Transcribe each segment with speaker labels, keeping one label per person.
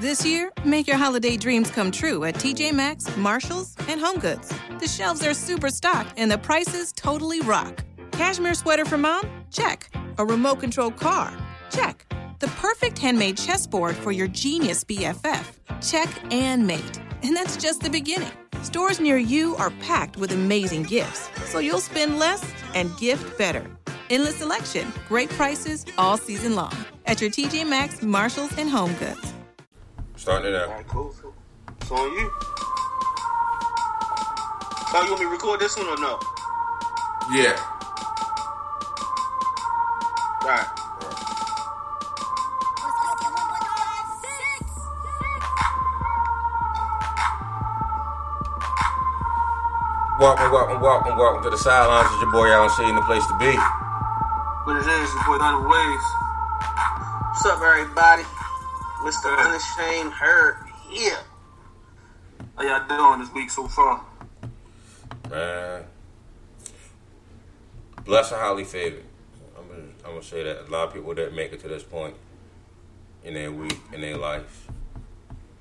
Speaker 1: This year, make your holiday dreams come true at TJ Maxx, Marshalls, and HomeGoods. The shelves are super stocked and the prices totally rock. Cashmere sweater for mom? Check. A remote control car? Check. The perfect handmade chessboard for your genius BFF? Check and mate. And that's just the beginning. Stores near you are packed with amazing gifts, so you'll spend less and gift better. Endless selection, great prices all season long at your TJ Maxx, Marshalls, and HomeGoods.
Speaker 2: Starting it
Speaker 3: All
Speaker 2: out.
Speaker 3: right, cool. So on you. Oh, you want me to record this one or no?
Speaker 2: Yeah.
Speaker 3: All right.
Speaker 2: Welcome, welcome, welcome, welcome to the sidelines. It's your boy Alan C. the place to be.
Speaker 3: What it is, your boy Donald Waves. What's up, everybody? Mr. Unashamed Herd here. How y'all doing this week so far?
Speaker 2: Man. Blessed and highly favored. I'm gonna, I'm gonna say that. A lot of people didn't make it to this point in their week, in their life.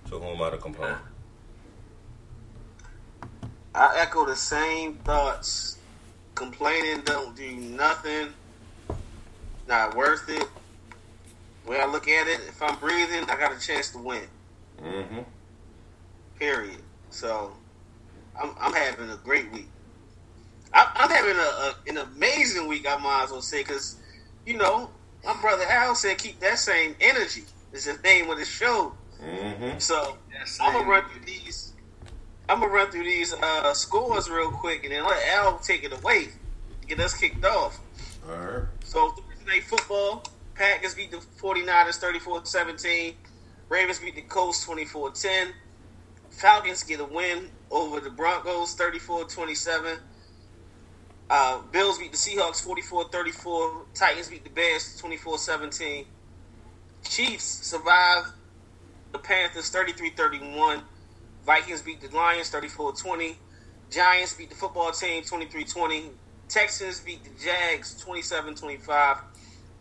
Speaker 2: So who am I to complain?
Speaker 3: I echo the same thoughts. Complaining don't do nothing. Not worth it. When I look at it, if I'm breathing, I got a chance to win.
Speaker 2: Mm-hmm.
Speaker 3: Period. So, I'm, I'm having a great week. I, I'm having a, a, an amazing week. I might as well say because, you know, my brother Al said keep that same energy. It's the name of the show.
Speaker 2: Mm-hmm.
Speaker 3: So I'm gonna run through these. I'm gonna run through these uh, scores real quick, and then let Al take it away, get us kicked off.
Speaker 2: All right.
Speaker 3: So Thursday night football, Packers beat the 49ers 34-17. Ravens beat the Colts 24-10. Falcons get a win over the Broncos 34-27. Uh, Bills beat the Seahawks 44-34. Titans beat the Bears 24-17. Chiefs survive the Panthers 33-31. Vikings beat the Lions 34-20. Giants beat the football team 23-20. Texans beat the Jags 27-25.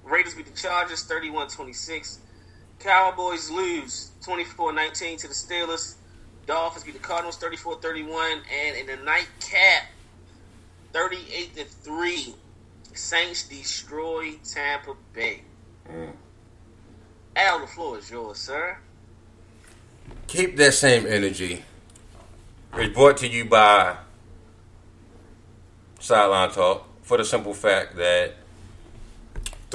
Speaker 3: Raiders beat the Chargers 31-26. Cowboys lose 24-19 to the Steelers. Dolphins beat the Cardinals 34-31. And in the nightcap, 38-3, Saints destroy Tampa Bay.
Speaker 2: Mm.
Speaker 3: Al, the floor is yours, sir.
Speaker 2: Keep that same energy. It's brought to you by Sideline Talk for the simple fact that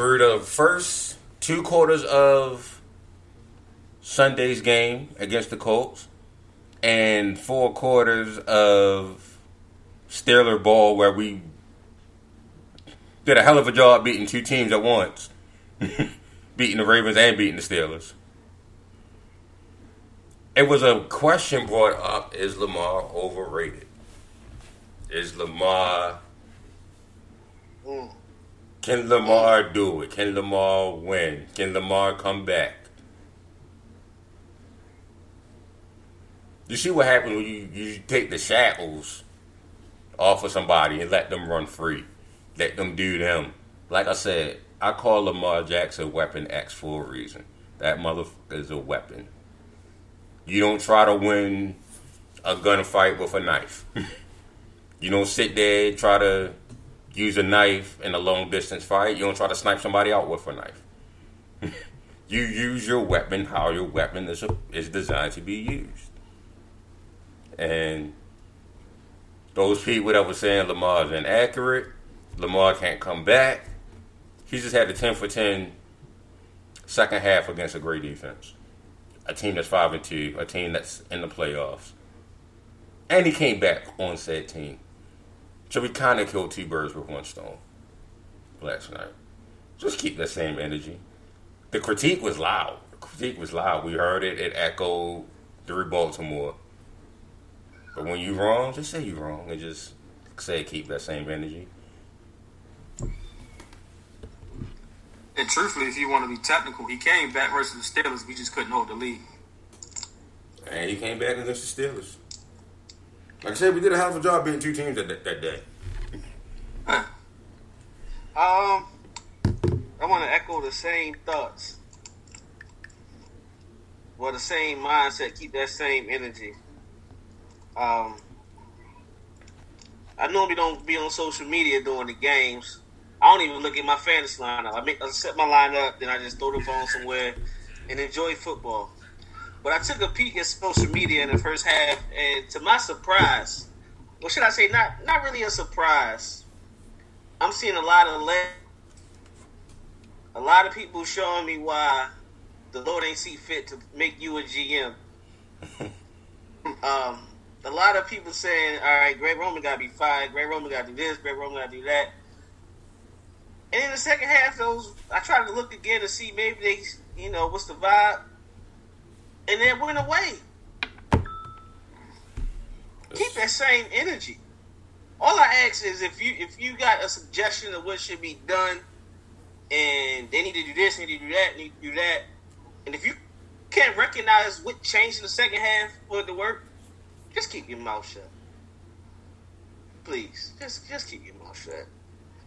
Speaker 2: through the first two quarters of Sunday's game against the Colts and four quarters of Steeler ball where we did a hell of a job beating two teams at once. beating the Ravens and beating the Steelers it was a question brought up is Lamar overrated? Is Lamar
Speaker 3: Mm.
Speaker 2: Can Lamar do it? Can Lamar win? Can Lamar come back? You see what happens when you, you take the shackles off of somebody and let them run free. Let them do them. Like I said, I call Lamar Jackson Weapon X for a reason. That motherfucker is a weapon. You don't try to win a gunfight with a knife. you don't sit there and try to use a knife in a long distance fight. You don't try to snipe somebody out with a knife. you use your weapon how your weapon is, is designed to be used. And those people that were saying Lamar's inaccurate, Lamar can't come back, he just had a 10 for 10 second half against a great defense a team that's five and two, a team that's in the playoffs, and he came back on said team. So we kind of killed two birds with one stone last night. Just keep that same energy. The critique was loud. The critique was loud. We heard it. It echoed through Baltimore. But when you wrong, just say you wrong and just say keep that same energy.
Speaker 4: And truthfully, if you want to be technical, he came back versus the Steelers. We just couldn't hold the lead.
Speaker 2: And he came back against the Steelers. Like I said, we did a hell of a job beating two teams that, that, that day.
Speaker 3: Um, I want to echo the same thoughts. well, the same mindset, keep that same energy. Um, I normally don't be on social media during the games. I don't even look at my fantasy lineup. I make I set my lineup, then I just throw the phone somewhere and enjoy football. But I took a peek at social media in the first half, and to my surprise, what should I say? Not not really a surprise. I'm seeing a lot of le- a lot of people showing me why the Lord ain't see fit to make you a GM. um, a lot of people saying, "All right, Greg Roman got to be fired. Greg Roman got to do this. Greg Roman got to do that." And in the second half, those I tried to look again to see maybe they, you know, what's the vibe, and then went away. Keep that same energy. All I ask is if you if you got a suggestion of what should be done, and they need to do this, need to do that, need to do that, and if you can't recognize what changed in the second half for to work, just keep your mouth shut. Please, just just keep your mouth shut.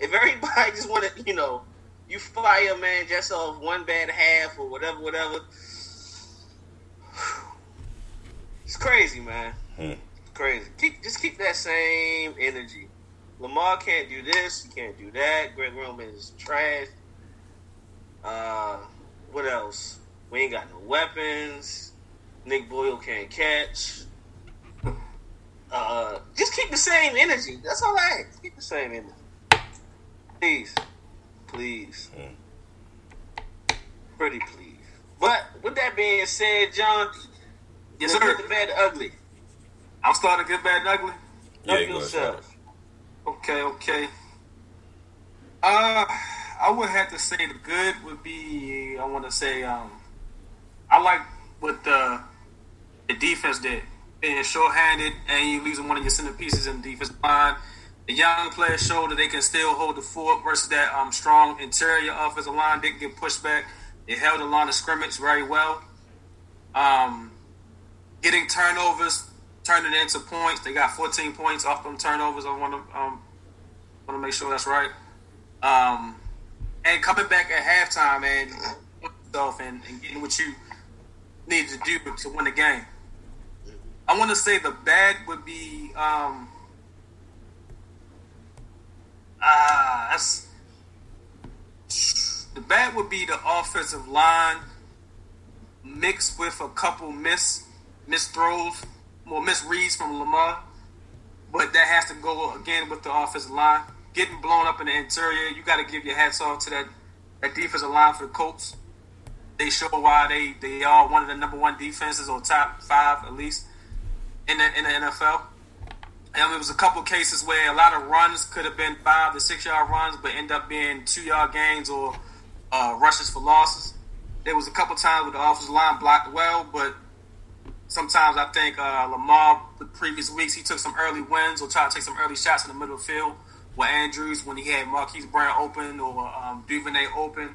Speaker 3: If everybody just want to, you know, you fire man just off one bad half or whatever, whatever. It's crazy, man.
Speaker 2: Hmm.
Speaker 3: It's crazy. Keep just keep that same energy. Lamar can't do this. He can't do that. Greg Roman is trash. Uh, what else? We ain't got no weapons. Nick Boyle can't catch. Uh, just keep the same energy. That's all I ask. Keep the same energy. Please. Please. Pretty please. But with that being said, John,
Speaker 4: Yes,
Speaker 3: let's
Speaker 4: sir.
Speaker 3: get the bad and ugly.
Speaker 4: I'm starting good, bad, and ugly.
Speaker 2: Yeah,
Speaker 3: Help
Speaker 2: go ahead,
Speaker 3: yourself.
Speaker 4: Okay, okay. Uh, I would have to say the good would be. I want to say, um, I like what the the defense did. Being short-handed and you losing one of your centerpieces in the defense line. The young players showed that they can still hold the fort versus that um, strong interior offensive line. Didn't get pushed back. They held the line of scrimmage very well. Um, getting turnovers, turning into points. They got 14 points off them turnovers. I want to um, want to make sure that's right. Um, and coming back at halftime and yourself and, and getting what you need to do to win the game. I want to say the bad would be um, ah that's the bad would be the offensive line mixed with a couple miss miss throws, more misreads from Lamar. But that has to go again with the offensive line. Getting blown up in the interior, you got to give your hats off to that, that defensive line for the Colts. They show why they, they are one of the number one defenses or top five at least in the in the NFL. And there was a couple cases where a lot of runs could have been five to six yard runs, but end up being two yard gains or uh, rushes for losses. There was a couple times where the offensive line blocked well, but sometimes I think uh, Lamar, the previous weeks, he took some early wins or tried to take some early shots in the middle of the field with Andrews when he had Marquise Brown open or um, Duvernay open.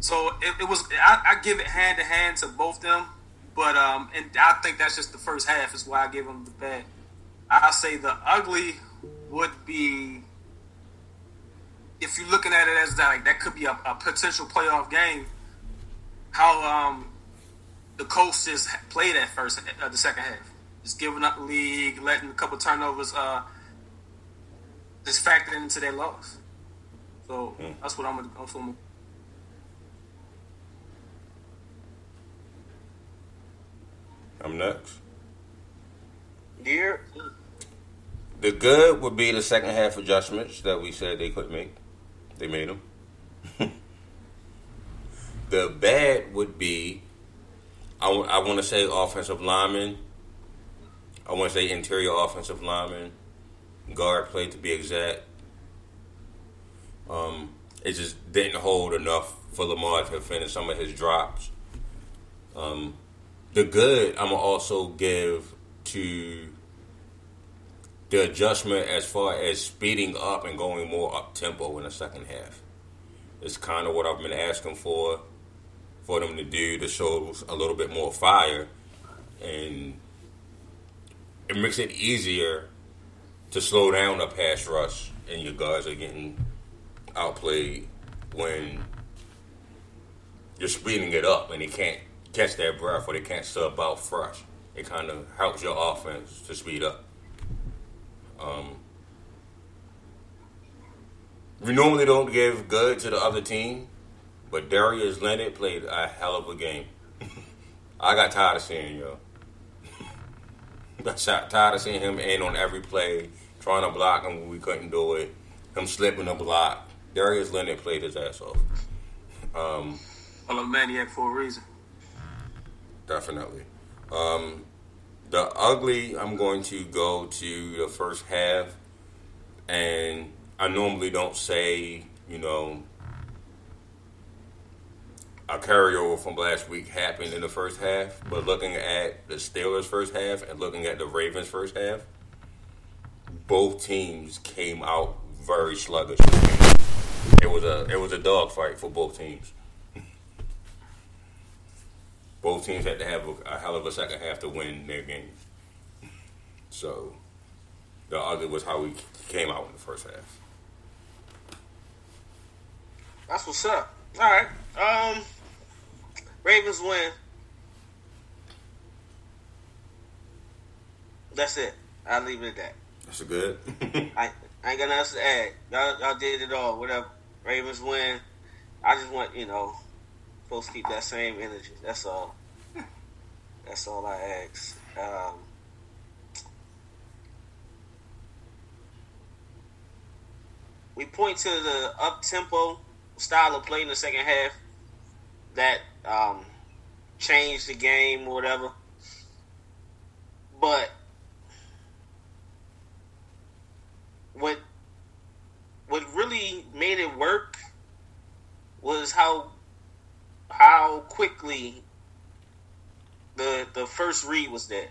Speaker 4: So it, it was, I, I give it hand to hand to both them, but um, and I think that's just the first half is why I give them the bad. I say the ugly would be if you're looking at it as that like that could be a, a potential playoff game. How um, the Colts just played that first, uh, the second half, just giving up the league, letting a couple turnovers, uh, just factored into their loss. So that's what I'm gonna. That's what I'm
Speaker 2: I'm next.
Speaker 3: Dear,
Speaker 2: The good would be the second half adjustments that we said they couldn't make. They made them. the bad would be, I want to say offensive lineman. I want to say interior offensive lineman, guard play to be exact. Um, it just didn't hold enough for Lamar to finish some of his drops. Um, the good I'm gonna also give to the adjustment as far as speeding up and going more up tempo in the second half. It's kind of what I've been asking for for them to do to show a little bit more fire and it makes it easier to slow down a pass rush and your guys are getting outplayed when you're speeding it up and they can't catch their breath or they can't sub out fresh. It kind of helps your offense to speed up. Um, we normally don't give good to the other team, but Darius Leonard played a hell of a game. I got tired of seeing yo. got tired of seeing him in on every play, trying to block him when we couldn't do it. Him slipping a block. Darius Leonard played his ass off. Um,
Speaker 4: a maniac for a reason.
Speaker 2: Definitely. Um, the ugly, I'm going to go to the first half, and I normally don't say, you know, a carryover from last week happened in the first half, but looking at the Steelers' first half and looking at the Ravens' first half, both teams came out very sluggish. It was a it was a dogfight for both teams. Both teams had to have a, a, hell of a second half to win their game. So the other was how we came out in the first half.
Speaker 3: That's what's up. All right. Um, Ravens win. That's it. I'll leave it at that.
Speaker 2: That's a good.
Speaker 3: I, I ain't got nothing else to add. Y'all, y'all did it all. Whatever. Ravens win. I just want, you know, supposed to keep that same energy. That's all. That's all I ask. Um, we point to the up tempo style of play in the second half that um, changed the game or whatever. But what what really made it work was how how quickly the the first read was there.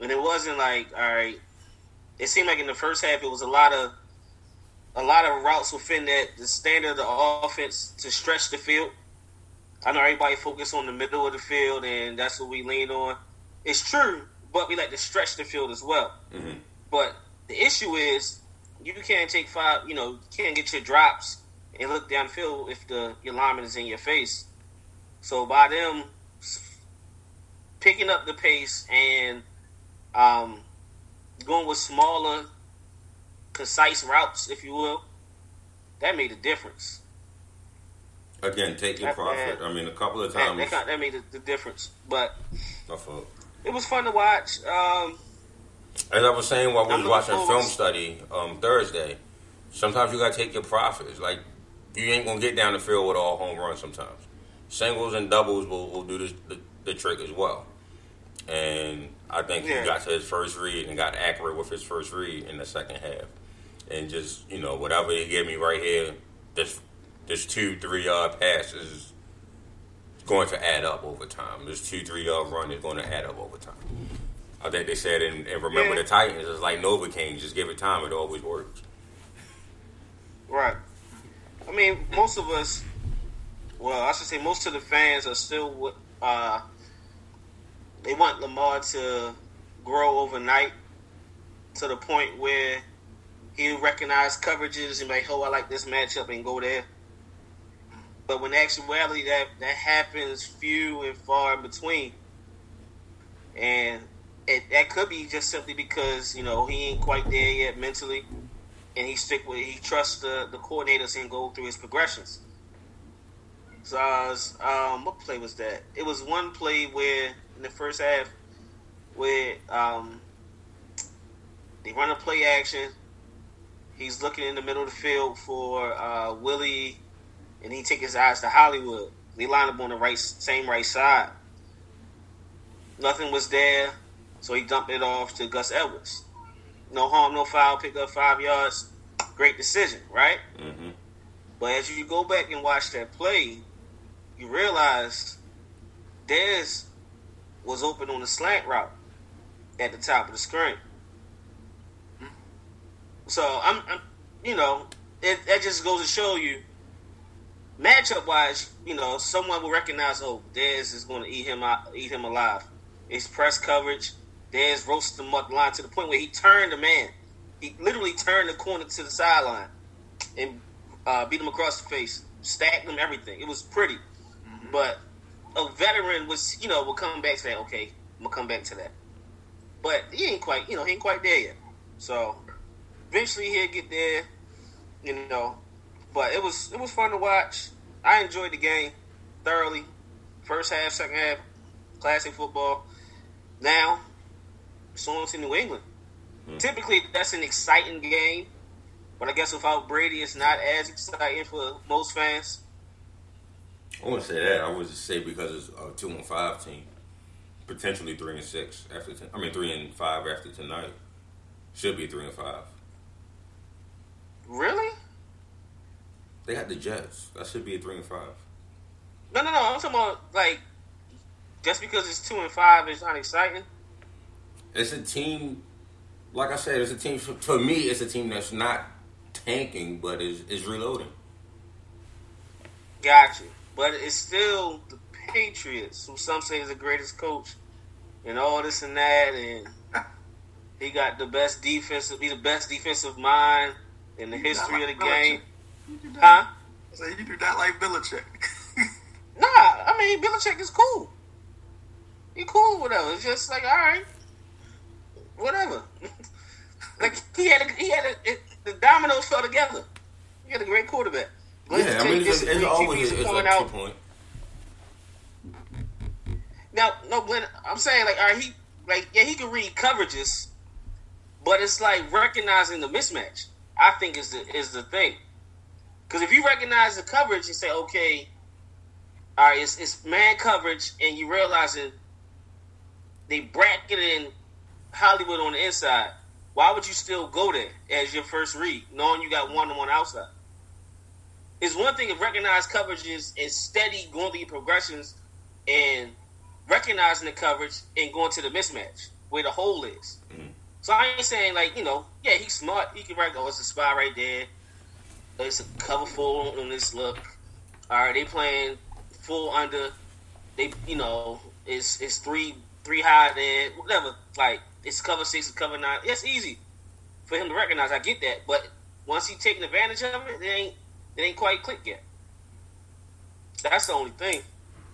Speaker 3: And it wasn't like, all right. It seemed like in the first half it was a lot of a lot of routes within that the standard of the offense to stretch the field. I know everybody focus on the middle of the field and that's what we lean on. It's true, but we like to stretch the field as well. Mm-hmm. But the issue is you can't take five, you know, you can't get your drops and look downfield if the your lineman is in your face. So by them picking up the pace and um, going with smaller, concise routes, if you will, that made a difference.
Speaker 2: Again, take your that, profit. That, I mean, a couple of times
Speaker 3: that, that, that made the, the, difference, but it was fun to watch. Um,
Speaker 2: As I was saying while we was watching film study um, Thursday, sometimes you gotta take your profits. Like you ain't gonna get down the field with all home runs. Sometimes singles and doubles will, will do this, the, the trick as well. And I think yeah. he got to his first read and got accurate with his first read in the second half. And just, you know, whatever he gave me right here, this this two, three yard pass is going to add up over time. This two, three yard run is going to add up over time. I think they said, and, remember yeah. the Titans, it's like Nova Novocaine, just give it time, it always works.
Speaker 3: Right. I mean, most of us, well, I should say most of the fans are still uh, they want Lamar to grow overnight to the point where he recognize coverages and like, oh, I like this matchup and go there. But when actuality that that happens few and far in between, and it, that could be just simply because you know he ain't quite there yet mentally, and he stick with he trusts the the coordinators and go through his progressions. So I was, um, what play was that? It was one play where in the first half where um, they run a play action. He's looking in the middle of the field for uh, Willie, and he take his eyes to Hollywood. They line up on the right, same right side. Nothing was there, so he dumped it off to Gus Edwards. No harm, no foul. Pick up five yards. Great decision, right? Mm-hmm. But as you go back and watch that play, you realize Dez was open on the slant route at the top of the screen. So I'm, I'm you know, it, that just goes to show you, matchup wise, you know, someone will recognize, oh, Dez is going to eat him out, eat him alive. It's press coverage. Dez roasted him up the line to the point where he turned the man. He literally turned the corner to the sideline and uh, beat him across the face, stacked him, everything. It was pretty. But a veteran was, you know, will come back to that. Okay, I'm gonna come back to that. But he ain't quite, you know, he ain't quite there yet. So eventually he'll get there, you know. But it was it was fun to watch. I enjoyed the game thoroughly. First half, second half, classic football. Now, it's in New England. Hmm. Typically, that's an exciting game, but I guess without Brady, it's not as exciting for most fans.
Speaker 2: I wouldn't say that. I would just say because it's a two and five team, potentially three and six after. Ten, I mean, three and five after tonight. Should be three and five.
Speaker 3: Really?
Speaker 2: They got the Jets. That should be a three and five.
Speaker 3: No, no, no. I'm talking about like just because it's two and five, it's not exciting.
Speaker 2: It's a team. Like I said, it's a team. For, for me, it's a team that's not tanking, but is is reloading.
Speaker 3: Gotcha. But it's still the Patriots, who some say is the greatest coach, and all this and that, and he got the best defensive. He's the best defensive mind in the history of the game. Huh?
Speaker 4: So you do not like Belichick.
Speaker 3: Nah, I mean Belichick is cool. He cool, whatever. It's just like all right, whatever. like he had, a, he had a, it, the dominoes fell together. He had a great quarterback. Glenn
Speaker 2: Yeah, I mean, it's, it's always
Speaker 3: TV's
Speaker 2: it's
Speaker 3: out-
Speaker 2: point.
Speaker 3: Now, no, Glenn, I'm saying like, all right, he like yeah, he can read coverages, but it's like recognizing the mismatch. I think is the is the thing. Because if you recognize the coverage and say, okay, all right, it's, it's man coverage, and you realize that they bracketed in Hollywood on the inside, why would you still go there as your first read, knowing you got one on one outside? It's one thing if recognized coverages and steady going through your progressions and recognizing the coverage and going to the mismatch where the hole is. Mm-hmm. So I ain't saying like you know, yeah, he's smart. He can write, oh, it's a spot right there. It's a cover full on this look. All right, they playing full under. They, you know, it's it's three three high there, whatever. Like it's cover six, it's cover nine. It's easy for him to recognize. I get that, but once he's taking advantage of it, it ain't it ain't quite clicked yet. That's the only thing.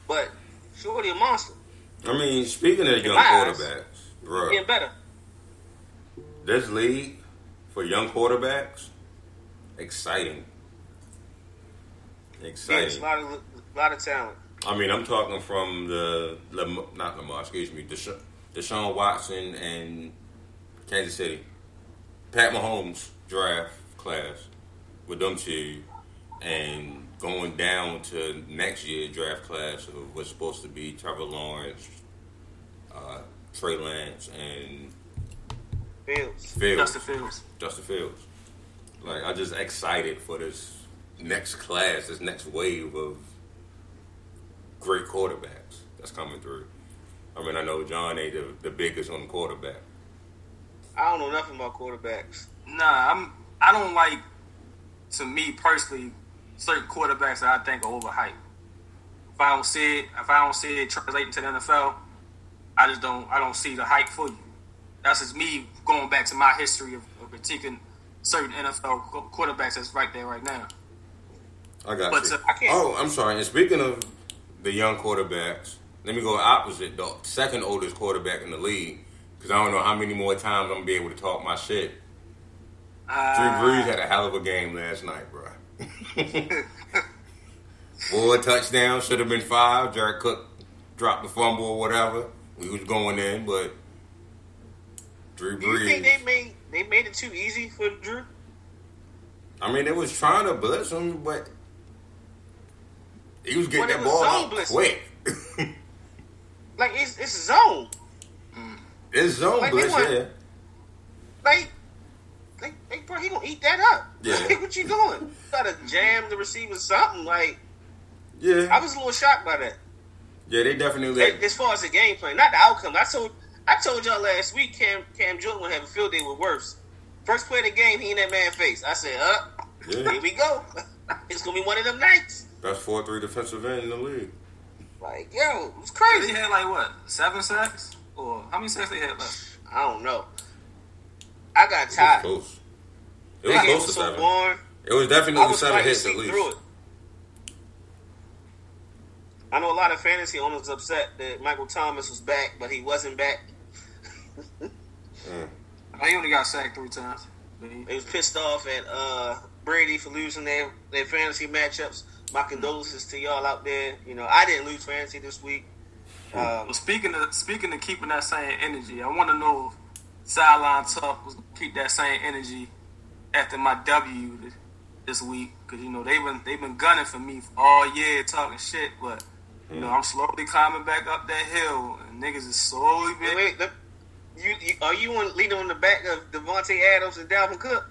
Speaker 3: But Shorty a monster,
Speaker 2: I mean, speaking of young
Speaker 3: eyes,
Speaker 2: quarterbacks, bro,
Speaker 3: getting better.
Speaker 2: this league for young quarterbacks, exciting.
Speaker 3: Yeah,
Speaker 2: Exciting.
Speaker 3: it's a lot of lot of talent.
Speaker 2: I mean, I'm talking from the not Lamar, excuse me, Desha- Deshaun Watson and Kansas City, Pat Mahomes draft class with them two, and going down to next year draft class of what's supposed to be Trevor Lawrence, uh, Trey Lance, and
Speaker 3: Fields.
Speaker 2: Fields.
Speaker 4: Justin Fields.
Speaker 2: Justin Fields. Like I just excited for this next class, this next wave of great quarterbacks that's coming through. I mean, I know John ain't the, the biggest on the quarterback.
Speaker 3: I don't know nothing about quarterbacks.
Speaker 4: Nah, I'm. I don't like. To me personally, certain quarterbacks that I think are overhyped. If I don't see it, if I don't see it translating to the NFL, I just don't. I don't see the hype for you. That's just me going back to my history of, of critiquing certain NFL quarterbacks that's right there right now.
Speaker 2: I got
Speaker 4: But,
Speaker 2: you.
Speaker 4: uh,
Speaker 3: I can't-
Speaker 2: Oh, I'm sorry. And speaking of the young quarterbacks, let me go opposite. The second oldest quarterback in the league, because I don't know how many more times I'm gonna be able to talk my shit. Drew
Speaker 4: Uh,
Speaker 2: Brees had a hell of a game last night, bro. Four touchdowns, should have been five. Jared Cook dropped the fumble or whatever. We was going in, but Drew
Speaker 3: Do you think they made they made it too easy for Drew?
Speaker 2: I mean, they was trying to blitz him, but he was getting that ball out quick.
Speaker 3: Like it's it's zone. Mm.
Speaker 2: it's zone
Speaker 3: Like,
Speaker 2: blitz,
Speaker 3: want-
Speaker 2: yeah.
Speaker 3: Like, like, like, bro, he gonna eat that up.
Speaker 2: Yeah.
Speaker 3: Like, what you doing? You gotta jam the receiver something. Like,
Speaker 2: Yeah,
Speaker 3: I was a little shocked by that.
Speaker 2: yeah, they definitely.
Speaker 3: Like, as far as the game plan, not the outcome. I told I told y'all last week Cam Cam Jordan would have a field day with worse. First play of the game, he in that man face. I said, up,
Speaker 2: Yeah.
Speaker 3: here we go. it's gonna be one of them nights.
Speaker 2: Best four three defensive end in the league.
Speaker 3: Like, yo, it's
Speaker 4: They
Speaker 3: crazy.
Speaker 4: He had like what seven sacks or how many sacks they had left?
Speaker 3: I don't know. I got
Speaker 2: It was close. It was
Speaker 3: game
Speaker 2: close to
Speaker 3: so
Speaker 2: seven.
Speaker 3: boring.
Speaker 2: It was
Speaker 3: I
Speaker 2: definitely
Speaker 3: was
Speaker 2: seven
Speaker 3: trying to
Speaker 2: hits
Speaker 3: see
Speaker 2: at least.
Speaker 3: through it. I know a lot of fantasy owners upset that Michael Thomas was back, but he wasn't back.
Speaker 4: He only got sacked three times. He-
Speaker 3: They was pissed off at uh, Brady for losing their, their fantasy matchups. My condolences to y'all out there. You know, I didn't lose fantasy this week. Um,
Speaker 4: Well, speaking of speaking of keeping that same energy, I want to know if sideline talk was keep that same energy after my W this week because you know they've been they've been gunning for me all year talking shit, but you know I'm slowly climbing back up that hill and niggas is slowly
Speaker 3: wait,
Speaker 4: been.
Speaker 3: wait, look, you, you are you on, leading on the back of Davante Adams and Dalvin Cook?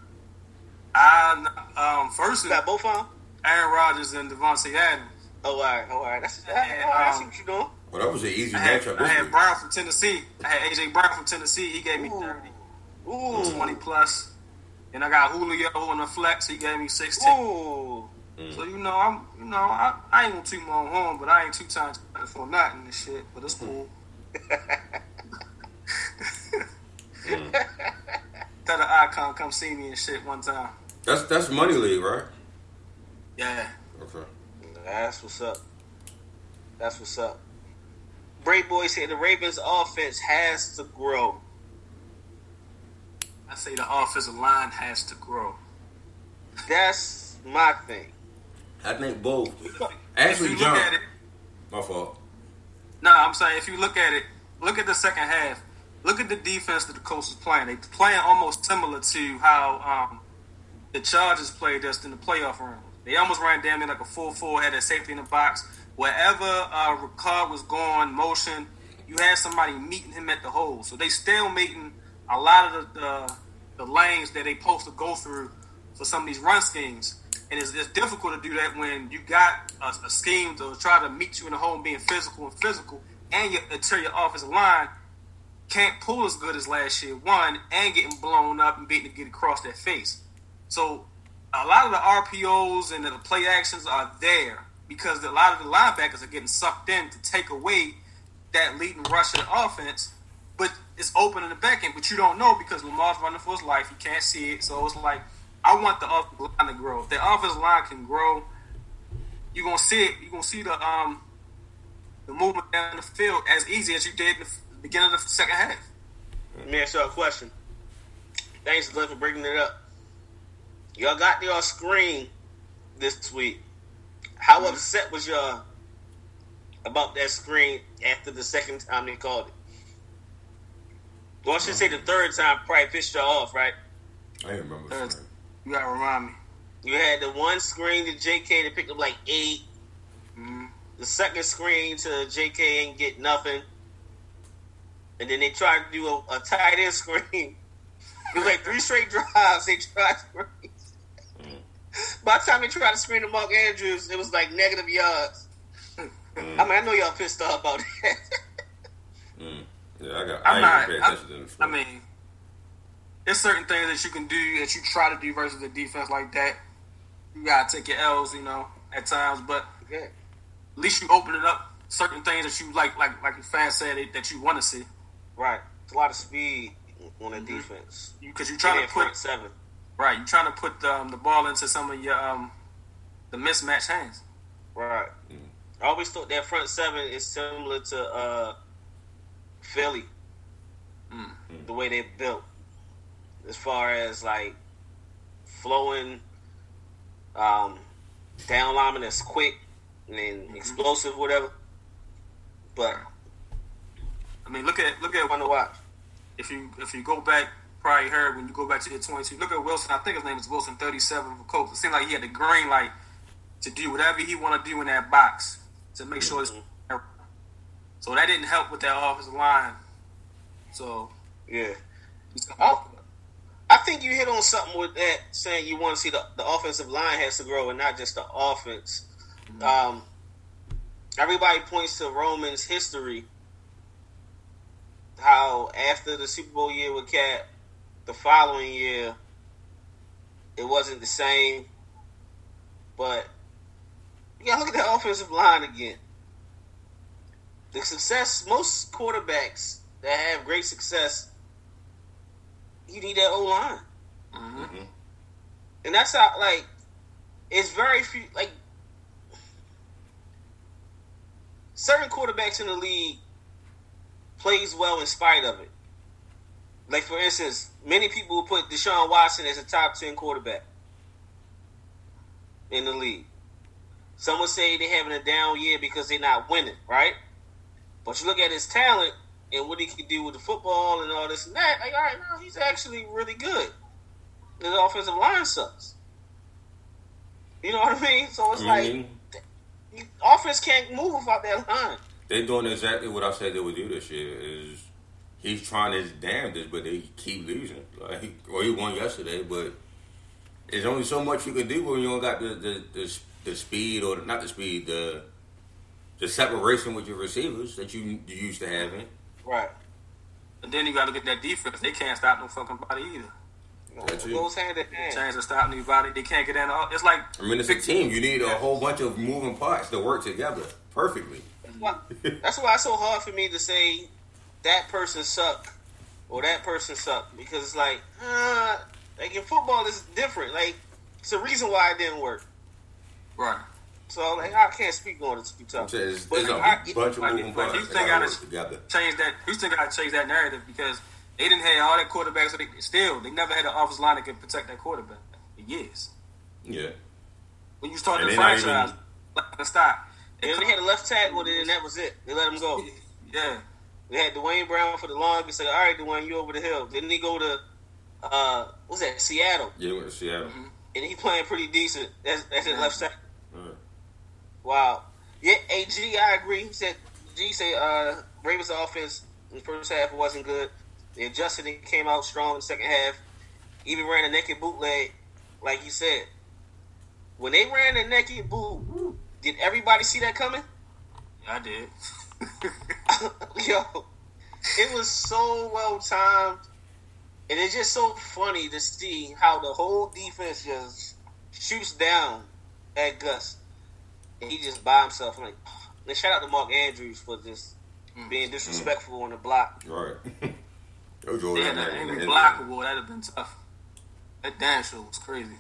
Speaker 4: I um first
Speaker 3: You got both of them?
Speaker 4: Aaron Rodgers and Davante Adams.
Speaker 3: Oh, all right, all right. That's, all
Speaker 4: Yeah,
Speaker 3: right, I see
Speaker 4: um,
Speaker 3: what you're doing.
Speaker 2: Well, that was an easy
Speaker 4: I had,
Speaker 2: matchup
Speaker 4: I had. Brown from Tennessee. I had AJ Brown from Tennessee. He gave me
Speaker 3: Ooh.
Speaker 4: 30,
Speaker 3: Ooh,
Speaker 4: 20 plus. And I got Julio on the flex. He gave me 16.
Speaker 3: ooh.
Speaker 4: So you know, I'm you know, I, I ain't gonna toot my own horn, but I ain't two times for nothing and shit. But it's cool. Tell the icon come see me and shit one time.
Speaker 2: That's that's money league, right?
Speaker 4: Yeah.
Speaker 2: Okay.
Speaker 3: That's what's up. That's what's up. Brave Boy said the Ravens' offense has to grow.
Speaker 4: I say the offensive line has to grow.
Speaker 3: That's my thing.
Speaker 2: I think both. Actually,
Speaker 4: you
Speaker 2: John,
Speaker 4: it,
Speaker 2: my fault.
Speaker 4: nah, I'm saying if you look at it, look at the second half. Look at the defense that the Colts is playing. They playing almost similar to how um, the Chargers played us in the playoff round. They almost ran down there like a full four, had that safety in the box. Wherever uh, Ricard was going, motion, you had somebody meeting him at the hole. So they still meeting a lot of the, the the lanes that they supposed to go through for some of these run schemes. And it's, it's difficult to do that when you got a, a scheme to try to meet you in the hole, being physical and physical, and your interior offensive line can't pull as good as last year. One and getting blown up and beating to get across their face. So a lot of the RPOs and the play actions are there because a lot of the linebackers are getting sucked in to take away that leading rush of the offense. But it's open in the back end, but you don't know because Lamar's running for his life. You can't see it. So it's like, I want the offensive line to grow. If the offensive line can grow, you're gonna see it. You're gonna see the um the movement down the field as easy as you did in the beginning of the second half.
Speaker 3: Let me ask y'all a question. Thanks, Glenn, for bringing it up. Y'all got y'all screen this week. How upset was y'all about that screen after the second time they called it? Well, I should say the third time probably pissed y'all off, right?
Speaker 2: I didn't remember.
Speaker 4: Uh, You gotta remind me.
Speaker 3: You had the one screen to JK that picked up like eight.
Speaker 4: Mhm.
Speaker 3: The second screen to JK ain't get nothing. And then they tried to do a, a tight end screen. It was like three straight drives. They tried screens. By the time they tried to screen to Mark Andrews, it was like negative yards. I mean, I know y'all pissed off about that.
Speaker 2: Mm. Yeah, I got.
Speaker 4: I'm
Speaker 2: I
Speaker 4: not.
Speaker 2: ain't even pay
Speaker 4: I'm-
Speaker 2: to
Speaker 4: I mean, there's certain things that you can do that you try to do versus a defense like that. You gotta take your L's, you know, at times, but
Speaker 3: yeah.
Speaker 4: at least you open it up. Certain things that you like, like like the fans said it, that you want to see,
Speaker 3: Right. It's a lot of speed on the defense.
Speaker 4: because you're
Speaker 3: Trying
Speaker 4: trying to
Speaker 3: front
Speaker 4: put
Speaker 3: seven.
Speaker 4: Right. You're trying to put um, the ball into some of your um, the mismatched hands.
Speaker 3: Right. I always thought that front seven is similar to uh, Philly,
Speaker 4: Mm.
Speaker 3: the way they're built, as far as like flowing, um, down lineman that's quick and then explosive, whatever. But
Speaker 4: I mean, look at look at
Speaker 3: fun to watch.
Speaker 4: if you if you go back, probably heard when you go back to the 22. Look at Wilson. I think his name is Wilson, 37 for Colts. It seemed like he had the green light to do whatever he wanted to do in that box to make sure it's. So that didn't help with that offensive line. So
Speaker 3: Yeah. Oh. I think you hit on something with that, saying you want to see the, the offensive line has to grow and not just the offense. Um, everybody points to Roman's history, how after the Super Bowl year with Cap, the following year, it wasn't the same. But yeah, look at the offensive line again. The success, most quarterbacks that have great success you need that O line.
Speaker 4: Mhm.
Speaker 3: And that's how, like, it's very few like certain quarterbacks in the league plays well in spite of it. Like for instance, many people will put Deshaun Watson as a top ten quarterback in the league. Some would say they're having a down year because they're not winning, right? But you look at his talent and what he can do with the football and all this and that. Like, all right, no, he's actually really good. His offensive line sucks. You know what I mean? So it's
Speaker 2: mean,
Speaker 3: like offense can't move without that line.
Speaker 2: they're doing exactly what I said they would do this year. Is he's trying his damnedest, but they keep losing. Like, well, he won yesterday, but there's only so much you can do when you don't got the the, the, the speed or not the speed, the the separation with your receivers that you, you used to having.
Speaker 3: Right.
Speaker 4: And then you got to look at that defense. They can't stop no fucking body either.
Speaker 2: That's
Speaker 3: it
Speaker 2: it.
Speaker 3: goes hand in hand.
Speaker 4: Chance to stop anybody. They can't get in. It's like
Speaker 2: I mean, it's a team. You need a whole bunch of moving parts to work together perfectly.
Speaker 3: That's why, that's why it's so hard for me to say that person suck or that person suck because it's like, uh, like in football it's different. Like it's a reason why it didn't work.
Speaker 4: right.
Speaker 3: So like I can't speak on it to be tough.
Speaker 2: saying it's,
Speaker 3: But
Speaker 2: it's a
Speaker 3: I-
Speaker 2: bunch of moving
Speaker 4: like
Speaker 2: parts.
Speaker 4: Houston
Speaker 2: that gotta
Speaker 4: gotta-
Speaker 2: together.
Speaker 4: Change that. Houston got to change that narrative because they didn't have all that quarterbacks. So they still they never had an offensive line that could protect that quarterback for years.
Speaker 2: Yeah.
Speaker 4: When you start
Speaker 2: And
Speaker 4: the
Speaker 2: they're not
Speaker 4: franchise, like, stop.
Speaker 3: They only had a left tackle with it, and that was it. They let him go.
Speaker 4: Yeah.
Speaker 3: They had Duane Brown for the longest. Said, all right, Duane, you over the hill. Then he go to uh, what's that? Seattle,
Speaker 2: Yeah, went to Seattle.
Speaker 3: and he playing pretty decent. That's that's his left tackle.
Speaker 2: Alright.
Speaker 3: Wow. Yeah, AG, I agree. He said G say uh Ravens offense in the first half wasn't good. They adjusted and came out strong in the second half. Even ran a naked bootleg, like you said. When they ran the naked boot, did everybody see that coming?
Speaker 4: I did.
Speaker 3: Yo, it was so well timed, and it's just so funny to see how the whole defense just shoots down at Gus, and he just by himself. I'm like, and shout out to Mark Andrews for just being disrespectful on the block.
Speaker 2: Right. Yo, Jordan,
Speaker 4: yeah, that block award that'd have been tough. That damn show was crazy.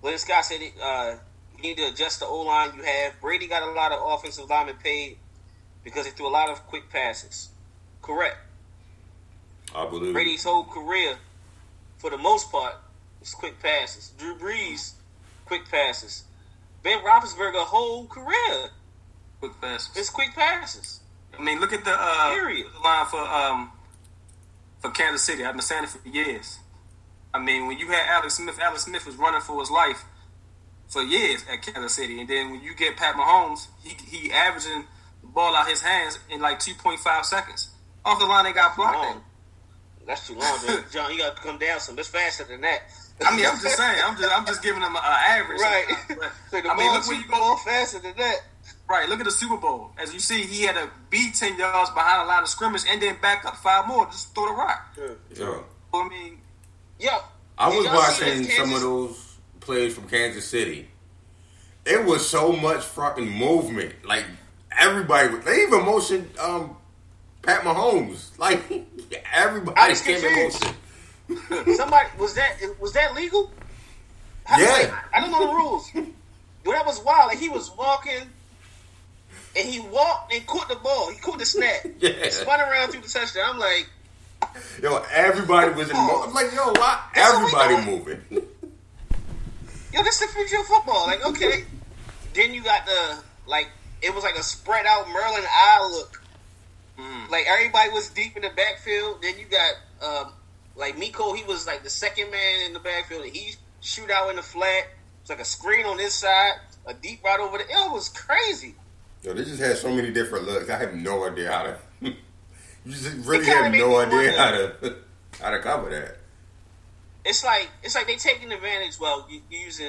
Speaker 3: Well, this guy said uh, you need to adjust the O line you have. Brady got a lot of offensive linemen paid because he threw a lot of quick passes. Correct.
Speaker 2: I believe.
Speaker 3: Brady's whole career, for the most part, was quick passes. Drew Brees, quick passes. Ben Roethlisberger, whole career
Speaker 4: Quick passes.
Speaker 3: It's quick passes.
Speaker 4: I mean, look at the uh,
Speaker 3: Period.
Speaker 4: line for um for Kansas City. I've been saying it for years. I mean, when you had Alex Smith, Alex Smith was running for his life for years at Kansas City, and then when you get Pat Mahomes, he he averaging the ball out his hands in like two point five seconds off the line. They got blocked.
Speaker 3: Long. That's too long, dude. John. You got to come down some. It's faster than that.
Speaker 4: I mean, I'm just saying. I'm just I'm just giving them an average.
Speaker 3: right.
Speaker 4: sometimes,
Speaker 3: So the
Speaker 4: I mean, look where you go.
Speaker 3: ball faster than that.
Speaker 4: Right, look at the Super Bowl. As you see, he had to be ten yards behind the line of scrimmage and then back up five more. Just throw the rock.
Speaker 2: Yo,
Speaker 4: I mean,
Speaker 3: Yo,
Speaker 2: I was watching some of those plays from Kansas City. It was so much fucking movement. Like everybody, was- they even motioned um, Pat Mahomes. Like
Speaker 3: I
Speaker 2: everybody
Speaker 3: was
Speaker 2: came in motion.
Speaker 3: Somebody was that was that legal? How-
Speaker 2: Yeah.
Speaker 3: like, I don't know the rules. But that was wild. Like he was walking, and he walked and caught the ball. He caught the snap.
Speaker 2: Yeah.
Speaker 3: Spun around through the touchdown. I'm like,
Speaker 2: Yo, everybody was in motion. I'm like, yo, why
Speaker 3: That's what
Speaker 2: everybody moving?
Speaker 3: yo, this is the future of football. Like, okay. then you got the like it was like a spread out Maryland I look.
Speaker 4: mm,
Speaker 3: Like everybody was deep in the backfield. Then you got um, like Miko. He was like the second man in the backfield, and he shoot out in the flat. It's like a screen on this side, a deep right over there. It was crazy.
Speaker 2: Yo, they just had so many different looks. I have no idea how to. you just really have no idea
Speaker 3: wonder.
Speaker 2: how to how to cover that.
Speaker 3: It's like it's like they taking advantage. Well, you you using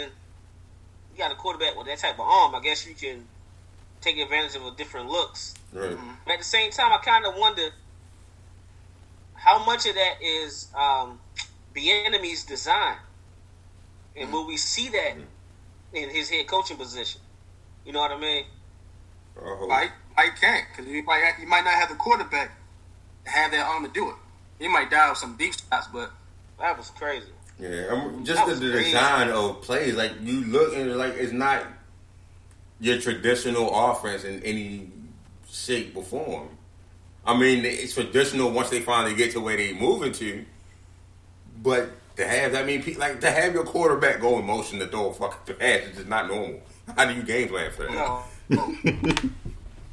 Speaker 3: you got a quarterback with that type of arm. I guess you can take advantage of a different looks.
Speaker 2: Right. Mm-hmm.
Speaker 3: But at the same time, I kind of wonder how much of that is um, Bieniemy's design, and mm-hmm. will we see that mm-hmm. in his head coaching position? You know what I mean? Uh-huh.
Speaker 2: I hope.
Speaker 4: Mike, Mike can't because he might he might not have the quarterback to have that arm to do it. He might dial some deep shots, but
Speaker 3: That was crazy.
Speaker 2: Yeah, I mean, just the, the design of plays, like you look and like it's not your traditional offense in any shape or form. I mean, it's traditional once they finally get to where they moving to, but to have that many like to have your quarterback go in motion to throw a fucking pass is just not normal. How do you game plan for that?
Speaker 3: No.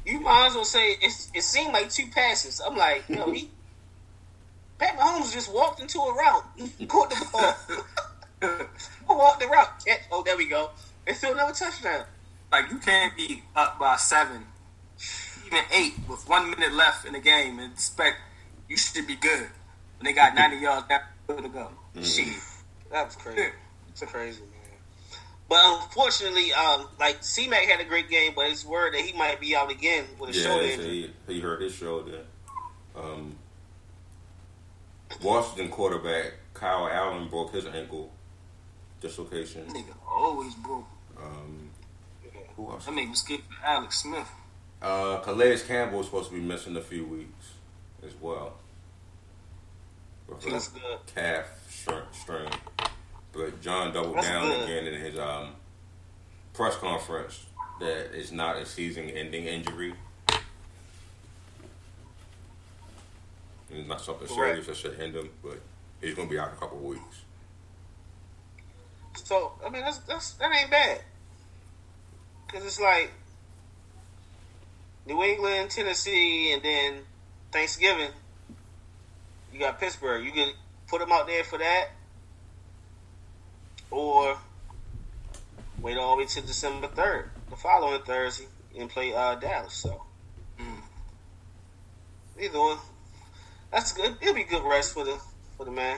Speaker 3: you might as well say it, it seemed like two passes. I'm like, know, he Pat Mahomes just walked into a route, caught the ball, walked the route. catch. Oh, there we go. And still another touchdown.
Speaker 4: Like you can't be up by seven, even eight, with one minute left in the game, and expect you should be good. When they got ninety yards down to go. Mm. Shit,
Speaker 3: that was crazy. It's crazy, man. But unfortunately, um, like C Mac had a great game, but it's word that he might be out again with a yeah, shoulder injury.
Speaker 2: He, he hurt his shoulder. Um, Washington quarterback Kyle Allen broke his ankle dislocation.
Speaker 4: Nigga always broke. Um, who else? That nigga skip Alex Smith.
Speaker 2: Uh, Calais Campbell was supposed to be missing a few weeks as well.
Speaker 3: That's good.
Speaker 2: Calf strain. But John doubled That's down good. again in his um, press conference that it's not a season-ending injury. It's not something serious that should hinder him, but he's going to be out in a couple of weeks.
Speaker 3: So I mean, that's, that's that ain't bad. Cause it's like New England, Tennessee, and then Thanksgiving. You got Pittsburgh. You can put them out there for that, or wait all the way to December third, the following Thursday, and play uh, Dallas. So mm. either one. That's good. It'll be good rest for the for the man.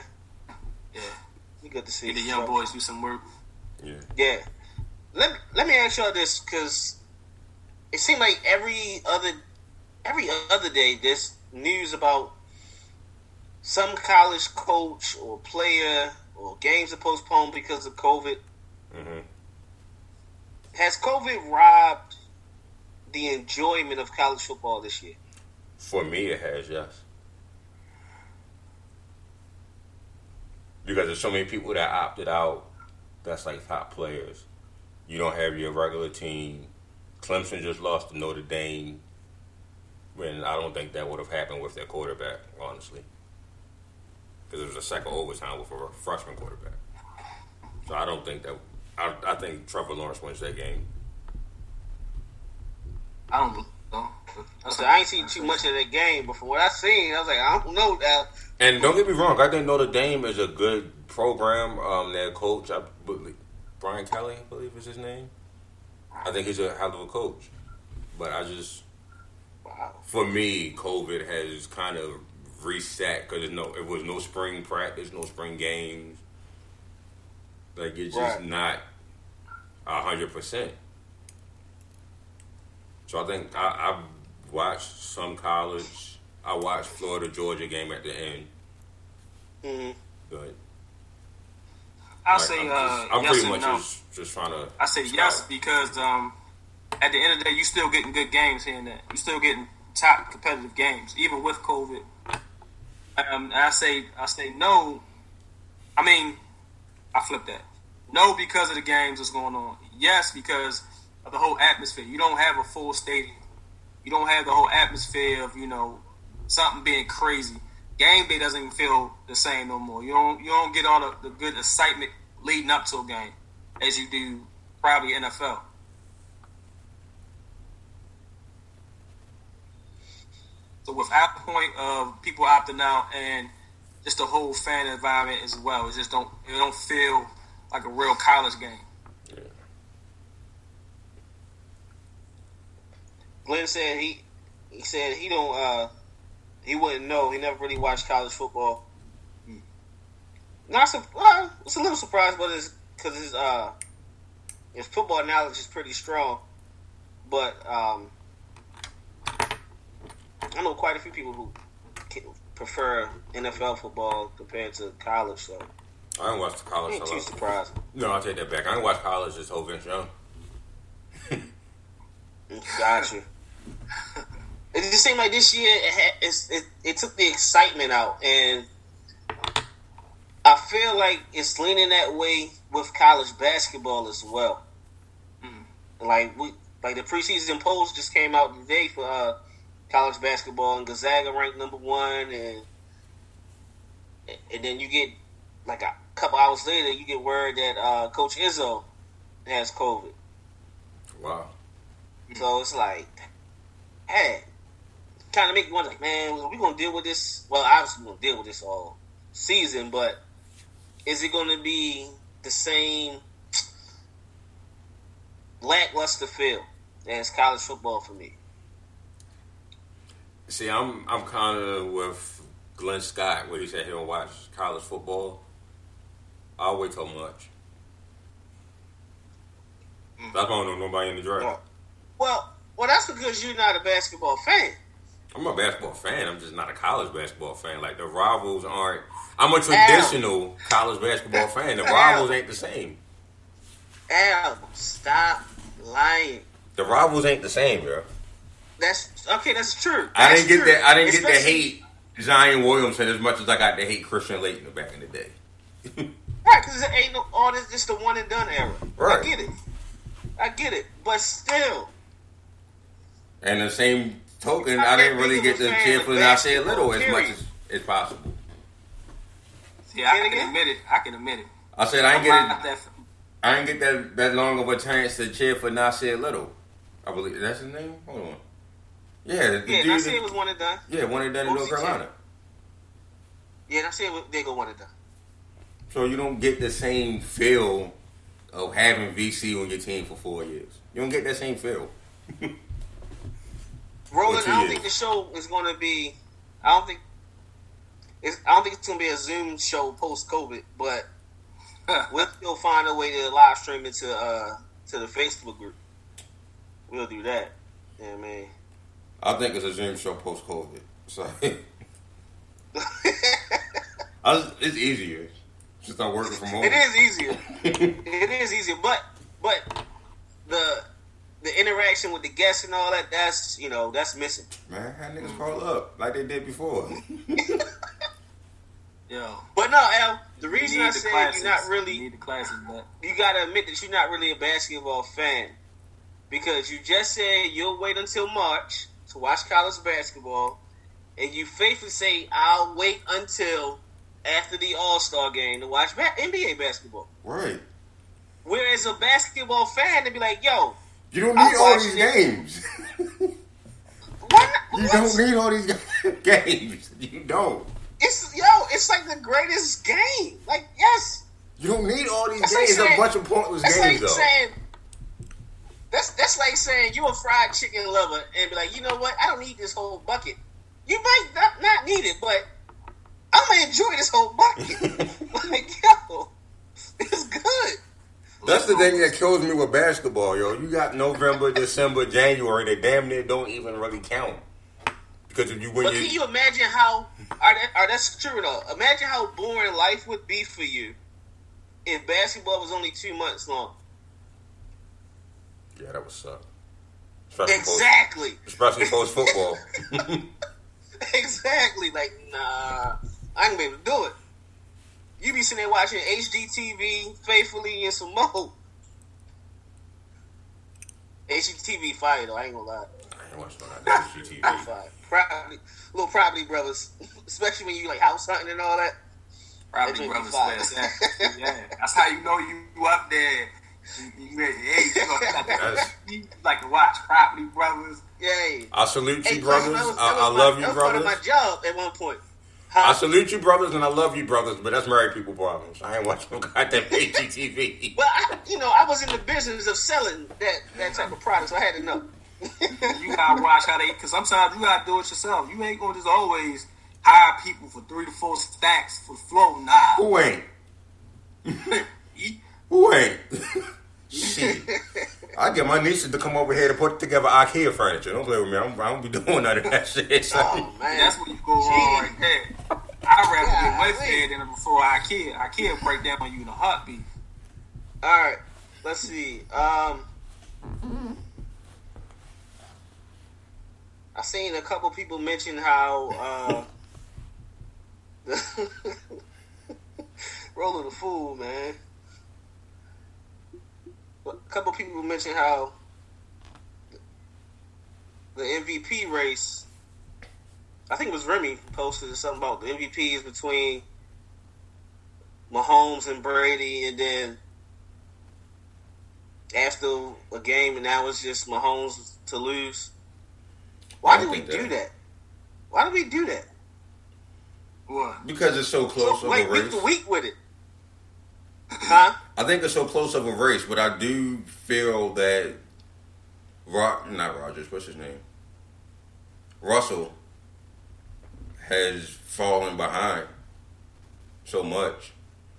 Speaker 4: Yeah,
Speaker 3: be good to see.
Speaker 4: the young boys do some work.
Speaker 2: Yeah.
Speaker 3: Yeah. Let me, let me ask y'all this because it seemed like every other every other day there's news about some college coach or player or games are postponed because of COVID. Mm-hmm. Has COVID robbed the enjoyment of college football this year?
Speaker 2: For me, it has. Yes. because there's so many people that opted out. That's like top players. You don't have your regular team. Clemson just lost to Notre Dame. When I don't think that would have happened with their quarterback, honestly, because it was a second overtime with a freshman quarterback. So I don't think that. I, I think Trevor Lawrence wins that game.
Speaker 4: I don't know.
Speaker 3: So I ain't seen too much of that game, but from what I seen, I was like, I don't know that
Speaker 2: and don't get me wrong, I think Notre Dame is a good program. Um, their coach, I believe, Brian Kelly, I believe is his name. I think he's a hell of a coach. But I just, for me, COVID has kind of reset because no, it was no spring practice, no spring games. Like it's just right. not a hundred percent. So I think I, I've watched some college I watched Florida Georgia game at the end.
Speaker 3: Mm-hmm.
Speaker 2: But
Speaker 4: I'll like, say I'm, uh,
Speaker 2: I'm
Speaker 4: yes
Speaker 2: pretty much
Speaker 4: no.
Speaker 2: just, just trying to.
Speaker 4: I say yes because um, at the end of the day, you're still getting good games here and there. You still getting top competitive games, even with COVID. Um, I say I say no. I mean, I flip that. No, because of the games that's going on. Yes, because of the whole atmosphere. You don't have a full stadium. You don't have the whole atmosphere of you know something being crazy. Game day doesn't even feel the same no more. You don't you don't get all the, the good excitement leading up to a game as you do probably NFL. So without the point of people opting out and just the whole fan environment as well, it just don't it don't feel like a real college game. Yeah.
Speaker 3: Glenn said he he said he don't uh he wouldn't know. He never really watched college football. Not su- well, it's a little surprised, but it's because his uh his football knowledge is pretty strong. But um, I know quite a few people who prefer NFL football compared to college. So
Speaker 2: I don't watch the college.
Speaker 3: Ain't too surprised.
Speaker 2: No, I'll take that back. I don't watch college this whole Vince Young.
Speaker 3: Gotcha. It just seemed like this year it, had, it, it took the excitement out, and I feel like it's leaning that way with college basketball as well. Like we, like the preseason polls just came out today for uh, college basketball, and Gonzaga ranked number one, and and then you get like a couple hours later, you get word that uh, Coach Izzo has COVID.
Speaker 2: Wow.
Speaker 3: So it's like, hey, kind of make you wonder, like, man, are we gonna deal with this? Well, obviously, we're gonna deal with this all season, but is it gonna be the same lackluster feel as college football for me?
Speaker 2: See, I'm I'm kind of with Glenn Scott where he said he don't watch college football. I'll wait till March. That's why I don't know nobody in the draft.
Speaker 3: Well, well, that's because you're not a basketball fan.
Speaker 2: I'm a basketball fan. I'm just not a college basketball fan. Like the rivals aren't. I'm a traditional college basketball fan. The rivals ain't the same.
Speaker 3: Al, stop lying.
Speaker 2: The rivals ain't the same, bro.
Speaker 3: That's okay. That's true.
Speaker 2: I didn't get
Speaker 3: true.
Speaker 2: that. I didn't get to hate Zion Williamson as much as I got to hate Christian Laettner back in the day.
Speaker 3: Right, because it ain't no all this just the one and done era.
Speaker 2: Right.
Speaker 3: I get it. I get it. But still,
Speaker 2: And the same token,
Speaker 3: I
Speaker 2: I didn't really get to
Speaker 3: a fan
Speaker 2: cheer
Speaker 3: of
Speaker 2: for Nasir
Speaker 3: basketball,
Speaker 2: Little as much as, as possible.
Speaker 4: See, I
Speaker 3: Say it
Speaker 4: can admit it. I can admit it.
Speaker 2: I said I
Speaker 4: I'm
Speaker 2: didn't get it.
Speaker 4: that.
Speaker 2: I didn't get that that long of a chance to cheer for Nasir Little. I believe that's his name. Hold on. Yeah, the
Speaker 3: yeah,
Speaker 2: dude
Speaker 3: I say was one and done.
Speaker 2: yeah, one of done in North Carolina.
Speaker 3: Yeah, I say it was, they go one and done.
Speaker 2: So you don't get the same feel of having VC on your team for four years. You don't get that same feel.
Speaker 3: Roland, I don't
Speaker 2: years?
Speaker 3: think the show is going to be. I don't think. It's, I don't think it's going to be a Zoom show post COVID, but we'll still find a way to live stream it to uh, to the Facebook group. We'll do that. Yeah, man.
Speaker 2: I think it's a Zoom show post COVID. So it's easier. Just not working from home.
Speaker 3: It is easier. it is easier, but but the the interaction with the guests and all that that's you know that's missing.
Speaker 2: Man, how niggas call up like they did before.
Speaker 4: Yo,
Speaker 3: But no, Al, the reason
Speaker 4: need
Speaker 3: I said
Speaker 4: classics.
Speaker 3: you're not
Speaker 4: You
Speaker 3: really
Speaker 4: need the classes, but
Speaker 3: you gotta admit that you're not really a basketball fan because you just said you'll wait until March to watch college basketball, and you faithfully say I'll wait until after the All Star game to watch NBA basketball.
Speaker 2: right.
Speaker 3: Whereas a basketball fan, they'd be like, "Yo,
Speaker 2: You don't need all these games. you don't need all these games. You don't.
Speaker 3: It's yo, it's like the greatest game. Like yes,
Speaker 2: You don't need all these
Speaker 3: That's like
Speaker 2: games. It's a
Speaker 3: saying-
Speaker 2: bunch of pointless
Speaker 3: that's
Speaker 2: games,
Speaker 3: like
Speaker 2: though.
Speaker 3: saying. That's that's like saying you a fried chicken lover and be like, you know what? I don't need this whole bucket. You might not, not need it, but I'm gonna enjoy this whole bucket. like yo, it's good.
Speaker 2: That's the thing that kills me with basketball, yo. You got November, December, January. They damn near don't even really count because if you win,
Speaker 3: But
Speaker 2: your,
Speaker 3: can you imagine how? Are that, are that's true though? Imagine how boring life would be for you if basketball was only two months long.
Speaker 2: yeah, that would suck. Especially post,
Speaker 3: Exactly.
Speaker 2: especially post football.
Speaker 3: Exactly. Like, nah, I ain't gonna be able to do it. You be sitting there watching HGTV faithfully and some more. HGTV fire though, I ain't gonna lie.
Speaker 2: I ain't watching none of that GTV.
Speaker 3: Fire. Property, little property brothers, especially when you like house hunting and all that.
Speaker 4: probably
Speaker 3: That joint
Speaker 4: brothers
Speaker 3: be fire.
Speaker 4: where it's at. Yeah, that's how you know you up there. You, you, hey, you, know, you, like to,
Speaker 2: That's-
Speaker 4: you like to watch Property Brothers.
Speaker 3: Yay.
Speaker 2: I salute you,
Speaker 3: plus,
Speaker 2: brothers.
Speaker 3: that was-
Speaker 2: I,
Speaker 3: that was
Speaker 2: I
Speaker 3: my-
Speaker 2: love you,
Speaker 3: that was part of my job at one point.
Speaker 2: I
Speaker 3: uh,
Speaker 2: salute you, brothers, and I love you, brothers. But that's married people problems. I ain't watching no goddamn HGTV.
Speaker 3: Well, I, you know, I was in the business of selling that, that type of product, so I had to know.
Speaker 4: You gotta watch how they, because sometimes you gotta do it yourself. You ain't gonna just always hire people for three to four stacks for flow. Nah.
Speaker 2: Who ain't? Who ain't? Shit. I get my nieces to come over here to put together IKEA furniture. Don't play with me. I'm, I don't be doing none of that shit. son.
Speaker 3: Oh man,
Speaker 4: That's what you go wrong right there. I'd rather get
Speaker 3: Golly.
Speaker 4: Wayfair than before IKEA. IKEA break down on you in a heartbeat.
Speaker 3: All right, let's see. Um, I seen a couple people mention how uh, the, role the fool, man. A couple people mentioned how the MVP race. I think it was Remy posted something about the MVP is between Mahomes and Brady, and then after a game, and now it's just Mahomes to lose. Why did
Speaker 2: don't
Speaker 3: we
Speaker 2: think
Speaker 3: do
Speaker 2: that-
Speaker 3: that? Why did we do that?
Speaker 4: What?
Speaker 2: Because it's so close
Speaker 3: So,
Speaker 2: of
Speaker 3: like
Speaker 2: a
Speaker 3: week to week with it, huh?
Speaker 2: I think it's so close of a race, but I do feel that Rock, not Rodgers, what's his name? Russell has fallen behind so much,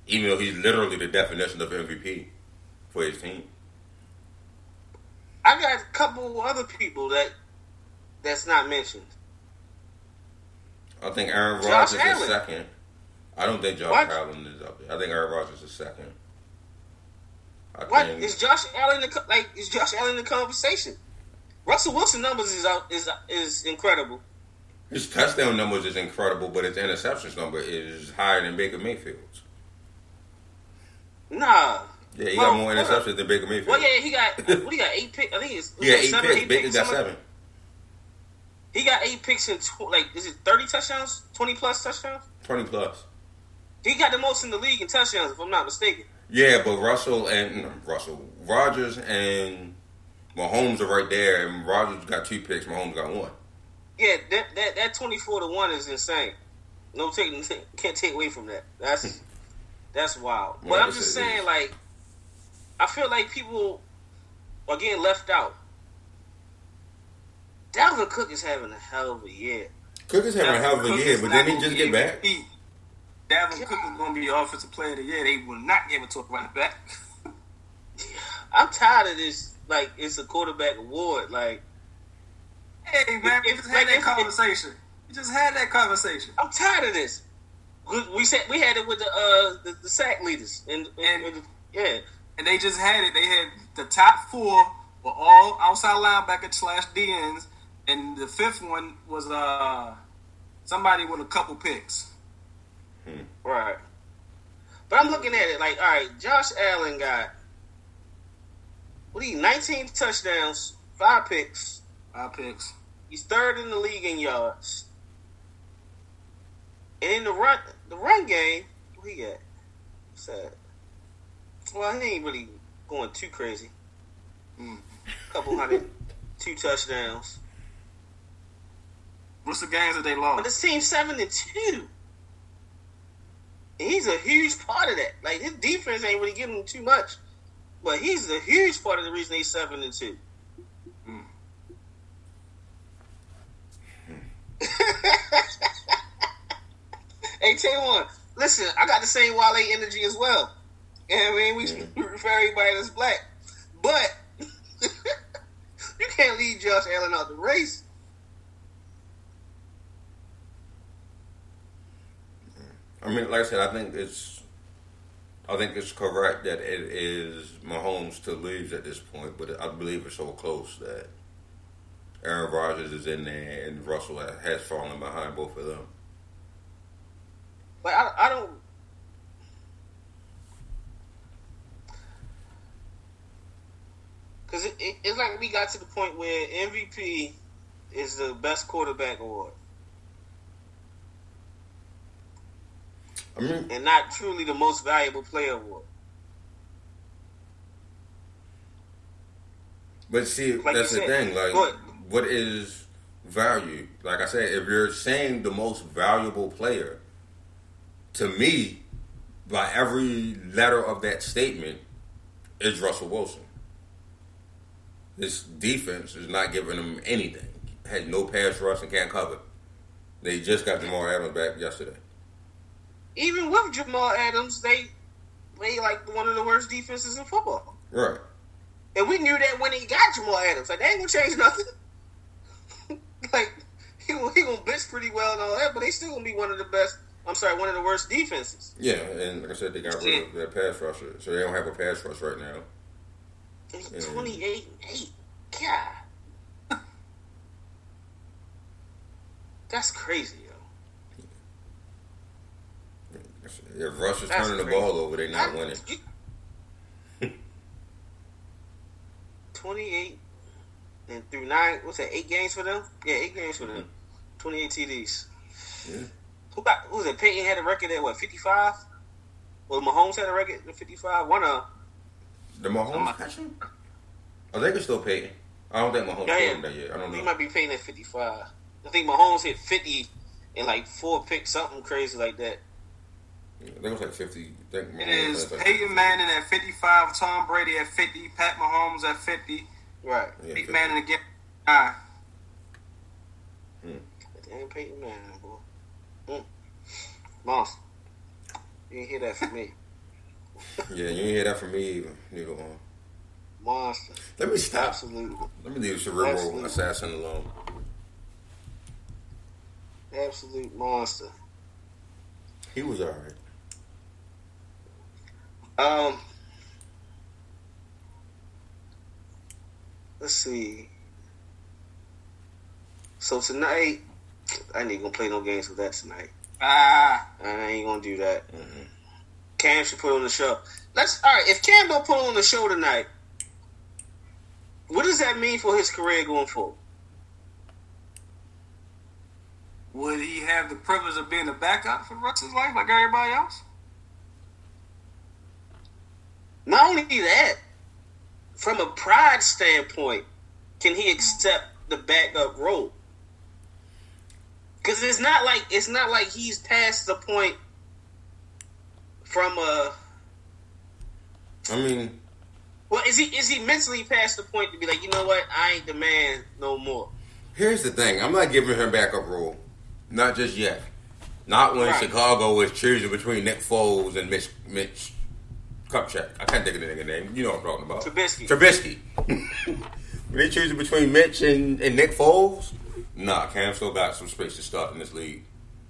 Speaker 2: even though he's literally the definition of MVP for his team.
Speaker 3: I got a couple other people that that's not mentioned.
Speaker 2: I think Aaron Rodgers is second. I don't think Josh? Allen is up there. I think Aaron Rodgers is second. I
Speaker 3: What
Speaker 2: think-
Speaker 3: is Josh Allen? The, like is Josh Allen the conversation? Russell Wilson numbers is out, is is incredible.
Speaker 2: His touchdown numbers is incredible, but his interceptions number is higher than Baker Mayfield's.
Speaker 3: Nah.
Speaker 2: Yeah, he
Speaker 3: Well,
Speaker 2: got more interceptions
Speaker 3: up.
Speaker 2: than Baker Mayfield.
Speaker 3: Well, yeah, he got what he got eight picks. I think it's
Speaker 2: He got eight
Speaker 3: seven,
Speaker 2: picks. Baker got seven.
Speaker 3: He got eight picks and tw- like is it thirty touchdowns, twenty plus touchdowns?
Speaker 2: Twenty plus.
Speaker 3: He got the most in the league in touchdowns, if I'm not mistaken.
Speaker 2: Yeah, but Russell and Russell Rodgers and Mahomes are right there, and Rodgers got two picks. Mahomes got one.
Speaker 3: Yeah, that that, that twenty four to one is insane. No taking can't take away from that. That's that's wild. But I'm just saying,
Speaker 2: is.
Speaker 3: like, I feel like people are getting left out. Dalvin Cook is having a hell of a year.
Speaker 2: Cook is having a hell of a
Speaker 4: Cook
Speaker 2: year, but then he just get back.
Speaker 4: MVP. Dalvin Cook is going to be offensive player of the year. They will not give it to a running back.
Speaker 3: I'm tired of this. Like, it's a quarterback award. Like,
Speaker 4: hey man, we
Speaker 3: If-
Speaker 4: just
Speaker 3: like,
Speaker 4: had that
Speaker 3: if-
Speaker 4: conversation. We just had that conversation.
Speaker 3: I'm tired of this. We, we said we had it with the uh the, the sack leaders and, and,
Speaker 4: And-
Speaker 3: yeah.
Speaker 4: and they just had it. They had the top four were all outside linebacker slash DNs, and the fifth one was uh somebody with a couple picks.
Speaker 3: Right. But I'm looking at it like, all right, Josh Allen got what you, 19 touchdowns, five picks.
Speaker 4: Five picks.
Speaker 3: He's third in the league in yards. And in the run the run game, what he got? What's that? Well, he ain't really going too crazy.
Speaker 4: Mm.
Speaker 3: Couple hundred, two touchdowns.
Speaker 4: What's the games that they lost?
Speaker 3: But this team's seven and two. And he's a huge part of that. Like his defense ain't really giving him too much, but he's a huge part of the reason he's seven and two.
Speaker 4: Mm.
Speaker 3: hey Taylor, listen, I got the same Wale energy as well. You know I mean? We refer everybody as black, but you can't leave Josh Allen out the race.
Speaker 2: I mean, like I said, I think it's, I think it's correct that it is Mahomes to lose at this point, but I believe it's so close that Aaron Rodgers is in there and Russell has fallen behind both of them.
Speaker 3: But I, I don't. Because it, it, it's like we got to the point where MVP is the best quarterback award
Speaker 2: I mean,
Speaker 3: and not truly the most valuable player award.
Speaker 2: But see,
Speaker 3: Like
Speaker 2: that's the
Speaker 3: said,
Speaker 2: thing. Like,
Speaker 3: what-
Speaker 2: what is value? Like I said, if you're saying the most valuable player, to me, by every letter of that statement, is Russell Wilson. This defense is not giving them anything. Had no pass rush and can't cover. They just got Jamal Adams back yesterday.
Speaker 3: Even with Jamal Adams, they they like one of the worst defenses in football.
Speaker 2: Right.
Speaker 3: And we knew that when he got Jamal Adams. Like, they ain't gonna change nothing. like, he, he gonna blitz pretty well and all that, but they still gonna be one of the best. I'm sorry, one of the worst defenses.
Speaker 2: Yeah, and like I said, they got rid of their pass rusher, so they don't have a pass rush right now.
Speaker 3: He's
Speaker 2: Yeah.
Speaker 3: 28 and 8. God. That's crazy,
Speaker 2: If Russ is
Speaker 3: That's
Speaker 2: turning the ball over, they're not
Speaker 3: I-
Speaker 2: winning.
Speaker 3: you- Twenty-eight and through nine. What's that? Eight games for them? Yeah, eight games for them. Mm-hmm. Twenty-eight TDs.
Speaker 2: Yeah.
Speaker 3: Who got? Who was it? Peyton had a record at what? Fifty-five. Well, Mahomes had a record at fifty-five. One of.
Speaker 2: The Mahomes catching? Oh, they can still pay. I don't think Mahomes
Speaker 3: Yeah,
Speaker 2: yeah, that yet. I don't
Speaker 3: He
Speaker 2: know.
Speaker 3: He might be paying at fifty-five. I think Mahomes hit fifty and like four picks, something crazy like that.
Speaker 2: I think it was like 50. I think
Speaker 4: It is Peyton
Speaker 2: 50.
Speaker 4: Manning at 55, Tom Brady at 50, Pat Mahomes at 50,
Speaker 3: Right.
Speaker 2: Yeah,
Speaker 4: Peyton
Speaker 2: 50.
Speaker 4: Manning again. Ah. Hmm. Nine.
Speaker 3: Damn Peyton Manning, boy. Mm. Monster. You didn't hear that from me.
Speaker 2: Yeah, you ain't hear that from me either. Neither uh. one.
Speaker 3: Monster.
Speaker 2: Let me stop.
Speaker 3: Absolutely.
Speaker 2: Let me leave Cerebral
Speaker 3: Absolutely.
Speaker 2: Assassin alone.
Speaker 3: Absolute monster.
Speaker 2: He was alright.
Speaker 3: Um, let's see. So tonight, I ain't gonna play no games with that tonight.
Speaker 4: Ah,
Speaker 3: I ain't gonna do that. Cam should put on the show. Let's all right. If Cam don't put on the show tonight, what does that mean for his career going forward?
Speaker 4: would he have the privilege of being a backup for the rest of his life like everybody else?
Speaker 3: Not only that, from a pride standpoint, can he accept the backup role? Because it's not like it's not like he's past the point from a.
Speaker 2: I mean,
Speaker 3: Well, is he is he mentally past the point to be like, you know what, I ain't the man no more?
Speaker 2: here's the thing. I'm not giving her backup role. Not just yet. Not when
Speaker 3: Right.
Speaker 2: Chicago is choosing between Nick Foles and Mitch, Mitch Kupchak. I can't think of the nigga name. You know what I'm talking about.
Speaker 3: Trubisky.
Speaker 2: Trubisky. when they choosing between Mitch and, and Nick Foles, nah, Cam still got some space to start in this league.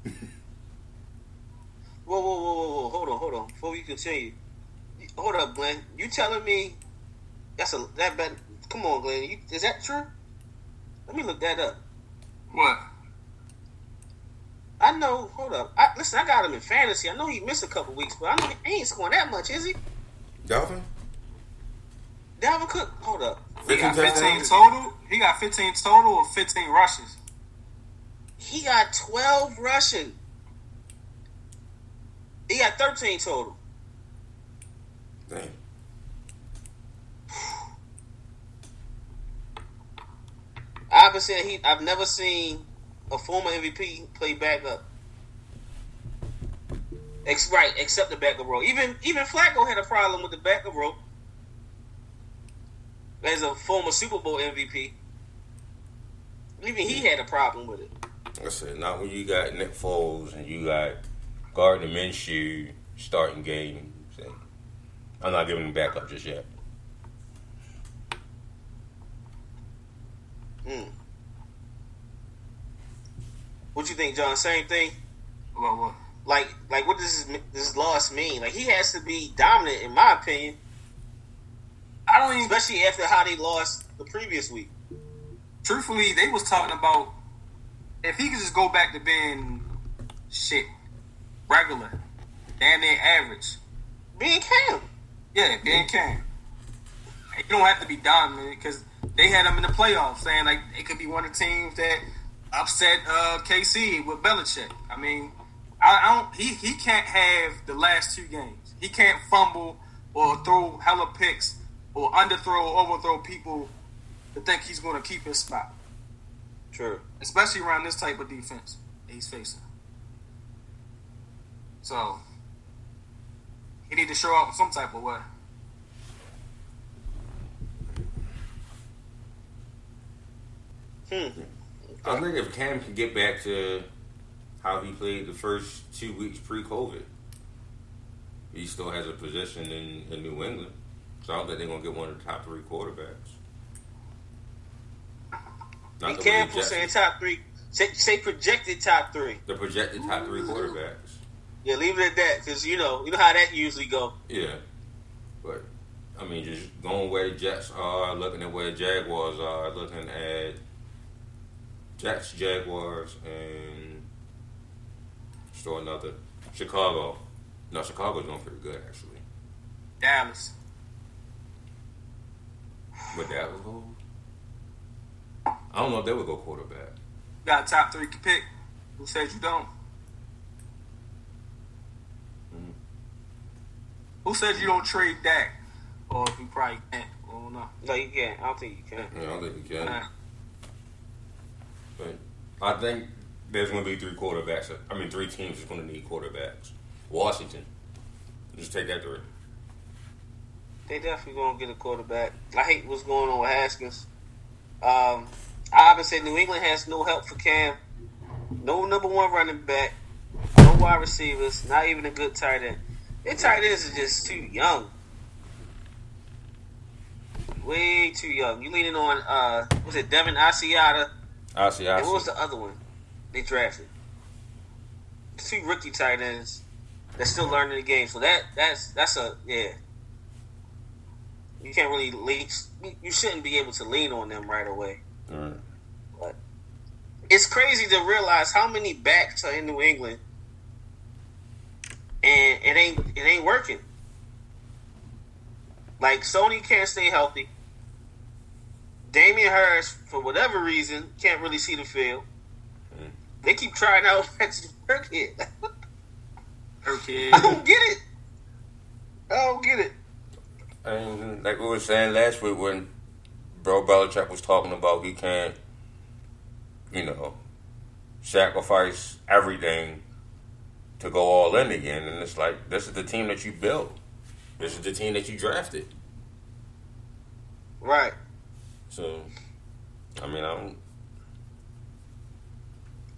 Speaker 3: Whoa, whoa, whoa, whoa, whoa! Hold on, hold on. Before we continue, hold up, Glenn. You telling me that's a that bet? Come on, Glenn. You, is that true? Let me look that up.
Speaker 4: What?
Speaker 3: I know. Hold up. I, listen, I got him in fantasy. I know he missed a couple weeks, but I know he ain't scoring that much, is he?
Speaker 2: Dolphin?
Speaker 3: Dalvin Cook. Hold up.
Speaker 4: He got
Speaker 2: 15
Speaker 4: 15 total? He got 15 total or 15 rushes?
Speaker 3: He got twelve rushing. He got thirteen total.
Speaker 2: Damn.
Speaker 3: I've been saying he. I've never seen a former MVP play backup. Ex, right, except the backup role. Even even Flacco had a problem with the backup role. As a former Super Bowl MVP, even he had a problem with it.
Speaker 2: I said, not when you got Nick Foles and you got Gardner Minshew starting games. And I'm not giving him backup just yet.
Speaker 3: Mm. What you think, John? Same thing.
Speaker 4: What, what?
Speaker 3: Like, like what does this, this loss mean? Like, he has to be dominant, in my opinion,
Speaker 4: I don't even.
Speaker 3: especially after how they lost the previous week.
Speaker 4: Truthfully, they was talking about if he could just go back to being shit, regular, damn near average.
Speaker 3: Being Cam.
Speaker 4: Yeah, being Cam. You don't have to be dominant because they had him in the playoffs, saying like it could be one of the teams that upset uh, KC with Belichick. I mean, I, I don't. He he can't have the last two games. He can't fumble or throw hella picks or underthrow or overthrow people to think he's going to keep his spot,
Speaker 3: True.
Speaker 4: especially around this type of defense that he's facing. So he need to show up in some type of way.
Speaker 3: Hmm.
Speaker 2: I think if Cam can get back to how he played the first two weeks pre-COVID, he still has a position in, in New England. So I don't think they're gonna get one of the top three quarterbacks. Not
Speaker 3: And
Speaker 2: the way
Speaker 3: Cam
Speaker 2: the
Speaker 3: was
Speaker 2: Jets-
Speaker 3: saying top three. Say, say projected top three.
Speaker 2: the projected top three quarterbacks.
Speaker 3: Yeah, leave it at that because you know you know how that usually go.
Speaker 2: Yeah, but I mean, just going where the Jets are, looking at where the Jaguars are, looking at Jets, Jaguars, and still another Chicago. No, Chicago's doing pretty good actually.
Speaker 4: Dallas.
Speaker 2: But Dallas go. I don't know if they would go quarterback.
Speaker 4: You got a top three pick. Who says you don't?
Speaker 2: Mhm.
Speaker 4: Who says you don't trade Dak? Or if you probably can't. I don't know.
Speaker 3: No, you can't. I don't think you can.
Speaker 2: Yeah, I don't think you can. But I think there's going to be three quarterbacks. I mean, three teams is going to need quarterbacks. Washington. Just take that three.
Speaker 3: They definitely gonna get a quarterback. I hate what's going on with Haskins. Um, I would say New England has no help for Cam. No number one running back. No wide receivers. Not even a good tight end. Their tight ends are just too young. Way too young. You leaning on uh, was it Devin Asiasi?
Speaker 2: I see. I
Speaker 3: And what was the other one they drafted? Two rookie tight ends that's still learning the game. So that that's that's a yeah. You can't really lean. You shouldn't be able to lean on them right away.
Speaker 2: Right.
Speaker 3: It's crazy to realize how many backs are in New England, and it ain't it ain't working. Like Sony can't stay healthy. Damien Harris, for whatever reason, can't really see the field.
Speaker 2: Mm.
Speaker 3: They keep trying out Rex Burkhead.
Speaker 4: Okay.
Speaker 3: I don't get it. I don't get it.
Speaker 2: And like we were saying last week when Bro Belichick was talking about he can't, you know, sacrifice everything to go all in again. And it's like, this is the team that you built. This is the team that you drafted.
Speaker 3: Right.
Speaker 2: So, I mean, I don't.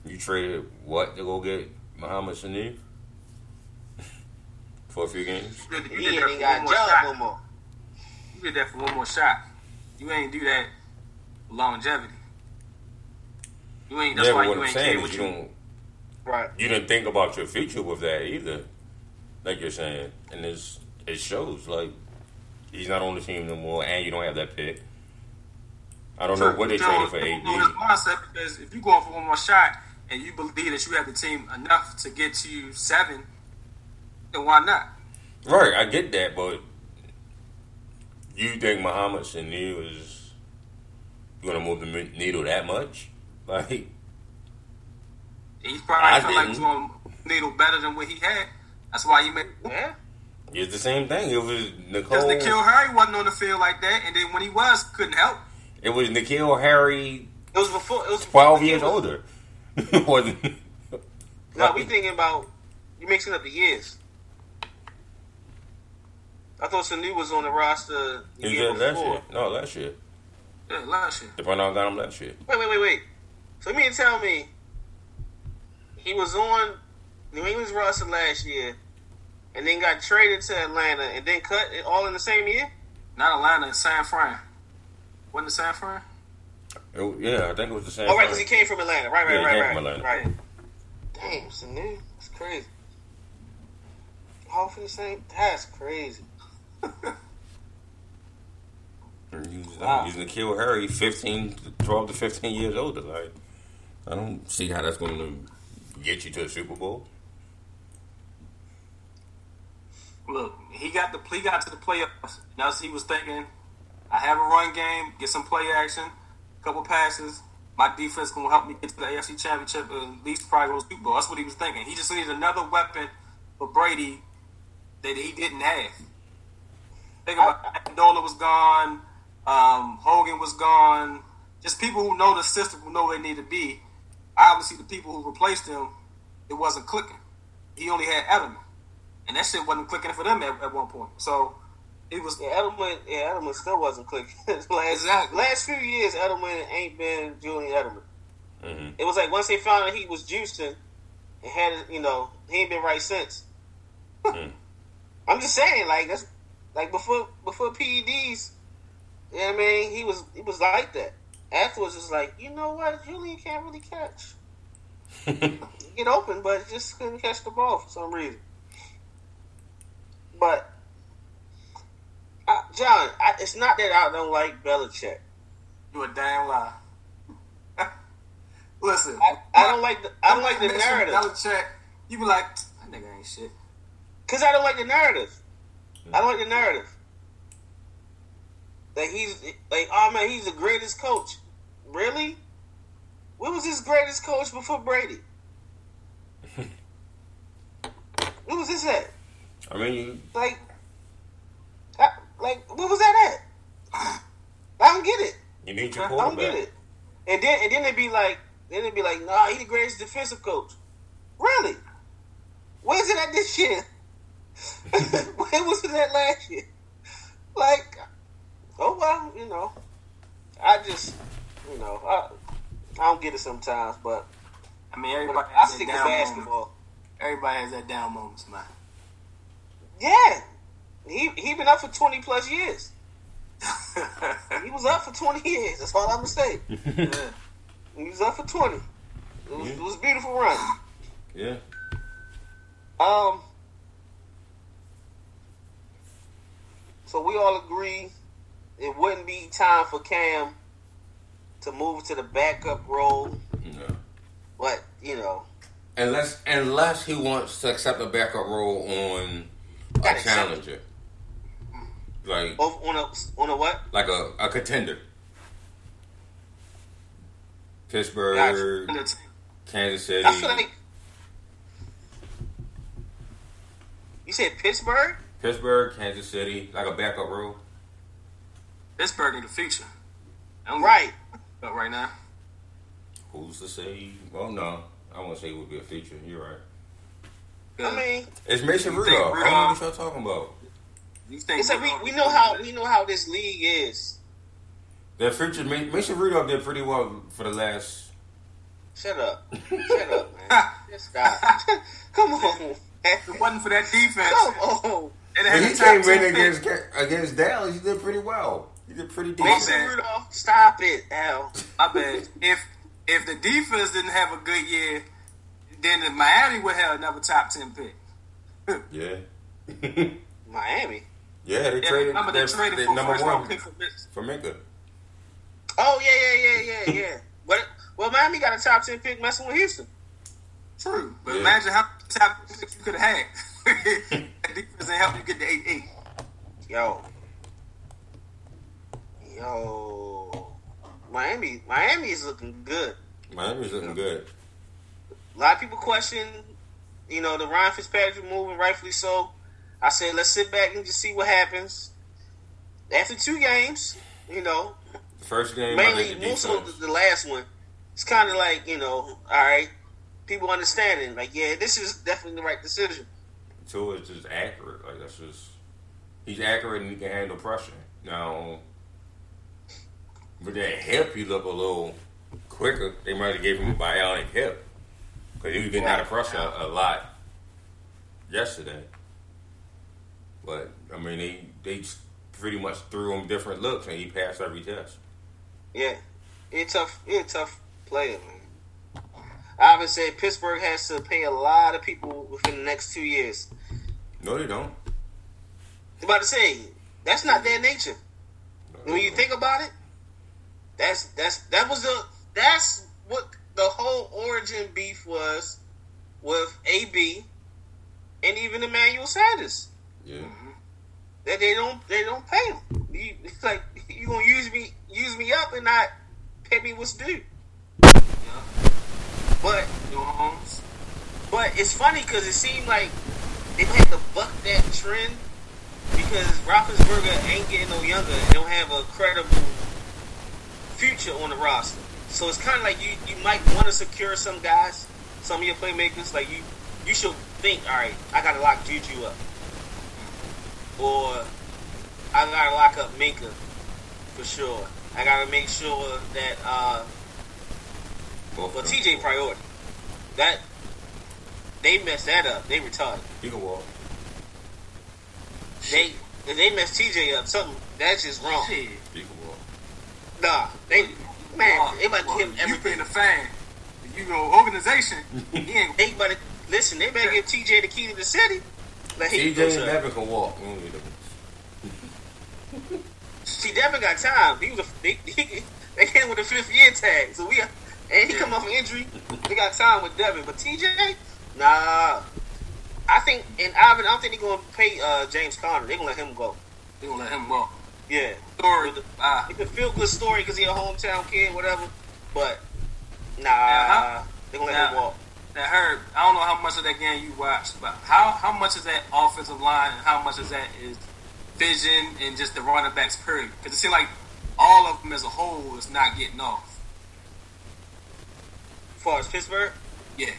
Speaker 2: You traded what to go get Mohamed Sanu for a few games?
Speaker 4: You did, you
Speaker 3: He
Speaker 4: did
Speaker 3: ain't
Speaker 4: that for
Speaker 3: got
Speaker 4: one more
Speaker 3: job
Speaker 4: shot.
Speaker 3: no more.
Speaker 4: You did that for one more shot. You ain't do that longevity. You ain't. That's
Speaker 2: yeah,
Speaker 4: why
Speaker 2: but what
Speaker 4: you
Speaker 2: I'm
Speaker 4: ain't
Speaker 2: saying
Speaker 4: care
Speaker 2: is
Speaker 4: what
Speaker 2: you
Speaker 4: you.
Speaker 2: don't.
Speaker 3: Right.
Speaker 2: You didn't think about your future with that either, like you're saying, and it's it shows. Like he's not on the team no more, and you don't have that pick. I don't know what they
Speaker 4: You know,
Speaker 2: traded for
Speaker 4: you know his
Speaker 2: AD.
Speaker 4: mindset because if you going for one more shot and you believe that you have the team enough to get to seven, then why not?
Speaker 2: Right, I get that, but you think Mohamed Sanu is going to move the needle that much? Like,
Speaker 4: He's probably
Speaker 2: I
Speaker 4: feel like he's
Speaker 2: didn't.
Speaker 4: going to needle better than what he had. That's why he made.
Speaker 3: Yeah.
Speaker 2: it's the same thing. It was Nicole.
Speaker 4: Because
Speaker 2: Nicole.
Speaker 4: N'Keal Harry wasn't on the field like that, and then when he was, couldn't help.
Speaker 2: It was N'Keal Harry,
Speaker 3: It was before. It was
Speaker 2: twelve
Speaker 3: before-
Speaker 2: years older. Wasn't-
Speaker 3: No, we thinking about you mixing up the years. I thought Sanu was on the roster the
Speaker 2: He
Speaker 3: year
Speaker 2: did last year. No, last year.
Speaker 4: Yeah, last year.
Speaker 2: The Brown got him last year.
Speaker 3: Wait, wait, wait, wait. So you mean to tell me he was on New England's roster last year and then got traded to Atlanta and then cut it all in the same year?
Speaker 4: Not Atlanta, San Fran. Wasn't it San
Speaker 2: It- yeah, I think it was the same.
Speaker 3: Oh, right, because he came from Atlanta. Right, right,
Speaker 2: Yeah, he
Speaker 3: right,
Speaker 2: came
Speaker 3: right.
Speaker 2: from Atlanta.
Speaker 3: Right. Damn, Sanu. That's crazy. All for the same. That's crazy.
Speaker 2: He's, uh,
Speaker 3: Wow.
Speaker 2: he's N'Keal Harry, 15, 12 to 15 years older. Like, I don't see how that's going to get you to a Super Bowl.
Speaker 4: Look, he got the he got to the playoffs. Now he was thinking, I have a run game, get some play action, couple passes. My defense gonna help me get to the AFC Championship and at least probably go to Super Bowl. That's what he was thinking. He just needed another weapon for Brady that he didn't have. Think about Amendola was gone, um, Hogan was gone. Just people who know the system, who know where they need to be. Obviously, the people who replaced him, it wasn't clicking. He only had Edelman, and that shit wasn't clicking for them at, at one point. So it was
Speaker 3: Edelman. Yeah, Edelman still wasn't clicking. last,
Speaker 4: Exactly.
Speaker 3: last few years, Edelman ain't been Julian Edelman.
Speaker 2: hmm
Speaker 3: It was like once they found out he was juicing and had, you know, he ain't been right since.
Speaker 2: Hmm.
Speaker 3: I'm just saying, like that's like before before PEDs. You know what I mean? He was he was like that. Afterwards, it's like you know what, Julian can't really catch. Get open, but just couldn't catch the ball for some reason. But uh, John, I, it's not that I don't like Belichick.
Speaker 4: you a damn lie. Listen,
Speaker 3: I, I don't like the I don't like the narrative.
Speaker 4: Belichick, you be like, that nigga ain't shit.
Speaker 3: Cause I don't like the narrative. I don't like the narrative. That he's like, oh man, he's the greatest coach. Really? When was his greatest coach before Brady? Where was this at?
Speaker 2: I mean,
Speaker 3: Like, I, like where was that at? I don't get it.
Speaker 2: you need your
Speaker 3: I don't get it. And then and then they'd be like, then they'd be like, nah, he the greatest defensive coach. Really? Where's it at this year? Where was it at last year? Like, oh well, you know, I just, you know, I, I don't get it sometimes, but
Speaker 4: I mean, everybody
Speaker 3: I
Speaker 4: has
Speaker 3: stick
Speaker 4: that
Speaker 3: to
Speaker 4: down moment.
Speaker 3: basketball.
Speaker 4: Everybody has that down moments, man.
Speaker 3: Yeah, he he been up for twenty plus years. He was up for twenty years. That's all I'm gonna say.
Speaker 4: yeah.
Speaker 3: He was up for twenty. It was, it was a beautiful run.
Speaker 2: Yeah.
Speaker 3: Um. So we all agree it wouldn't be time for Cam to move to the backup role,
Speaker 2: No.
Speaker 3: but you know,
Speaker 2: Unless unless he wants to accept a backup role on a challenger, like
Speaker 3: both on a on a what?
Speaker 2: like a, a contender. Pittsburgh,
Speaker 3: Gotcha.
Speaker 2: Kansas City.
Speaker 3: I feel like you said Pittsburgh.
Speaker 2: Pittsburgh, Kansas City, like a backup role.
Speaker 4: Pittsburgh in the future. I'm
Speaker 3: Right.
Speaker 4: But right now,
Speaker 2: Who's to say? Well, no, I won't say it would be a feature. You're right.
Speaker 3: I mean,
Speaker 2: It's Mason
Speaker 4: You think
Speaker 2: Rudolph. I don't know
Speaker 4: Rudolph-
Speaker 2: what y'all talking about.
Speaker 4: You think
Speaker 3: it's like we, we know how we know how this league is.
Speaker 2: That future Ma- Mason Rudolph did pretty well for the last.
Speaker 3: Shut up. Shut up, man. Just stop. Come on.
Speaker 4: If it wasn't for that defense,
Speaker 3: Come on.
Speaker 4: it
Speaker 2: When he
Speaker 4: the top
Speaker 2: came in against against Dallas, he did pretty well. He did pretty
Speaker 4: My
Speaker 2: decent.
Speaker 3: Mason. Rudolph, stop it, Al.
Speaker 4: My bad. If if the defense didn't have a good year, then the Miami would have another top ten pick.
Speaker 2: Yeah.
Speaker 3: Miami.
Speaker 2: Yeah, they
Speaker 4: Yeah,
Speaker 2: traded
Speaker 4: remember they traded
Speaker 2: their
Speaker 4: for
Speaker 2: number one
Speaker 4: pick for
Speaker 2: for Minkah.
Speaker 3: Oh yeah, yeah, yeah, yeah, yeah. But well, Miami got a top ten pick messing with Houston.
Speaker 4: True, but
Speaker 2: Yeah.
Speaker 4: imagine how many top picks you could have had. that defense ain't help you get the eight eight.
Speaker 3: Yo, yo, Miami, Miami is looking good.
Speaker 2: Miami's looking good.
Speaker 3: A lot of people question, you know, the Ryan Fitzpatrick move, and rightfully so. I said, let's sit back and just see what happens. After two games, you know,
Speaker 2: First game,
Speaker 3: mainly
Speaker 2: think the
Speaker 3: more so
Speaker 2: defense.
Speaker 3: the, the last one. It's kind of like you know, all right, people understanding like, yeah, this is definitely the right decision.
Speaker 2: Two is just accurate. Like that's just he's accurate and he can handle pressure. Now, with that hip, he look a little quicker. They might have gave him a bionic hip because he was getting out of pressure a lot yesterday. But I mean, they they pretty much threw him different looks and he passed every test.
Speaker 3: Yeah, it's tough. It's a tough player, man. I would say Pittsburgh has to pay a lot of people within the next two years.
Speaker 2: No, they don't.
Speaker 3: I'm about to say that's not their nature.
Speaker 2: No,
Speaker 3: When you
Speaker 2: don't.
Speaker 3: think about it, that's that's that was the that's what the whole origin beef was with AB and even Emmanuel Sanders.
Speaker 2: yeah,
Speaker 3: That they don't they don't pay him. You, it's like you gonna use me use me up and not pay me what's due. But
Speaker 4: New homes.
Speaker 3: but it's funny because it seemed like they had to buck that trend because Roethlisberger ain't getting no younger and don't have a credible future on the roster. So it's kind of like you you might want to secure some guys, some of your playmakers. Like you you should think, all right, I gotta lock Juju up, or I gotta lock up Minkah for sure. I gotta make sure that uh,
Speaker 2: Both
Speaker 3: well. TJ priority. That they messed that up. They retarded.
Speaker 2: You can walk.
Speaker 3: They if they messed TJ up. Something that's just wrong.
Speaker 4: Shit.
Speaker 2: He can walk.
Speaker 3: Nah, they man,
Speaker 4: Well,
Speaker 3: they about to give him
Speaker 4: You
Speaker 3: everything.
Speaker 4: being a fan, you know, organization. he ain't.
Speaker 3: They better listen. They better give TJ the key to the city. Go
Speaker 2: TJ Devin can walk. We don't need them.
Speaker 3: See, Devin got time. He was a, they, he, they came with a fifth year tag, so we and he come off an injury. They got time with Devin, but TJ, nah. I think, and Ivan, I don't think they're gonna pay uh, James Conner. They're gonna let him go.
Speaker 4: They're gonna let him go.
Speaker 3: Yeah,
Speaker 4: Story. Ah,
Speaker 3: it's a feel good story because he a hometown kid, whatever. But nah,
Speaker 4: how-
Speaker 3: they're gonna let him walk.
Speaker 4: Now, Herb, I don't know how much of that game you watched, but how how much is that offensive line and how much of that is vision and just the running backs period? Because it seems like all of them as a whole is not getting off.
Speaker 3: As far as Pittsburgh,
Speaker 4: Yeah.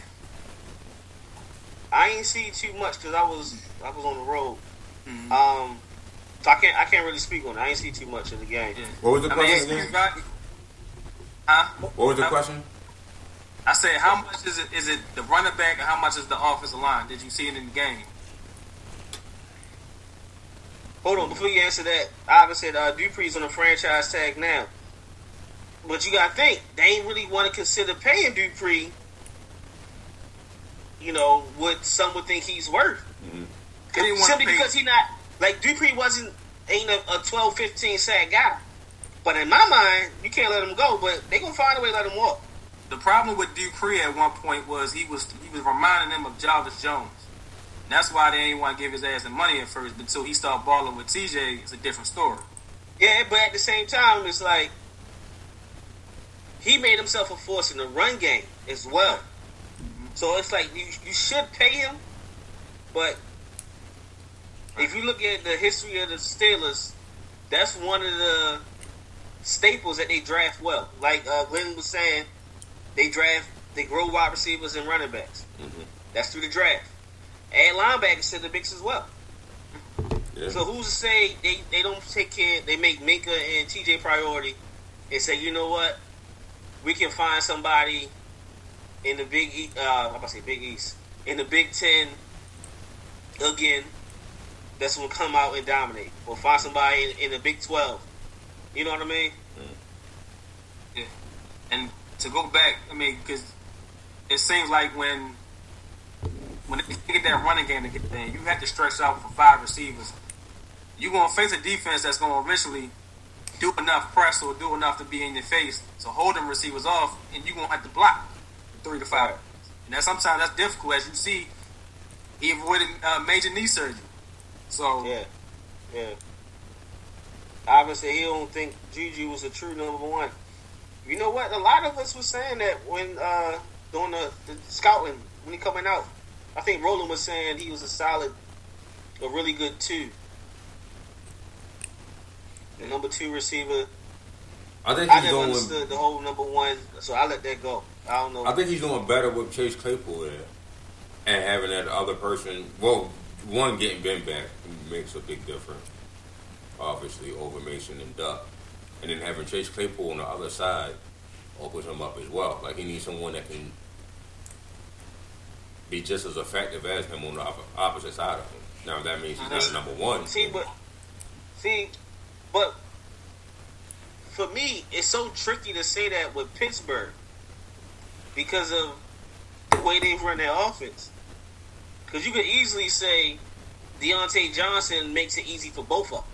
Speaker 3: I ain't see too much because I was I was on the road.
Speaker 4: Mhm.
Speaker 3: Um, so I can't I can't really speak on it. I ain't see too much of the game.
Speaker 4: yeah.
Speaker 2: What was the
Speaker 4: I
Speaker 2: question
Speaker 4: he's
Speaker 2: again?
Speaker 4: got- huh?
Speaker 2: What was the
Speaker 4: Huh?
Speaker 2: question?
Speaker 4: I said, how much is it? Is it the running back, and how much is the offensive line? Did you see it in the game?
Speaker 3: Hold on, before you answer that, Ivan said uh, Dupree's on a franchise tag now. But you gotta think, they ain't really want to consider paying Dupree, you know, what some would think he's worth.
Speaker 4: They didn't
Speaker 3: Simply
Speaker 4: pay-
Speaker 3: because he not, like, Dupree wasn't, ain't a, a 12, 15 sack guy. But in my mind, you can't let him go, but they gonna find a way to let him walk.
Speaker 4: The problem with Dupree at one point was he was he was reminding them of Jarvis Jones. And that's why they didn't want to give his ass the money at first. But until he started balling with TJ, it's a different story.
Speaker 3: Yeah, but at the same time, it's like he made himself a force in the run game as well. So it's like you you should pay him, but if you look at the history of the Steelers, that's one of the staples that they draft well. Like uh, Glenn was saying, they draft they grow wide receivers and running backs. That's through the draft. Add linebackers to the mix as well.
Speaker 2: Yeah.
Speaker 3: So who's to say they, they don't take care? They make Minkah and TJ priority, and say, you know what, we can find somebody in the Big E. Uh, I'm about to say Big East in the Big Ten again. That's gonna come out and dominate, or find somebody in, in the Big Twelve. You know what I mean?
Speaker 4: Yeah. And to go back, I mean, because it seems like when when they get that running game to get there, you have to stretch out for five receivers. You're gonna face a defense that's gonna eventually do enough press or do enough to be in your face to hold them receivers off, and you're gonna have to block three to five. And that sometimes that's difficult, as you see, he avoided uh, major knee surgery. So
Speaker 3: Yeah, yeah. Said he don't think Juju was a true number one. You know what? A lot of us was saying that when uh, doing the, the scouting when he coming out. I think Roland was saying he was a solid, a really good two. The number two receiver.
Speaker 2: I think
Speaker 3: I
Speaker 2: he's
Speaker 3: never
Speaker 2: doing.
Speaker 3: understood the whole number one, so I let that go. I don't know.
Speaker 2: I think he's doing better with Chase Claypool there, and having that other person. Well, one getting Ben back makes a big difference, obviously over Mason and Duck, and then having Chase Claypool on the other side opens him up as well. Like he needs someone that can be just as effective as him on the opposite side of him. Now that means he's not a number one.
Speaker 3: See, but see, but for me, it's so tricky to say that with Pittsburgh because of the way they run their offense. Because you could easily say Diontae Johnson makes it easy for both of them.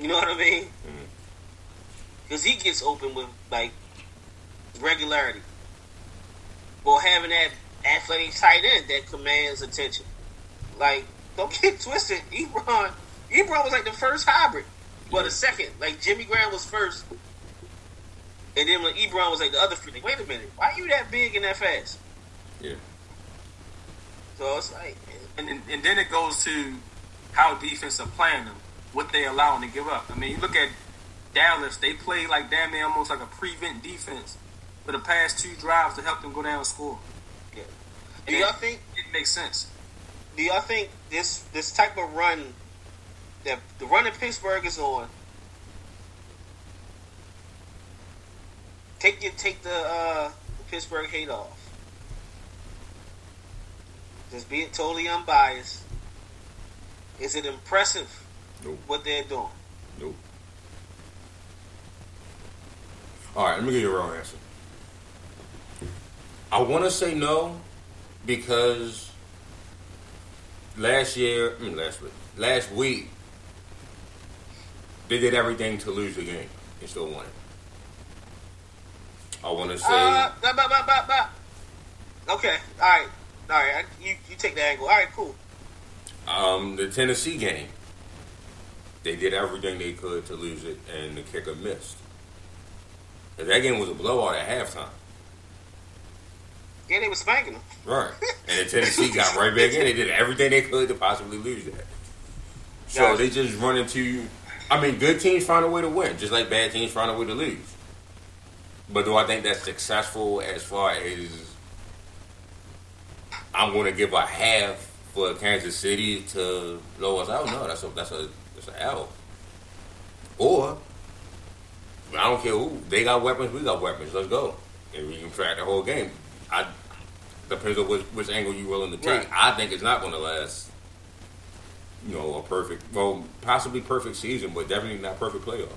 Speaker 3: You know what I mean? Mm-hmm. Because he gets open with like regularity. Or having that athletic tight end that commands attention. Like, don't get twisted. Ebron, Ebron was like the first hybrid. Well, the second. Like, Jimmy Graham was first. And then when Ebron was like the other freak, like, wait a minute, why are you that big and that fast?
Speaker 2: Yeah.
Speaker 3: So it's like,
Speaker 4: and, and, and then it goes to how defense are playing them, what they allowing to give up. I mean, you look at Dallas; they play like damn near almost like a prevent defense for the past two drives to help them go down and score.
Speaker 3: yeah. Do y'all
Speaker 4: it,
Speaker 3: think?
Speaker 4: it makes sense?
Speaker 3: Do y'all think this this type of run that the run in Pittsburgh is on? Take your take the uh, the Pittsburgh hate off. Just being totally unbiased. Is it impressive
Speaker 2: Nope.
Speaker 3: what they're doing?
Speaker 2: Nope. All right, let me give you a real answer. I want to say no because last year, I mean last week, last week, they did everything to lose the game and still won it. I want to say
Speaker 3: Uh, bah, bah, bah. Okay, all right. All right, I, you you take the angle. All right, cool.
Speaker 2: Um, the Tennessee game, they did everything they could to lose it, and the kicker missed. That game was a blowout at halftime.
Speaker 3: Yeah, they were spanking them.
Speaker 2: Right. And then Tennessee got right back in. They did everything they could to possibly lose that. So
Speaker 3: Gotcha.
Speaker 2: they just run into. I mean, good teams find a way to win, just like bad teams find a way to lose. But do I think that's successful as far as I'm going to give a half for Kansas City to blow us out? No, that's a that's a L. Or I don't care who they got weapons, we got weapons. Let's go, and we can track the whole game. I depends on which, which angle you're willing to take.
Speaker 3: Right.
Speaker 2: I think it's not going to last. You know, a perfect, well, possibly perfect season, but definitely not perfect playoff.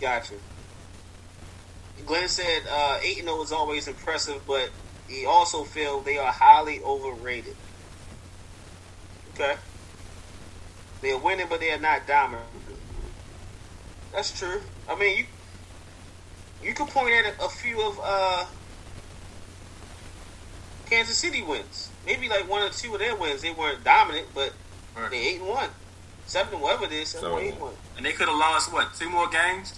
Speaker 3: Gotcha. Glenn said uh, 8 0 is always impressive, but he also feels they are highly overrated. Okay. They are winning, but they are not dominant. That's true. I mean, you you could point at a, a few of uh, Kansas City wins. Maybe like one or two of their wins. They weren't dominant, but
Speaker 4: Right.
Speaker 3: they 8 and 1. 7 and whatever it is, 7
Speaker 2: So-
Speaker 3: 8 and 1.
Speaker 4: And they could have lost what two more games?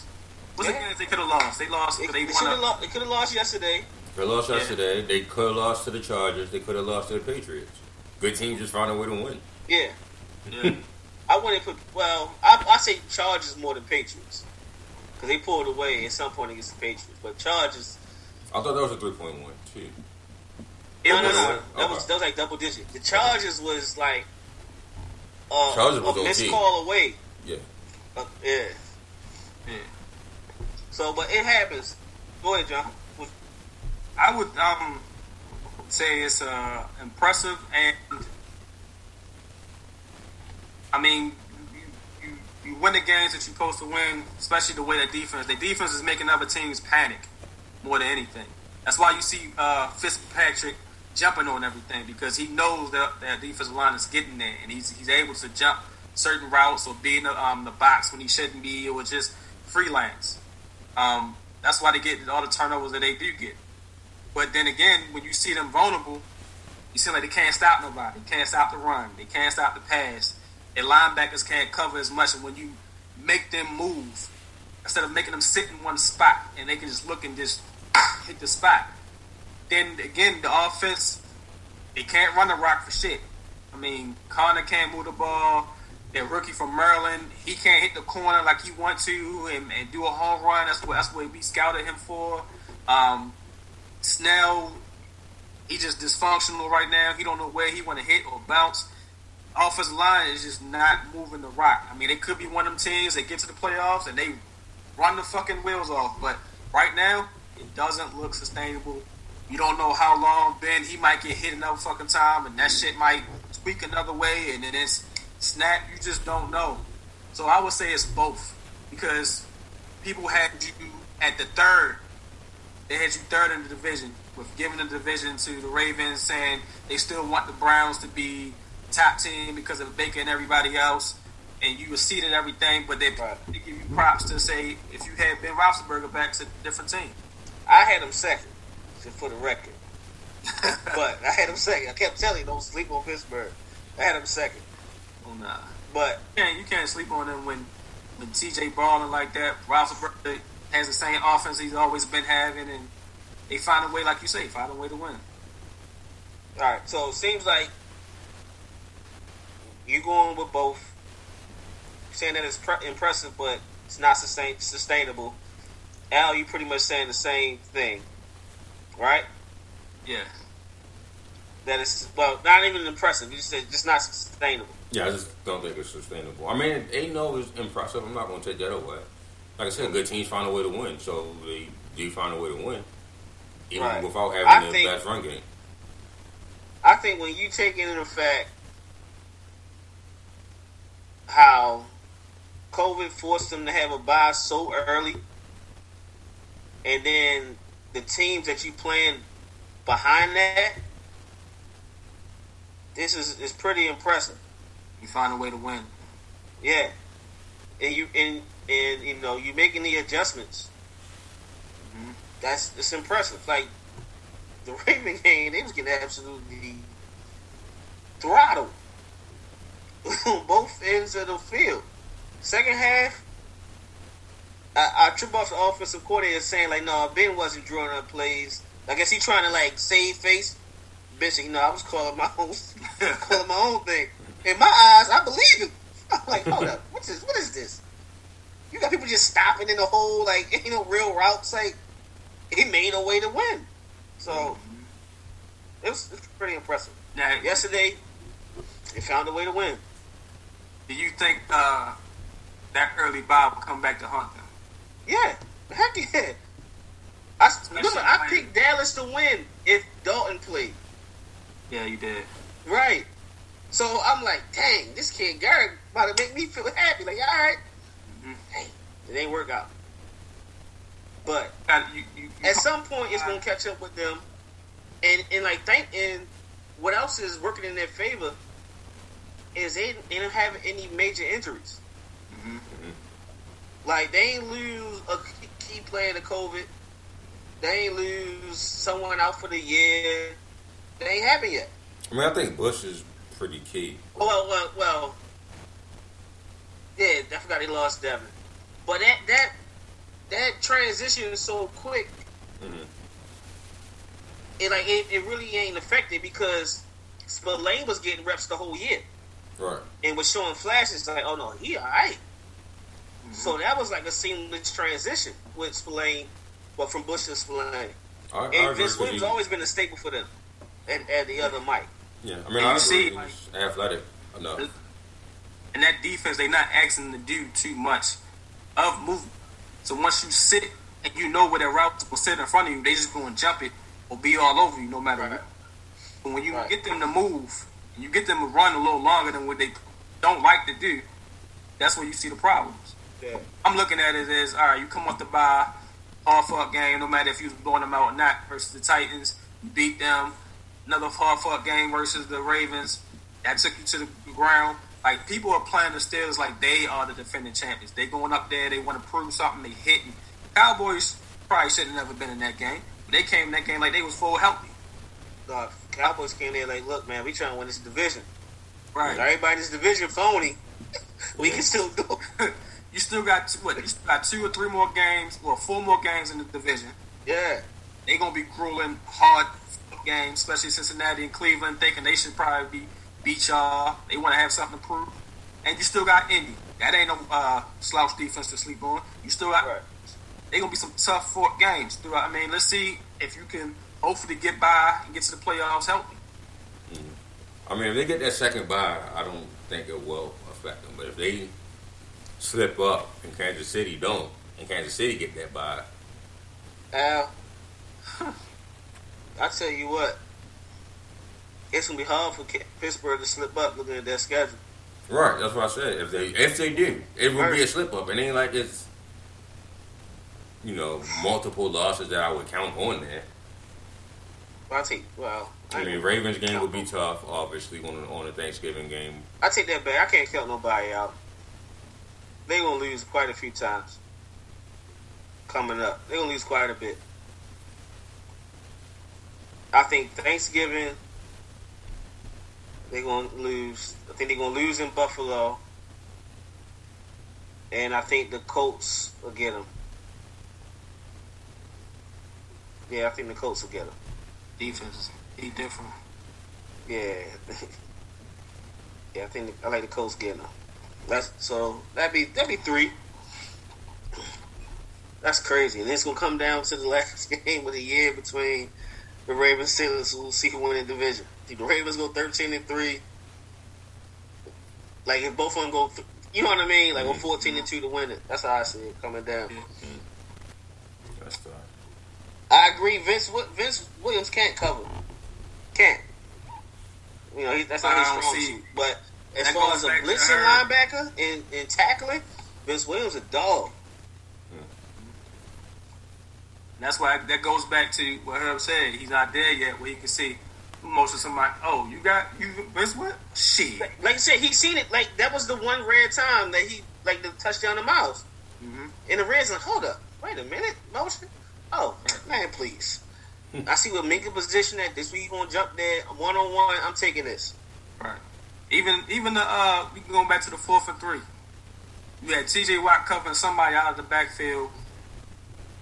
Speaker 4: What's the games they could have lost? They lost.
Speaker 3: They,
Speaker 4: They,
Speaker 3: they,
Speaker 4: won.
Speaker 3: have
Speaker 4: A,
Speaker 3: lost, they could have lost yesterday.
Speaker 2: They lost
Speaker 4: Yeah.
Speaker 2: yesterday. They could have lost to the Chargers. They could have lost to the Patriots. Good teams just find a way to win.
Speaker 3: Yeah.
Speaker 4: yeah.
Speaker 3: I wouldn't put. Well, I, I say Chargers more than Patriots because they pulled away at some point against the Patriots. But Chargers,
Speaker 2: I thought that was a three point one too.
Speaker 4: It
Speaker 3: no, no,
Speaker 4: was.
Speaker 3: no,
Speaker 2: Okay.
Speaker 3: that was that was like double digit. The Chargers was like uh,
Speaker 2: Chargers was
Speaker 3: a missed call away.
Speaker 2: Yeah.
Speaker 3: Uh, yeah.
Speaker 4: Yeah.
Speaker 3: So, but it happens. Go ahead, John.
Speaker 4: I would um say it's uh, impressive, and I mean, you, you you win the games that you're supposed to win, especially the way that defense. The defense is making other teams panic more than anything. That's why you see uh, Fitzpatrick jumping on everything because he knows that that defensive line is getting there, and he's he's able to jump certain routes or be in the, um, the box when he shouldn't be, or just freelance. Um, that's why they get all the turnovers that they do get. But then again, when you see them vulnerable, you see like they can't stop nobody. They can't stop the run. They can't stop the pass. Their linebackers can't cover as much. And when you make them move, instead of making them sit in one spot and they can just look and just hit the spot, then again the offense they can't run the rock for shit. I mean, Connor can't move the ball. That rookie from Maryland, he can't hit the corner like he want to and, and do a home run. That's what that's what we scouted him for. Um, Snell, he just dysfunctional right now. He don't know where he want to hit or bounce. Offensive line is just not moving the rock. I mean, they could be one of them teams that get to the playoffs and they run the fucking wheels off. But right now, it doesn't look sustainable. You don't know how long Ben he might get hit another fucking time, and that shit might tweak another way, and then it's snap. You just don't know. So I would say it's both because people had you at the third they had you third in the division with giving the division to the Ravens, saying they still want the Browns to be top team because of Baker and everybody else, and you exceeded everything. But they,
Speaker 3: Right.
Speaker 4: they give you props to say if you had Ben Roethlisberger back, it's a different team.
Speaker 3: I had him second, just for the record. but I had him second. I kept telling you, don't sleep on Pittsburgh. I had him second.
Speaker 4: Oh nah,
Speaker 3: But
Speaker 4: you can't, you can't sleep on them when when TJ balling like that. Roethlisberger has the same offense he's always been having, and they find a way, like you say, find a way to win.
Speaker 3: all right, so it seems like you going with both. Saying that it's pre- impressive, but it's not sustain- sustainable. Al, you pretty much saying the same thing, right?
Speaker 4: Yeah,
Speaker 3: That is well, not even impressive. You just said just not sustainable.
Speaker 2: Yeah, I just don't think it's sustainable. I mean, they know it's impressive. I'm not going to take that away. Like I said, good teams find a way to win, so they do find a way to win, even
Speaker 3: Right.
Speaker 2: without having
Speaker 3: I
Speaker 2: the
Speaker 3: think-
Speaker 2: best run game.
Speaker 3: I think when you take into the fact how COVID forced them to have a bye so early, and then the teams that you playing behind that, this is is pretty impressive.
Speaker 4: you find a way to win.
Speaker 3: Yeah, and you and and you know you making the adjustments.
Speaker 4: Mhm.
Speaker 3: That's it's impressive. Like the Raven game, they was getting absolutely throttled both ends of the field. Second half, I, I trip off the offensive coordinator saying like, no, Ben wasn't drawing up plays. I guess he trying to like save face. Bitch, you know, I was calling my own, calling my own thing. In my eyes, I believe him. I'm like, hold up, what's this? What is this? You got people just stopping in the hole, like you know, real routes. Like he made a way to win. So mm-hmm. it was, it was pretty impressive.
Speaker 4: Now,
Speaker 3: Yesterday, they found a way to win.
Speaker 4: Do you think uh, that early bye will come back to haunt them?
Speaker 3: Yeah, heck yeah. I remember I picked Dallas to win if Dalton played.
Speaker 4: Yeah, you did.
Speaker 3: Right. So I'm like, dang, this kid Garrett about to make me feel happy. Like, all right.
Speaker 4: Mhm.
Speaker 3: Hey, it ain't work out. But
Speaker 4: Uh, you, you, you
Speaker 3: at some point, it's gonna catch up with them. And and like think and what else is working in their favor is they, they don't have any major injuries.
Speaker 4: Mhm.
Speaker 3: Like they ain't lose a key- player to COVID. They ain't lose someone out for the year. They ain't happened yet.
Speaker 2: I mean, I think Bush is pretty key.
Speaker 3: Well, well, well. Yeah, I forgot he lost Devin. But that that that transition is so quick.
Speaker 2: Mhm.
Speaker 3: It like it, it really ain't affected because Spillane was getting reps the whole year
Speaker 2: Right.
Speaker 3: and was showing flashes like, oh no, he all right. Mm-hmm. So that was like a seamless transition with Spillane, but from Bush to Spillane.
Speaker 2: I, I
Speaker 3: And
Speaker 2: agree
Speaker 3: Vince Williams always been a staple for them. And, and the other Mike.
Speaker 2: Yeah, I mean,
Speaker 4: And
Speaker 2: I
Speaker 4: see,
Speaker 2: athletic enough.
Speaker 4: And that defense, they're not asking to do too much of movement. So once you sit and you know where their route will sit in front of you, they just go and jump it or be all over you no matter
Speaker 3: Right.
Speaker 4: what. But when you
Speaker 3: Right.
Speaker 4: get them to move, and you get them to run a little longer than what they don't like to do, that's where you see the problems.
Speaker 3: Yeah.
Speaker 4: I'm looking at it as all right. You come off the bye, hard fought game. No matter if you was blowing them out or not versus the Titans, you beat them. Another hard fought game versus the Ravens that took you to the ground. Like people are playing the Steelers like they are the defending champions. They going up there. They want to prove something. They hitting. Cowboys probably should have never been in that game. But they came in that game like they was full healthy.
Speaker 3: Uh, Cowboys came there like, look, man, we trying to win this division.
Speaker 4: Right.
Speaker 3: Everybody in this division phony. we can still do it.
Speaker 4: you still got two, what? You still got two or three more games, or four more games in the division.
Speaker 3: Yeah.
Speaker 4: they gonna be grueling hard games, especially Cincinnati and Cleveland, thinking they should probably be beat y'all. They want to have something to prove, and you still got Indy. That ain't no uh, slouch defense to sleep on. You still got.
Speaker 3: Right.
Speaker 4: They gonna be some tough fought games throughout. I mean, let's see if you can hopefully get by and get to the playoffs healthy. Mm.
Speaker 2: I mean, if they get that second bye, I don't think it will affect them. But if they slip up and Kansas City don't, and Kansas City get that bye,
Speaker 3: Al, I tell you what, it's gonna be hard for Pittsburgh to slip up looking at their schedule.
Speaker 2: right? That's what I said. If they if they do, it would be a slip up. It ain't like it's you know multiple losses that I would count on there.
Speaker 3: I take well,
Speaker 2: I mean, Ravens game would be tough, obviously on on the Thanksgiving game.
Speaker 3: I take that back. I can't count nobody out. They gonna lose quite a few times coming up. They gonna lose quite a bit. I think Thanksgiving they gonna lose. I think they gonna lose in Buffalo, and I think the Colts will get them. Yeah, I think the Colts will get them.
Speaker 4: Defense, he different.
Speaker 3: Yeah, yeah. I think I like the Colts getting them. That's so that'd be that'd be three. That's crazy, and it's gonna come down to the last game of the year between the Ravens and Steelers. We'll see who win the division. If the Ravens go thirteen and three, like if both of them go, th- you know what I mean? Like we're fourteen and two to win it. That's how I see it coming down.
Speaker 2: Tough.
Speaker 3: I agree. Vince Vince Williams can't cover. Can't. You know, he, that's not
Speaker 4: I
Speaker 3: his strong suit. But as
Speaker 4: That
Speaker 3: far as a blitzing linebacker and, and tackling, Vince Williams a dog.
Speaker 4: That's why that goes back to what Herb said. He's not there yet, where he can see most of somebody. Oh, you got you Vince what? Shit.
Speaker 3: Like, like I said, he seen it. Like that was the one rare time that he like the touchdown to Miles.
Speaker 4: hmm
Speaker 3: In the red zone, hold up, wait a minute, motion. Oh man, please. I see what Minkah position at. This week he gonna jump there one on one. I'm taking this.
Speaker 4: Right. Even even the uh, we can go back to the fourth and three. You had T.J. Watt covering somebody out of the backfield,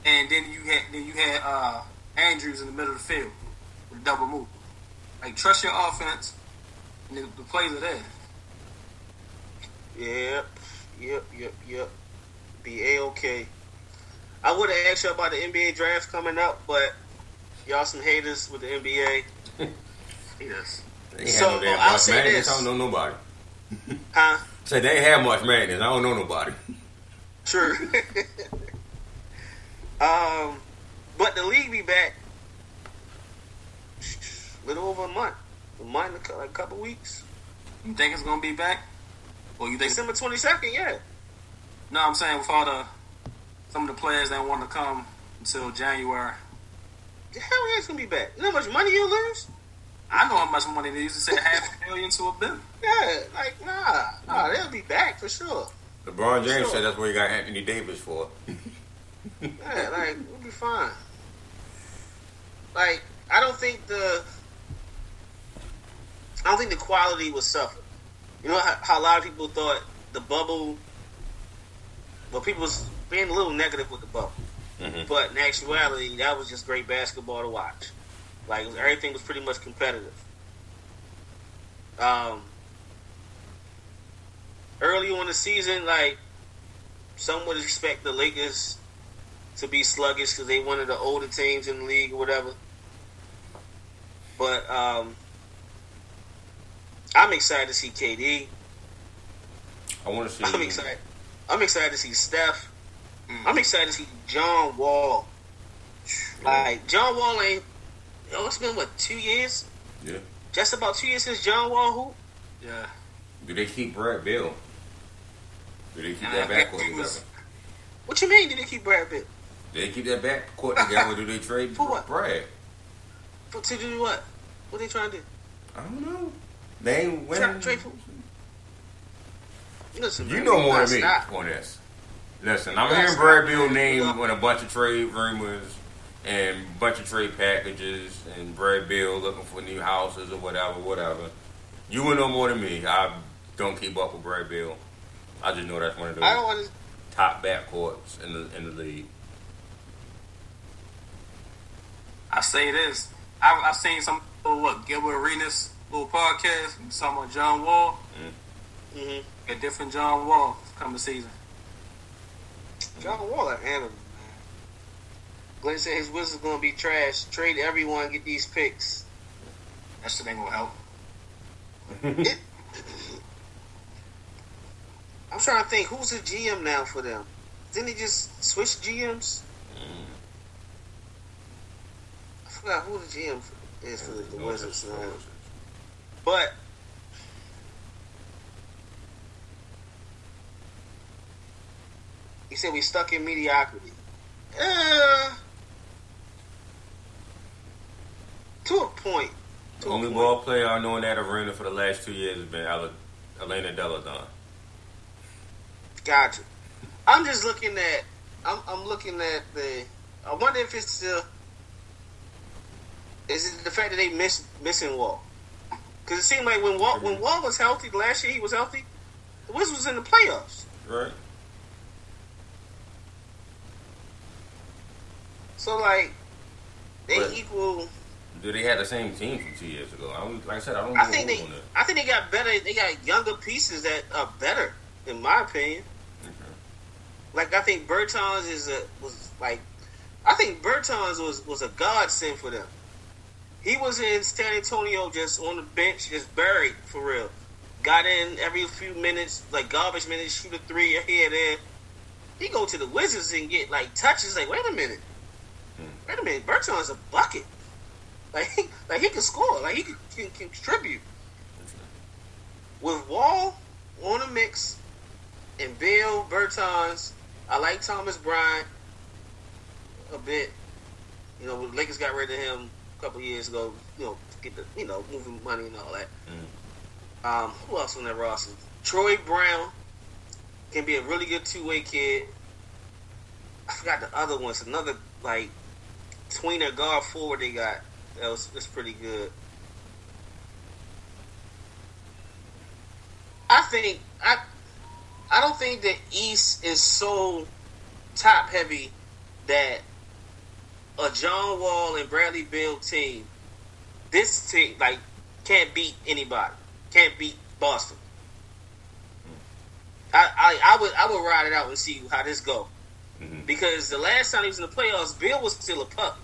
Speaker 4: and then you had then you had uh, Andrews in the middle of the field with a double move. Like trust your offense, and the, the plays are there.
Speaker 3: Yep, yep, yep, yep. Be a okay. I would have asked you about the NBA draft coming up, but y'all some haters with the NBA.
Speaker 4: Yes.
Speaker 2: They ain't
Speaker 3: So,
Speaker 2: have no damn
Speaker 3: I'll
Speaker 2: March
Speaker 3: say
Speaker 2: Madness.
Speaker 3: this.
Speaker 2: I don't know nobody.
Speaker 3: Huh?
Speaker 2: Say they have much madness. I don't know nobody.
Speaker 3: True. um, but the league be back a little over a month, a month, a cou- like a couple weeks.
Speaker 4: You think it's gonna be back, Well, you think?
Speaker 3: December twenty second, yeah.
Speaker 4: No, I'm saying with all the some of the players that want to come until January.
Speaker 3: The hell yeah, it's gonna be back. You know how much money you lose?
Speaker 4: I know how much money they used to say half a million to a billion.
Speaker 3: Yeah, like nah, nah, they'll be back for sure.
Speaker 2: LeBron James
Speaker 3: Sure.
Speaker 2: said that's what he got Anthony Davis for.
Speaker 3: Yeah, like we'll be fine. Like I don't think the I don't think the quality was suffered. You know how, how a lot of people thought the bubble. Well, people was being a little negative with the bubble,
Speaker 2: Mhm.
Speaker 3: but in actuality, that was just great basketball to watch. Like everything was pretty much competitive. Um, early on the season, like some would expect the Lakers to be sluggish because they one of the older teams in the league or whatever. But um, I'm excited to see KD.
Speaker 2: I want to see.
Speaker 3: I'm excited. I'm excited to see Steph. Mm-hmm. I'm excited to see John Wall. Like John Wall ain't. Oh, it's been what two years?
Speaker 2: Yeah.
Speaker 3: Just about two years since John Wall hoop.
Speaker 4: Yeah.
Speaker 2: Do they keep Brad Beal? Do they keep
Speaker 4: Nah,
Speaker 2: that backcourt
Speaker 4: he was-
Speaker 2: together?
Speaker 3: What you mean? Did they keep Brad Pitt?
Speaker 2: Do they keep that backcourt together? or Do they trade
Speaker 3: For what?
Speaker 2: Brad?
Speaker 3: For, to do what? What are they trying to do?
Speaker 2: I don't know. They ain't
Speaker 3: Tra-
Speaker 2: winning.
Speaker 3: trade for- Listen,
Speaker 2: You
Speaker 3: man,
Speaker 2: know
Speaker 3: we
Speaker 2: more
Speaker 3: gotta
Speaker 2: than me
Speaker 3: stop.
Speaker 2: on this. Listen, I'm hearing. Brad Beal name on a bunch of trade rumors and bunch of trade packages and Brad Beal looking for new houses or whatever, whatever. You would know more than me. I don't keep up with Brad Beal. I just know that's one of
Speaker 3: I don't
Speaker 2: those
Speaker 3: want to.
Speaker 2: top backcourts in the in the league.
Speaker 4: I say this. I I seen some little what Gilbert Arenas little podcast. Talking about John Wall.
Speaker 3: hmm
Speaker 4: A different John Wall coming season.
Speaker 3: John Wall, an animal, man. Glenn said his Wizards gonna be trash. Trade everyone, get these picks.
Speaker 4: That shit ain't gonna help.
Speaker 3: It, I'm trying to think who's the GM now for them. Didn't he just switch GMs? Mm. I forgot who the GM is for the, the Wizards now. But he said we stuck in mediocrity. Uh, to a point.
Speaker 2: The
Speaker 3: To a
Speaker 2: only
Speaker 3: point.
Speaker 2: ball player I know in that arena for the last two years has been Ele- Elena Delle Donne.
Speaker 3: Gotcha. I'm just looking at. I'm, I'm looking at the. I wonder if it's the. Is it the fact that they miss missing Wall? Because it seemed like when Wall when Wall was healthy last year, he was healthy. The Wizards was in the playoffs.
Speaker 2: Right?
Speaker 3: So like, they
Speaker 2: But-
Speaker 3: equal.
Speaker 2: Do they have the same team from two years ago? I don't, like I said, I don't
Speaker 3: I think they. I think they got better. They got younger pieces that are better, in my opinion.
Speaker 2: Okay.
Speaker 3: Like I think Bertans is a was like I think Bertans was was a godsend for them. He was in San Antonio just on the bench, just buried for real. Got in every few minutes, like garbage minutes, shoot a three here there. He go to the Wizards and get like touches. Like wait a minute, wait a minute, Bertans a bucket. Like he, like he can score. Like he can, can, can contribute. With Wall on the mix and Bill Bertans, I like Thomas Bryant a bit. You know, when Lakers got rid of him a couple years ago. You know, to get the you know moving money and all that. Um, who else on that roster? Troy Brown can be a really good two way kid. I forgot the other ones. Another like tweener guard forward they got. That was that's pretty good. I think I I don't think the East is so top heavy that a John Wall and Bradley Beal team, this team like can't beat anybody, can't beat Boston. Hmm. I, I, I would I would ride it out and see how this go.
Speaker 2: Mhm.
Speaker 3: Because the last time he was in the playoffs, Bill was still a pup.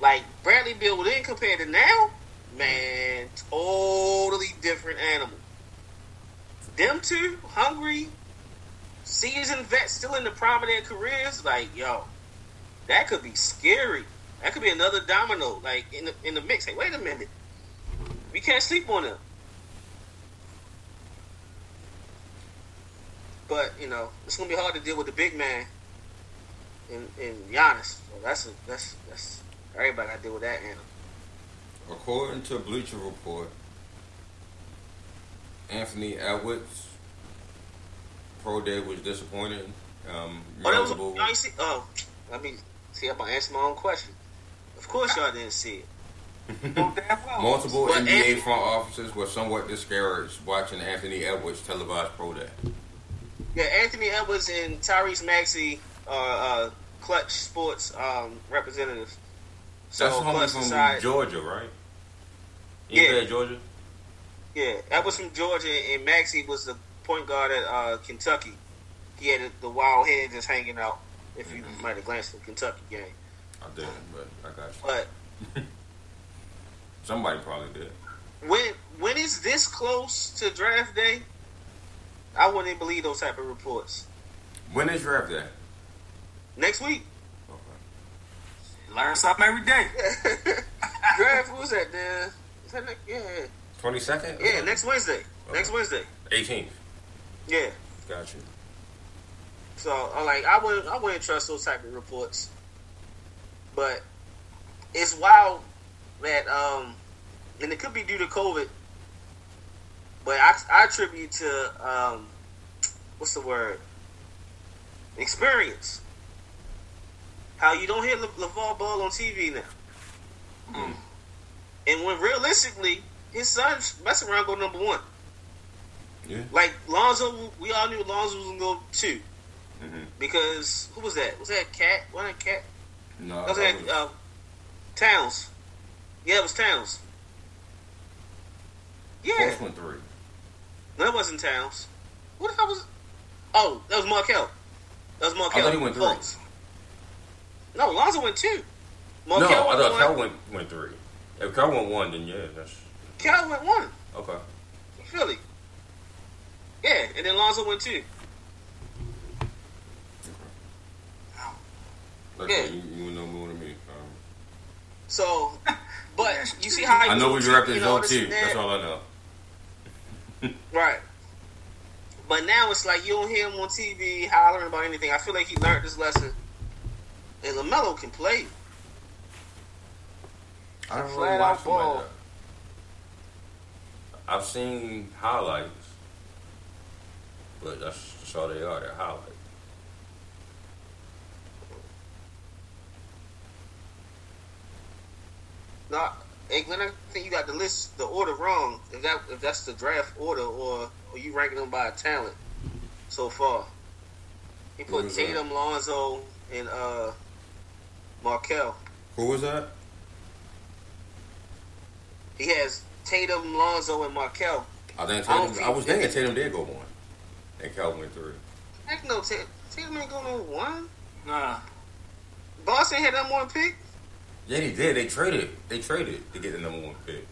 Speaker 3: Like Bradley Beal then compared to now, man, totally different animal. Them two, hungry, seasoned vets still in the prime of their careers, like, yo, that could be scary. That could be another domino, like in the in the mix. Hey, wait a minute. We can't sleep on them. But you know, it's gonna be hard to deal with the big man in in Giannis. So that's a, that's that's everybody got to deal with that animal.
Speaker 2: According to Bleacher Report, Anthony Edwards pro day was disappointing. Um,
Speaker 3: Oh, that was y'all ain't see. Oh, let me see if I answer my own question. Of course, y'all didn't see it.
Speaker 2: Multiple
Speaker 3: But
Speaker 2: NBA
Speaker 3: Anthony-
Speaker 2: front offices were somewhat discouraged watching Anthony Edwards televised pro day.
Speaker 3: Yeah, Anthony Edwards and Tyrese Maxey are uh, Clutch Sports um, representatives. So
Speaker 2: That's homie from
Speaker 3: decided-
Speaker 2: Georgia, right? You
Speaker 3: Yeah.
Speaker 2: Georgia?
Speaker 3: Yeah, that was from Georgia and Maxey was the point guard at uh, Kentucky. He had the, the wild head just hanging out. If you
Speaker 2: Mhm.
Speaker 3: might have glanced at the Kentucky game,
Speaker 2: I didn't, but I got you.
Speaker 3: but
Speaker 2: Somebody probably did.
Speaker 3: when when it's this close to draft day, I wouldn't believe those type of reports.
Speaker 2: When is draft day?
Speaker 3: Next week,
Speaker 2: Okay.
Speaker 4: Learn something every day.
Speaker 3: draft who's that? The, is that next, yeah,
Speaker 2: Twenty second?
Speaker 3: yeah, next Wednesday. Next Wednesday.
Speaker 2: Eighteenth.
Speaker 3: Yeah.
Speaker 2: Got you.
Speaker 3: So I like I wouldn't I wouldn't trust those type of reports. But it's wild that um and it could be due to COVID. But I I attribute to um what's the word? Experience. How you don't hear Le- LeVar Ball on TV now.
Speaker 2: Mm.
Speaker 3: And when realistically his son's messing around go number one.
Speaker 2: Yeah.
Speaker 3: Like Lonzo, we all knew Lonzo was gonna go two
Speaker 2: hmm
Speaker 3: because who was that? Was that Cat? Wasn't that Cat?
Speaker 2: No,
Speaker 3: Was
Speaker 2: that was-
Speaker 3: uh, Towns? Yeah, it was Towns. Yeah,
Speaker 2: one three.
Speaker 3: no, that wasn't Towns. What the hell was? Oh, that was Markelle. That was Markelle.
Speaker 2: I thought he went three.
Speaker 3: No, Lonzo went two.
Speaker 2: No,
Speaker 3: Markelle
Speaker 2: I thought. Cal went went three. If Cal went one, then yeah, that's
Speaker 3: Cal went one.
Speaker 2: okay.
Speaker 3: Philly. Yeah, and then Lonzo went two.
Speaker 2: Like,
Speaker 3: Yeah.
Speaker 2: you, you know more than me. Um,
Speaker 3: So, but you see how
Speaker 2: I know we
Speaker 3: you
Speaker 2: drafted
Speaker 3: know,
Speaker 2: Joe too. That's all I know.
Speaker 3: Right. But now it's like you don't hear him on TV hollering about anything. I feel like he learned this lesson. And LaMelo can play.
Speaker 2: I don't really watch him
Speaker 3: ball.
Speaker 2: like that. I've seen highlights, but that's, that's all they are. They're highlights.
Speaker 3: Now, hey Glenn, I think you got the list, the order wrong. If that if that's the draft order, or or you ranking them by talent so far. He put
Speaker 2: was that?
Speaker 3: Tatum, Lonzo, and uh, Markelle.
Speaker 2: Who was that?
Speaker 3: He has Tatum, Lonzo, and Markelle.
Speaker 2: I think
Speaker 3: I
Speaker 2: Tatum. I,
Speaker 3: think-
Speaker 2: was thinking Tatum did go one, and Cal went three.
Speaker 3: Heck no, Tatum, Tatum ain't going to one.
Speaker 4: Nah.
Speaker 3: Boston had number one pick.
Speaker 2: Yeah, they did. They traded. They traded to get the number one pick.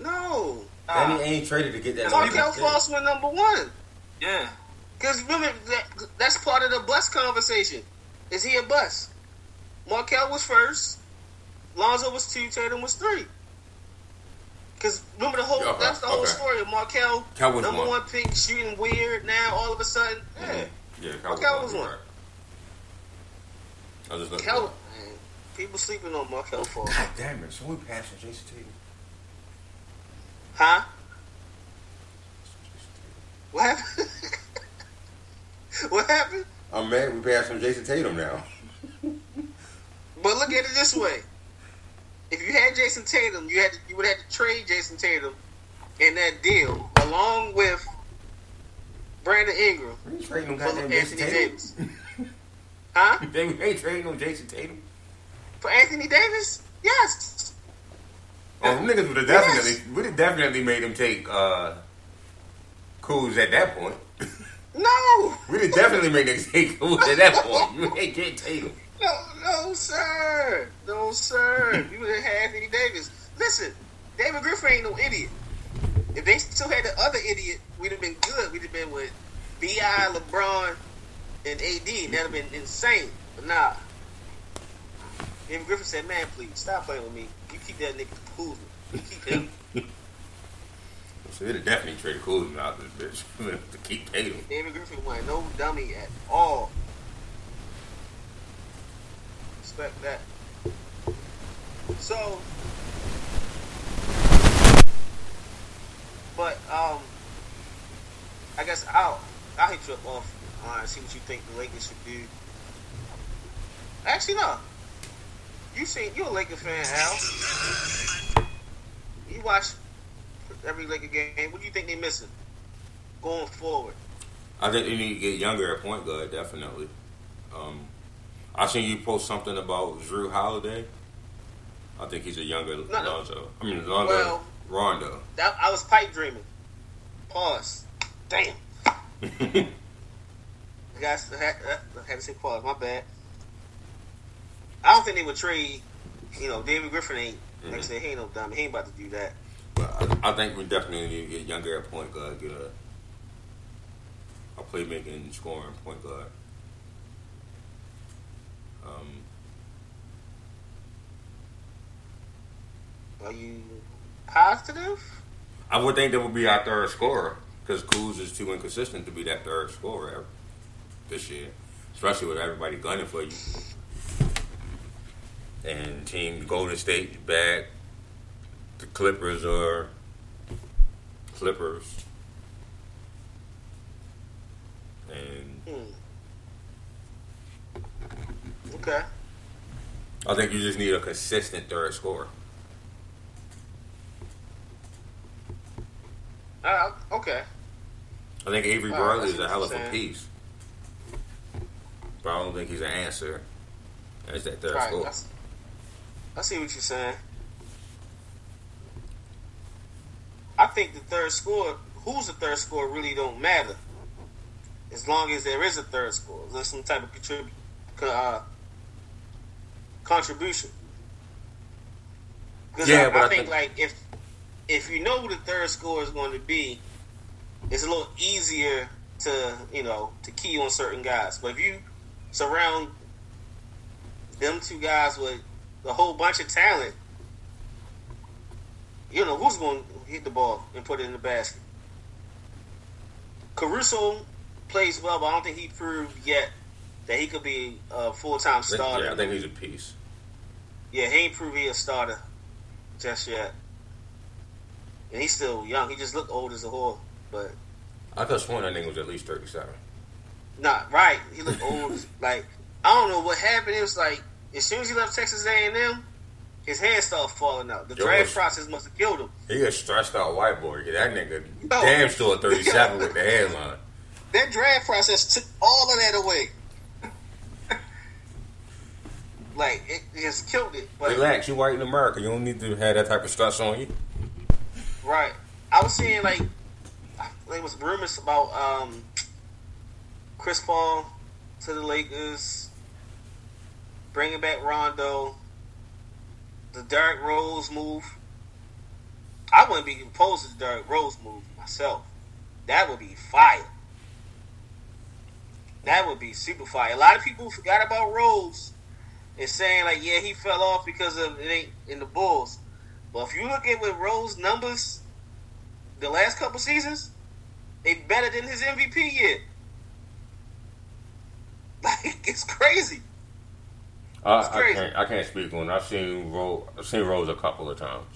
Speaker 3: No.
Speaker 4: Nah.
Speaker 2: Danny ain't traded to get that number
Speaker 3: Markelle
Speaker 2: one pick.
Speaker 3: Fultz went number one.
Speaker 4: Yeah.
Speaker 3: Because remember, that, that's part of the bus conversation. Is he a bus? Markelle was first. Lonzo was two. Tatum was three. Because remember the whole
Speaker 2: Okay,
Speaker 3: that's the whole
Speaker 2: okay.
Speaker 3: story of Markelle,
Speaker 2: Cal
Speaker 3: number
Speaker 2: one.
Speaker 3: one pick, shooting weird. Now all of a sudden, yeah,
Speaker 2: Mhm. Yeah, Cal was one.
Speaker 3: was one.
Speaker 2: right. I just looking.
Speaker 3: Kel, man, people sleeping on Markelle for,
Speaker 2: God damn it! So we passing Jayson Tatum.
Speaker 3: huh? What happened? What happened?
Speaker 2: I'm mad. We passed from Jayson Tatum now.
Speaker 3: But look at it this way: if you had Jayson Tatum, you had to, you would have to trade Jayson Tatum in that deal along with Brandon Ingram
Speaker 2: We ain't trading no Jason
Speaker 3: Anthony
Speaker 2: Tatum.
Speaker 3: Davis. Huh?
Speaker 2: They ain't trading no Jayson Tatum.
Speaker 3: For Anthony Davis? Yes.
Speaker 2: Oh, them niggas would have definitely, would have definitely made him take uh, Kuz at that point.
Speaker 3: No.
Speaker 2: We'd have definitely made niggas take Kuz at that point. You ain't get Tatum.
Speaker 3: No, no, sir. No, sir. You would have had Anthony Davis. Listen, David Griffin ain't no idiot. If they still had the other idiot, we'd have been good. We'd have been with B.I., LeBron, and A.D. That'd have been insane. But nah. David Griffin said, man, please, stop playing with me. You keep that nigga Kuzma. You keep him.
Speaker 2: So have definitely traded Kuz out of this bitch to keep Tatum.
Speaker 3: David Griffin wasn't no dummy at all. Respect that. So, but um, I guess I'll I'll hit you up off uh, see what you think the Lakers should do. Actually, no. You seen you're a Laker fan, Al. You watch every Laker game. What do you think they're missing going forward?
Speaker 2: I think they need to get younger at point guard, definitely. Um, I seen you post something about Jrue Holiday. I think he's a younger
Speaker 3: no.
Speaker 2: Lonzo. I mean, Lonzo
Speaker 3: Well-
Speaker 2: Rondo.
Speaker 3: That, I was pipe dreaming. Pause. Damn. I guys, I had, I had to say pause. My bad. I don't think they would trade. You know, David Griffin ain't. Like I said, he ain't no dumb. He ain't about to do that.
Speaker 2: But I, I think we definitely need to get younger at point guard, get a a playmaking, scoring point guard. Um,
Speaker 3: Are you positive?
Speaker 2: I would think that would be our third scorer because Kuz is too inconsistent to be that third scorer this year, especially with everybody gunning for you. And team Golden State back, the Clippers are Clippers, and
Speaker 3: Hmm. Okay.
Speaker 2: I think you just need a consistent third scorer.
Speaker 3: Uh, okay.
Speaker 2: I think Avery Bradley is a hell of a piece, but I don't think he's an answer as that third
Speaker 3: Right.
Speaker 2: scorer.
Speaker 3: I see what you're saying. I think the third score, who's the third score, really don't matter. As long as there is a third score, there's some type of contrib- uh, contribution. Because
Speaker 2: Yeah,
Speaker 3: I, I
Speaker 2: I
Speaker 3: think
Speaker 2: think-
Speaker 3: like if if you know who the third score is going to be, it's a little easier to you know to key on certain guys. But if you surround them two guys with a whole bunch of talent, you know who's going to hit the ball and put it in the basket. Caruso plays well, but I don't think he proved yet that he could be a full time starter.
Speaker 2: Yeah, I think he's a piece.
Speaker 3: Yeah, he ain't proved he a starter just yet. And he's still young. He just looked old as a whore. But
Speaker 2: I could have sworn that nigga was at least thirty-seven.
Speaker 3: not right. He looked old. like I don't know what happened. It was like as soon as he left Texas A and M, his hair started falling out. The
Speaker 2: Yo,
Speaker 3: draft
Speaker 2: was-
Speaker 3: process must have killed him.
Speaker 2: He a stressed out white boy. That nigga
Speaker 3: No.
Speaker 2: damn still at thirty-seven with the hairline.
Speaker 3: That draft process took all of that away. like it just killed it. But
Speaker 2: Relax, you white in America. You don't need to have that type of stress on you.
Speaker 3: Right. I was seeing like there was rumors about um Chris Paul to the Lakers, bringing back Rondo, the Derrick Rose move. I wouldn't be opposed to the Derrick Rose move myself. That would be fire. That would be super fire. A lot of people forgot about Rose and saying like, yeah, he fell off because of it ain't in the Bulls. But if you look at what Rose numbers the last couple seasons, they better than his MVP year. Like it's crazy.
Speaker 2: I, I can't. I can't speak on. it. I've seen Rose. I've seen Rose a couple of times.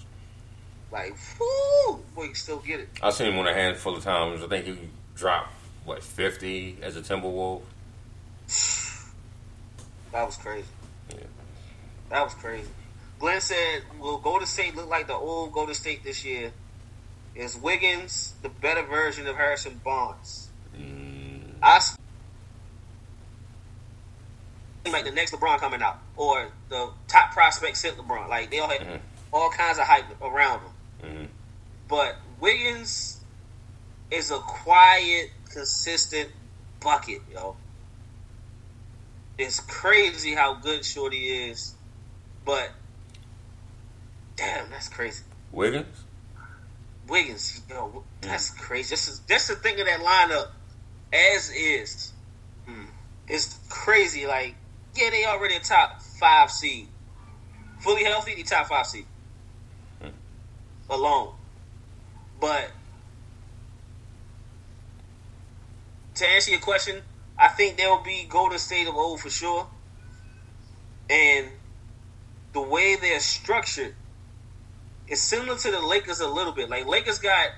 Speaker 3: Like, whoo, boy, you still get it.
Speaker 2: I've seen him on a handful of times. I think he dropped what fifty as a Timberwolf.
Speaker 3: That was crazy. Yeah. That was crazy. Glenn said, "Will Golden State look like the old Golden State this year? Is Wiggins the better version of Harrison Barnes?"
Speaker 2: Mm,
Speaker 3: I like the next LeBron coming out, or the top prospect since LeBron. Like they all had
Speaker 2: Mhm.
Speaker 3: all kinds of hype around him.
Speaker 2: mhm.
Speaker 3: But Wiggins is a quiet, consistent bucket, yo. It's crazy how good Shorty is, but damn, that's crazy.
Speaker 2: Wiggins.
Speaker 3: Wiggins, yo, that's crazy. Just just to think of that lineup as is,
Speaker 4: Hmm.
Speaker 3: it's crazy. Like, yeah, they already a top five seed, fully healthy, the top five seed
Speaker 2: Hmm.
Speaker 3: alone. But to answer your question, I think they'll be Golden State of old for sure, and the way they're structured it's similar to the Lakers a little bit. Like Lakers got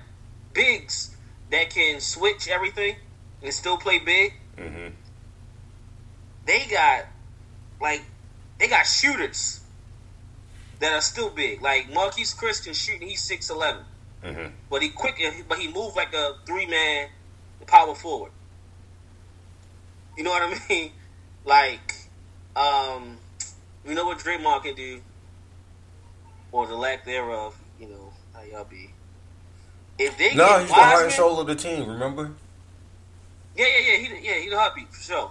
Speaker 3: bigs that can switch everything and still play big.
Speaker 2: Mm-hmm.
Speaker 3: They got like they got shooters that are still big. Like Marquese Chriss can shoot. and He's six eleven,
Speaker 2: Mm-hmm.
Speaker 3: but he quick. But he moved like a three man power forward. You know what I mean? Like, um, you know what Draymond can do, or the lack thereof. You know how y'all be. If they
Speaker 2: No, he's the heart and soul of the team. Remember?
Speaker 3: yeah, yeah, yeah, he, the- yeah, he the heartbeat for sure.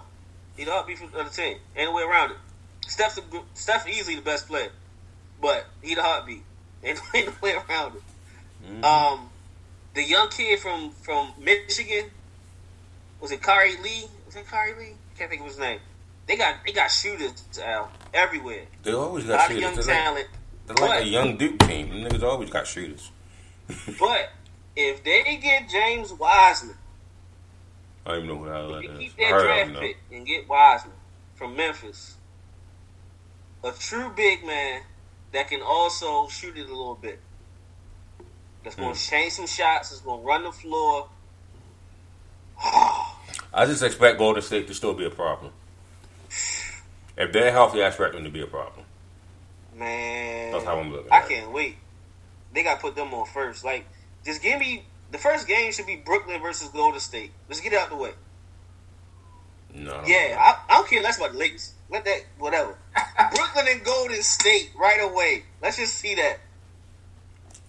Speaker 3: He the heartbeat of the team. Ain't no way around it. Steph's gr- Steph easily the best player, but he the heartbeat. Ain't, ain't no way around it.
Speaker 2: Mhm.
Speaker 3: Um, the young kid from from Michigan was it Kari Lee? Was it Kari Lee? Can't think of his name. They got they got shooters Al, everywhere.
Speaker 2: they always got A
Speaker 3: lot of young
Speaker 2: They're like,
Speaker 3: talent.
Speaker 2: they're like
Speaker 3: But-
Speaker 2: a young Duke team. Them niggas always got shooters.
Speaker 3: But if they get James Wiseman,
Speaker 2: I don't even know who the hell that is.
Speaker 3: keep
Speaker 2: I
Speaker 3: that draft pick and get Wiseman from Memphis, a true big man that can also shoot it a little bit. That's going to
Speaker 2: Hmm.
Speaker 3: change some shots. That's going to run the floor.
Speaker 2: I just expect Golden State to still be a problem. If they're healthy, I expect them to be a problem.
Speaker 3: Man,
Speaker 2: That's how I'm looking
Speaker 3: I can't wait. They got to put them on first. Like, just give me the first game should be Brooklyn versus Golden State. Let's get it out the way.
Speaker 2: No.
Speaker 3: Yeah, I, I don't care less about the Lakers. Let that whatever. Brooklyn and Golden State right away. Let's just see that.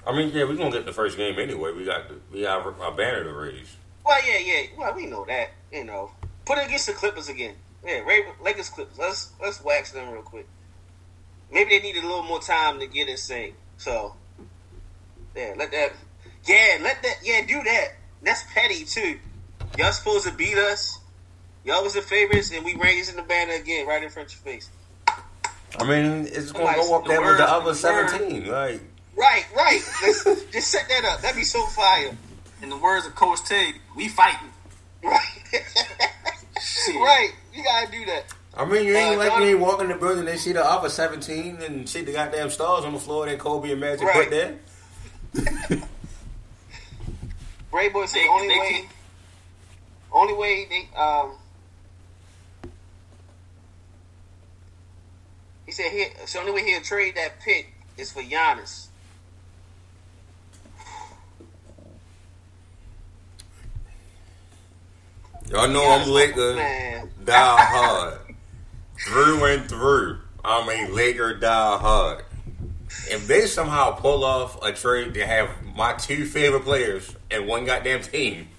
Speaker 2: I mean, yeah, we're gonna get the first game anyway. We got the, we got our banner to raise.
Speaker 3: Well, yeah, yeah. Well, we know that. You know, put it against the Clippers again. Yeah, Raven, Lakers Clippers. Let's let's wax them real quick. Maybe they needed a little more time to get in sync. So, yeah, let that. Yeah, let that. Yeah, do that. That's petty too. Y'all supposed to beat us. Y'all was the favorites, and we raising the banner again right in front of your face.
Speaker 2: I mean, it's gonna
Speaker 3: Like,
Speaker 2: go up
Speaker 3: the
Speaker 2: there with the other
Speaker 3: the
Speaker 2: seventeen. Like,
Speaker 3: Right, right. Let's just set that up. That'd be so fire.
Speaker 4: In the words of Coach Tig, we fighting.
Speaker 3: Right. Right. You gotta do that.
Speaker 2: I mean, you ain't
Speaker 3: Uh,
Speaker 2: like
Speaker 3: John-
Speaker 2: you ain't walk in the building and see the other seventeen and see the goddamn stars on the floor that Kobe and Magic
Speaker 3: Right.
Speaker 2: put there.
Speaker 3: Ray Boy said
Speaker 4: They-
Speaker 3: only
Speaker 4: they
Speaker 3: way,
Speaker 4: can-
Speaker 3: only way they um. He said he it's the only way he'll trade that pick is for Giannis.
Speaker 2: Y'all know
Speaker 3: Giannis,
Speaker 2: I'm Laker
Speaker 3: man.
Speaker 2: die hard, through and through. I'm a Laker die hard. If they somehow pull off a trade to have my two favorite players in one goddamn team,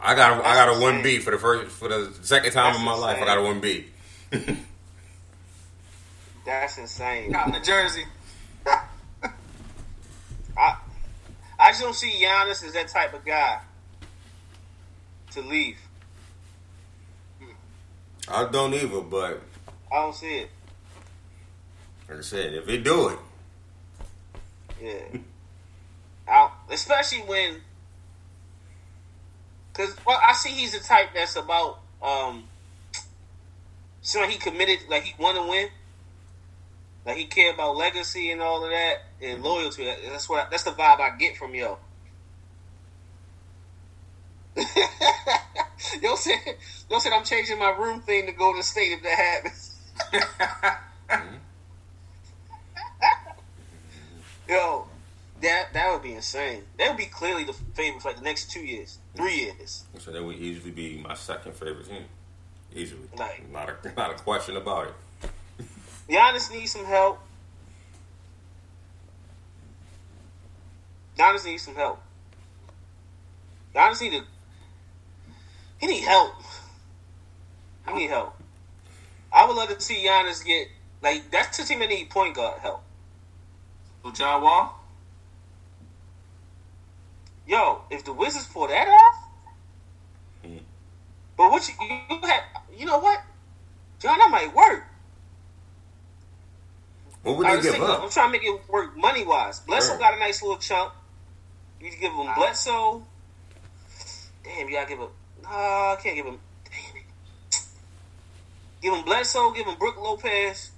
Speaker 2: I got a, I got a one
Speaker 3: insane.
Speaker 2: B for the first for the second time
Speaker 3: That's
Speaker 2: in my life. I got a one B.
Speaker 3: That's insane.
Speaker 4: Got in the jersey.
Speaker 3: I I just don't see Giannis as that type of guy to leave.
Speaker 2: I don't either, but
Speaker 3: I don't see it.
Speaker 2: like I said, if they do it,
Speaker 3: Yeah. Out, especially when, because well, I see he's the type that's about um, so he committed, like he want to win, like he care about legacy and all of that and loyalty. That's what I, that's the vibe I get from yo. yo said, yo said I'm changing my room thing to go to state if that happens. Yo, that that would be insane. That would be clearly the favorite for like the next two years, three years.
Speaker 2: So that would easily be my second favorite team. Easily.
Speaker 3: Like-
Speaker 2: not a not a question about it.
Speaker 3: Giannis needs some help. Giannis needs some help. Giannis need to. He need help. He need help. I would love to see Giannis get like that's the team that need point guard help.
Speaker 4: So John Wall.
Speaker 3: Yo, if the Wizards pull that off,
Speaker 2: Hmm.
Speaker 3: but what you, you have, you know what, John, that might work.
Speaker 2: What would
Speaker 3: I
Speaker 2: they
Speaker 3: was
Speaker 2: give
Speaker 3: thinking,
Speaker 2: up?
Speaker 3: I'm trying to make it work money wise. Bledsoe
Speaker 2: Right.
Speaker 3: got a nice little chunk. You can give him Bledsoe. Damn, you gotta give him. Nah, I can't give him. Damn it. Give him Bledsoe. Give him Brook Lopez.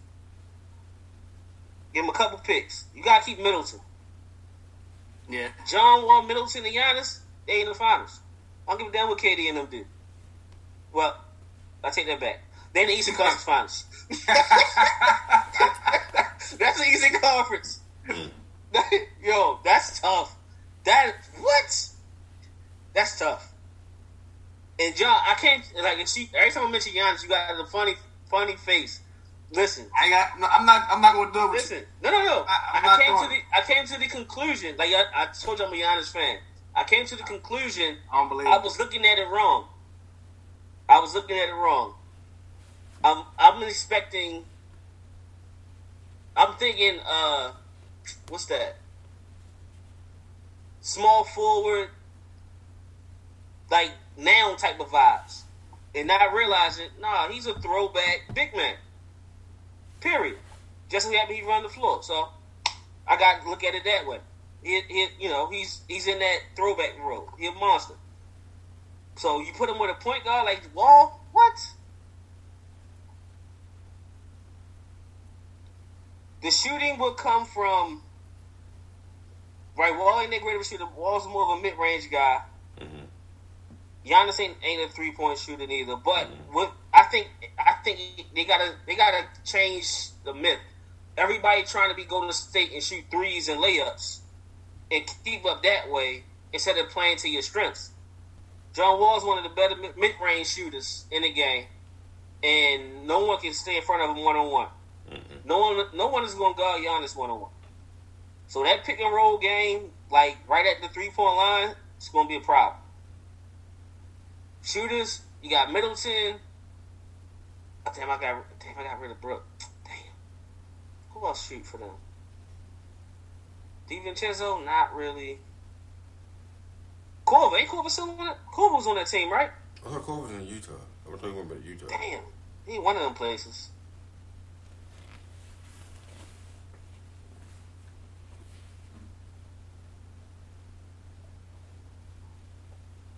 Speaker 3: Give him a couple picks. You gotta keep Middleton.
Speaker 4: Yeah.
Speaker 3: John Wall, Middleton, and Giannis. They in the finals. I don't give a damn what KD and them do. Well, I take that back. They in the Eastern Conference Finals. That's the Eastern Conference. Hmm. Yo, that's tough. That what? That's tough. And John, I can't like. And she, every time I mention Giannis, you got a funny, funny face. Listen,
Speaker 4: I got. No, I'm not. I'm not gonna do it.
Speaker 3: Listen. No, no, no.
Speaker 4: I-
Speaker 3: I, came to the. I came to the conclusion. Like I, I told you, I'm a Giannis fan. I came to the conclusion.
Speaker 4: I don't believe.
Speaker 3: I was looking at it wrong. I was looking at it wrong. I'm I'm expecting. I'm thinking. uh What's that? Small forward, like now type of vibes, and not realizing, nah, he's a throwback big man. Period. Just happy he run the floor. So I got to look at it that way. He, he, you know, he's he's in that throwback role. He's a monster. So you put him with a point guard like Wall, what? The shooting would come from right. Wall ain't that great of a shooter. Wall's more of a mid range guy. Giannis ain't, ain't a three point shooter either. But mm-hmm. what I think I think they gotta they gotta change the myth. Everybody trying to be Golden State and shoot threes and layups and keep up that way instead of playing to your strengths. John Wall's one of the better mid range shooters in the game, and no one can stay in front of him one on one. No one, no one is going to guard Giannis one on one. So that pick and roll game, like right at the three point line, it's going to be a problem. Shooters, you got Middleton. Oh, damn, I got damn, I got rid of Brook. Damn, who else shoot for them? DiVincenzo, not really. Korver, ain't Korver still on that? Korver was on that team, right?
Speaker 2: I thought Cole was in Utah. I'm talking about Utah.
Speaker 3: Damn, he one of them places.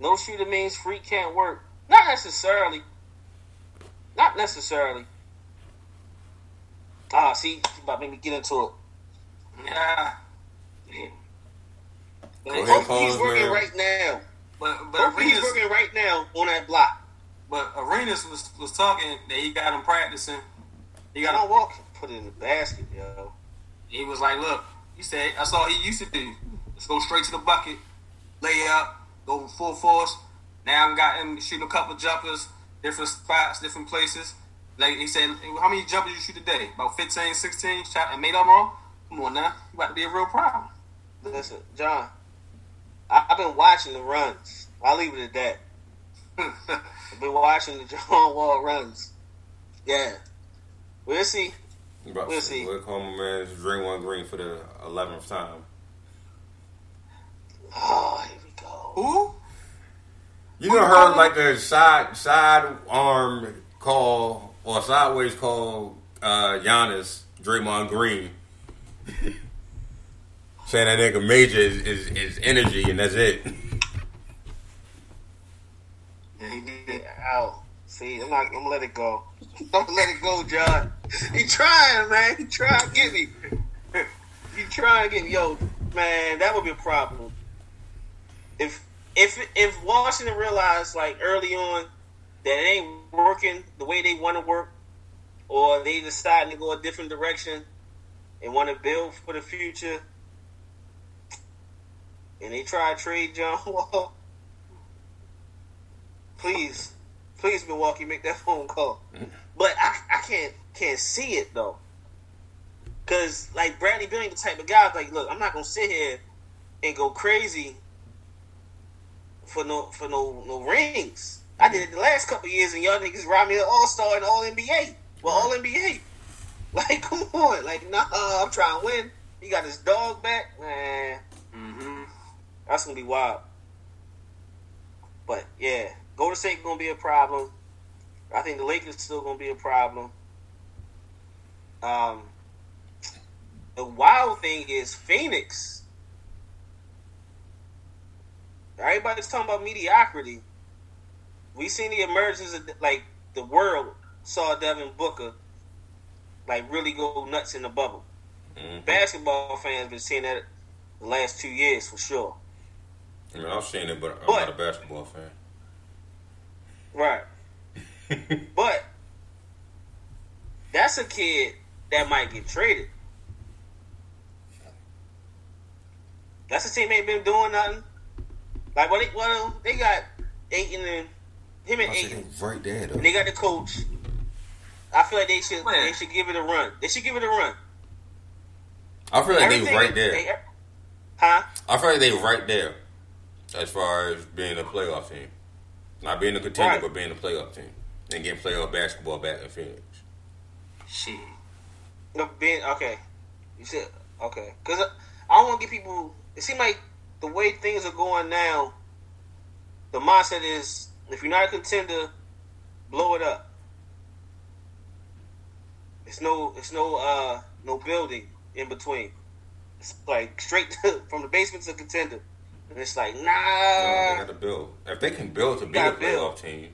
Speaker 3: No shooter means free can't work. Not necessarily. Not necessarily. Ah, see, you about to make me get into it.
Speaker 4: Yeah.
Speaker 2: Go ahead,
Speaker 3: Both he's
Speaker 2: Pause,
Speaker 3: working
Speaker 2: man.
Speaker 3: right now.
Speaker 4: But but
Speaker 3: Both he's working right now on that block.
Speaker 4: but Arenas was was talking that he got him practicing. He
Speaker 3: Got
Speaker 4: got
Speaker 3: on
Speaker 4: him.
Speaker 3: walk, put it in the basket, yo.
Speaker 4: He was like, look, he said that's all he used to do. Let's go straight to the bucket, lay up, go full force. Now I got him shooting a couple jumpers, different spots, different places. Like he said, how many jumpers you shoot today? About 15, 16, shot and made them all? Come on now, you about to be a real problem.
Speaker 3: Listen, John, I, I've been watching the runs. I'll leave it at that. I've been watching the John Wall runs. Yeah. We'll see.
Speaker 2: You about
Speaker 3: We'll see.
Speaker 2: We'll call my man one Green for the eleventh time.
Speaker 3: Oh, here we go.
Speaker 4: Who?
Speaker 2: You know, heard like a side side arm call or sideways call uh, Giannis Draymond Green, saying that nigga major is, is, is energy and that's it.
Speaker 4: Yeah, he did.
Speaker 3: Ow. See, I'm not. I'm gonna let it go. I'm gonna let it go, John. He trying, man. He trying to get me. He trying to get me. Yo, man, that would be a problem. If if if Washington realized like early on that it ain't working the way they want to work, or they deciding to go a different direction and want to build for the future, and they try to trade John Wall, please, please, Milwaukee, make that phone call. But I, I can't can't see it though, because like Bradley Beal ain't the type of guy. Like, look, I'm not gonna sit here and go crazy for no for no no rings. I did it the last couple years, and y'all niggas robbed me an All Star and All NBA. Well, All NBA. Like, come on, like, nah, I'm trying to win. He got his dog back, man.
Speaker 4: Mm-hmm.
Speaker 3: That's gonna be wild. But yeah, Golden State gonna be a problem. I think the Lakers still gonna be a problem. Um, the wild thing is Phoenix. Everybody's talking about mediocrity. We seen the emergence of like the world saw Devin Booker like really go nuts in the bubble.
Speaker 2: Mhm.
Speaker 3: Basketball fans been seeing that the last two years for sure.
Speaker 2: I mean, I've seen it, but I'm
Speaker 3: But-
Speaker 2: not a basketball fan.
Speaker 3: Right. But that's a kid that might get traded. That's a team ain't been doing nothing. Like what? They, well, they got Ayton and him and
Speaker 2: I Ayton, right there though.
Speaker 3: and they got the coach. I feel like they should
Speaker 4: Man.
Speaker 3: they should give it a run. They should give it a run.
Speaker 2: I feel like they
Speaker 3: Everything-
Speaker 2: right there.
Speaker 3: they- huh?
Speaker 2: I feel like they right there as far as being a playoff team. Not being a contender,
Speaker 3: Right.
Speaker 2: but being a playoff team. And getting playoff basketball back in Phoenix.
Speaker 4: Shit.
Speaker 3: No, being okay. You said okay because I don't want to get people. It seems like the way things are going now, the mindset is if you're not a contender, blow it up. It's no, it's no, uh, no building in between. It's like straight to, from the basement to contender, and it's like
Speaker 2: No, they
Speaker 3: nah.
Speaker 2: got to build. If they can build to be a playoff team,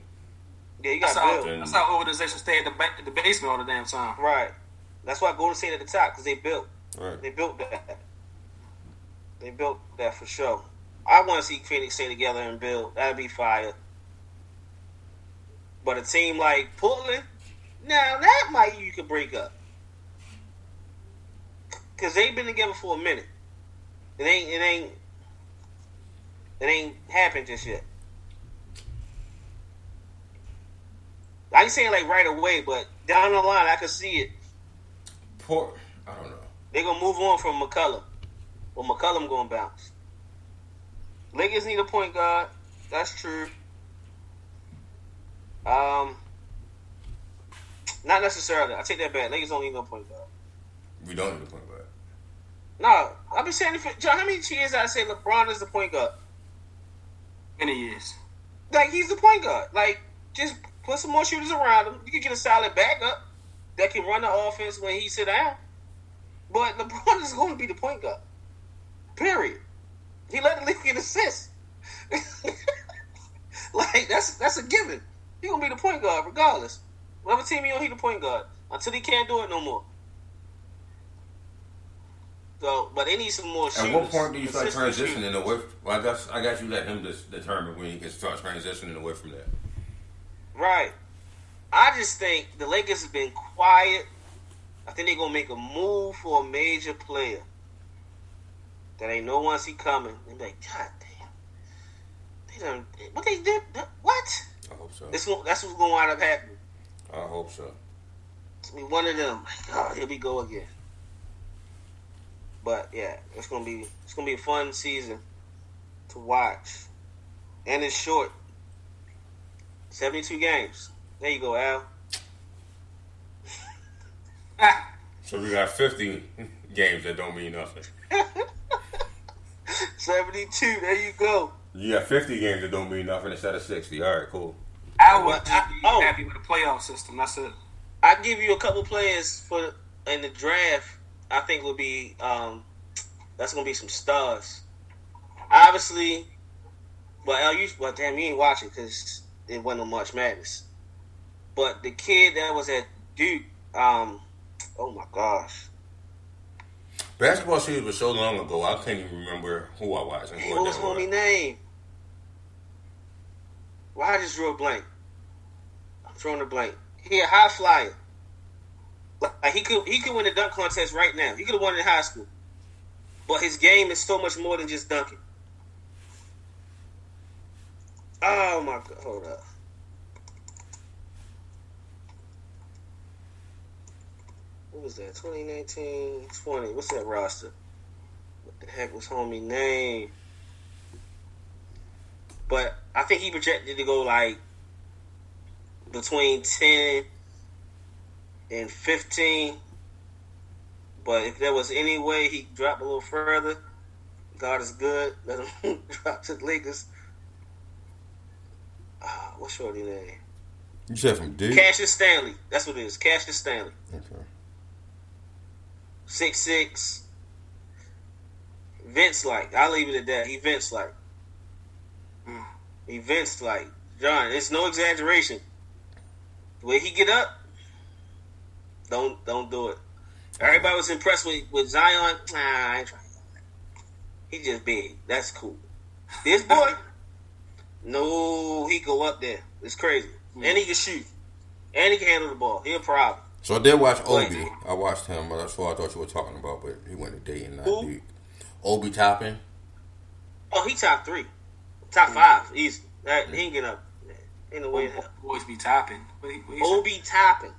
Speaker 3: Yeah, you got
Speaker 4: to
Speaker 3: build
Speaker 4: that's how organizations stay at the, ba- the basement all the damn time.
Speaker 3: right. That's why Golden State at the top because they built.
Speaker 2: right?
Speaker 3: They built that. They built that for sure. I want to see Phoenix stay together and build. That'd be fire. But a team like Portland, now that might you could break up because they've been together for a minute. It ain't. It ain't. It ain't happened just yet. I ain't saying like right away, but down the line, I could see it.
Speaker 2: Poor, I don't know.
Speaker 3: They gonna move on from McCollum. Well, McCollum gonna bounce. Lakers need a point guard. That's true. Um, not necessarily. I take that back. Lakers don't need no point guard.
Speaker 2: We don't need a point guard.
Speaker 3: No, I've been saying it for John. How many years I say LeBron is the point guard?
Speaker 4: Many years.
Speaker 3: Like he's the point guard. Like just put some more shooters around him. You can get a solid backup that can run the offense when he sit down. But LeBron is going to be the point guard. Period. He led the league in assists. like that's that's a given. He gonna be the point guard regardless. Whatever team he on, he the point guard until he can't do it no more. So, but they need some more shooters.
Speaker 2: At what point do you start transitioning
Speaker 3: shooters.
Speaker 2: away? Well, I guess I guess you let him just determine when he can start transitioning away from that.
Speaker 3: Right. I just think the Lakers have been quiet. I think they're gonna make a move for a major player. That ain't no one see coming. They be like, God damn. They done what they did what?
Speaker 2: I hope so.
Speaker 3: This that's what's gonna wind up happening.
Speaker 2: I hope so.
Speaker 3: It's be one of them. Like, oh, here we go again. But yeah, it's gonna be it's gonna be a fun season to watch. And it's short. Seventy two games. There you go, Al.
Speaker 2: So we got 50 games that don't mean nothing.
Speaker 3: 72. There you go.
Speaker 2: You got 50 games that don't mean nothing instead of 60. All right, cool.
Speaker 4: I would
Speaker 3: I-
Speaker 4: be
Speaker 3: oh.
Speaker 4: happy with the playoff system. That's it.
Speaker 3: I give you a couple players for in the draft. I think will be um, that's gonna be some stars. Obviously, well, Al, you well, damn, you ain't watching because it wasn't no March Madness. But the kid that was at Duke, um, oh my gosh,
Speaker 2: Basketball season was so long ago, I can't even remember who I was and who
Speaker 3: what
Speaker 2: I
Speaker 3: was homie name? Why I just drew a blank? I'm throwing a blank. He a high flyer. Like he could he could win the dunk contest right now. He could have won it in high school. But his game is so much more than just dunking. Oh my god, hold up. What was that? 2019 20. What's that roster? What the heck was homie name? But I think he projected to go like between 10 and 15. But if there was any way he could drop a little further, God is good. Let him drop to the Lakers. Ah, what's shorty name?
Speaker 2: You said from Duke.
Speaker 3: Cassius Stanley. That's what it is. Cassius Stanley.
Speaker 2: Okay.
Speaker 3: Six six. Vince like. I'll leave it at that. He Vince like. Mm. He Vince like. John, it's no exaggeration. The way he get up, don't don't do it. Everybody was impressed with, with Zion. Nah, I ain't trying. He just big. That's cool. This boy, no, he go up there. It's crazy. And he can shoot. And he can handle the ball. He a problem.
Speaker 2: So I did watch
Speaker 3: Wait.
Speaker 2: Obi. I watched him, but that's what I thought you were talking about. But he went to Dayton, not
Speaker 3: Who?
Speaker 2: Duke. Obi Toppin.
Speaker 3: Oh, he top three, top five, easy. That he ain't get up. Ain't no way. in.
Speaker 4: Boys be topping. What he, what he said?
Speaker 3: Obi Toppin.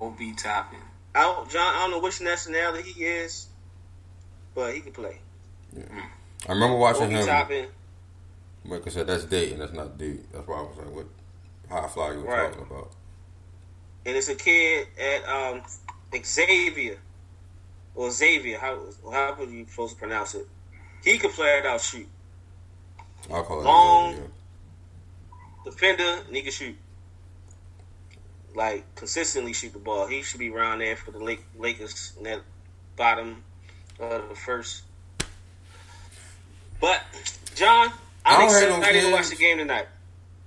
Speaker 4: OB topping.
Speaker 3: I don't, John. I don't know which nationality he is, but he can play.
Speaker 2: I remember watching
Speaker 3: Obi
Speaker 2: him.
Speaker 3: topping.
Speaker 2: Like I said, that's Dayton. That's not Duke. That's why I was like, what high fly you were
Speaker 3: Right.
Speaker 2: talking about?
Speaker 3: And it's a kid at um, Xavier or Xavier. How how would you supposed to pronounce it? He can play it out, shoot
Speaker 2: I'll call it
Speaker 3: Long.
Speaker 2: Xavier.
Speaker 3: defender, and he can shoot. Like consistently shoot the ball. He should be around there for the Lake, Lakers in that bottom of the first. But John,
Speaker 2: I
Speaker 3: I'm
Speaker 2: don't no
Speaker 3: excited to watch the game tonight.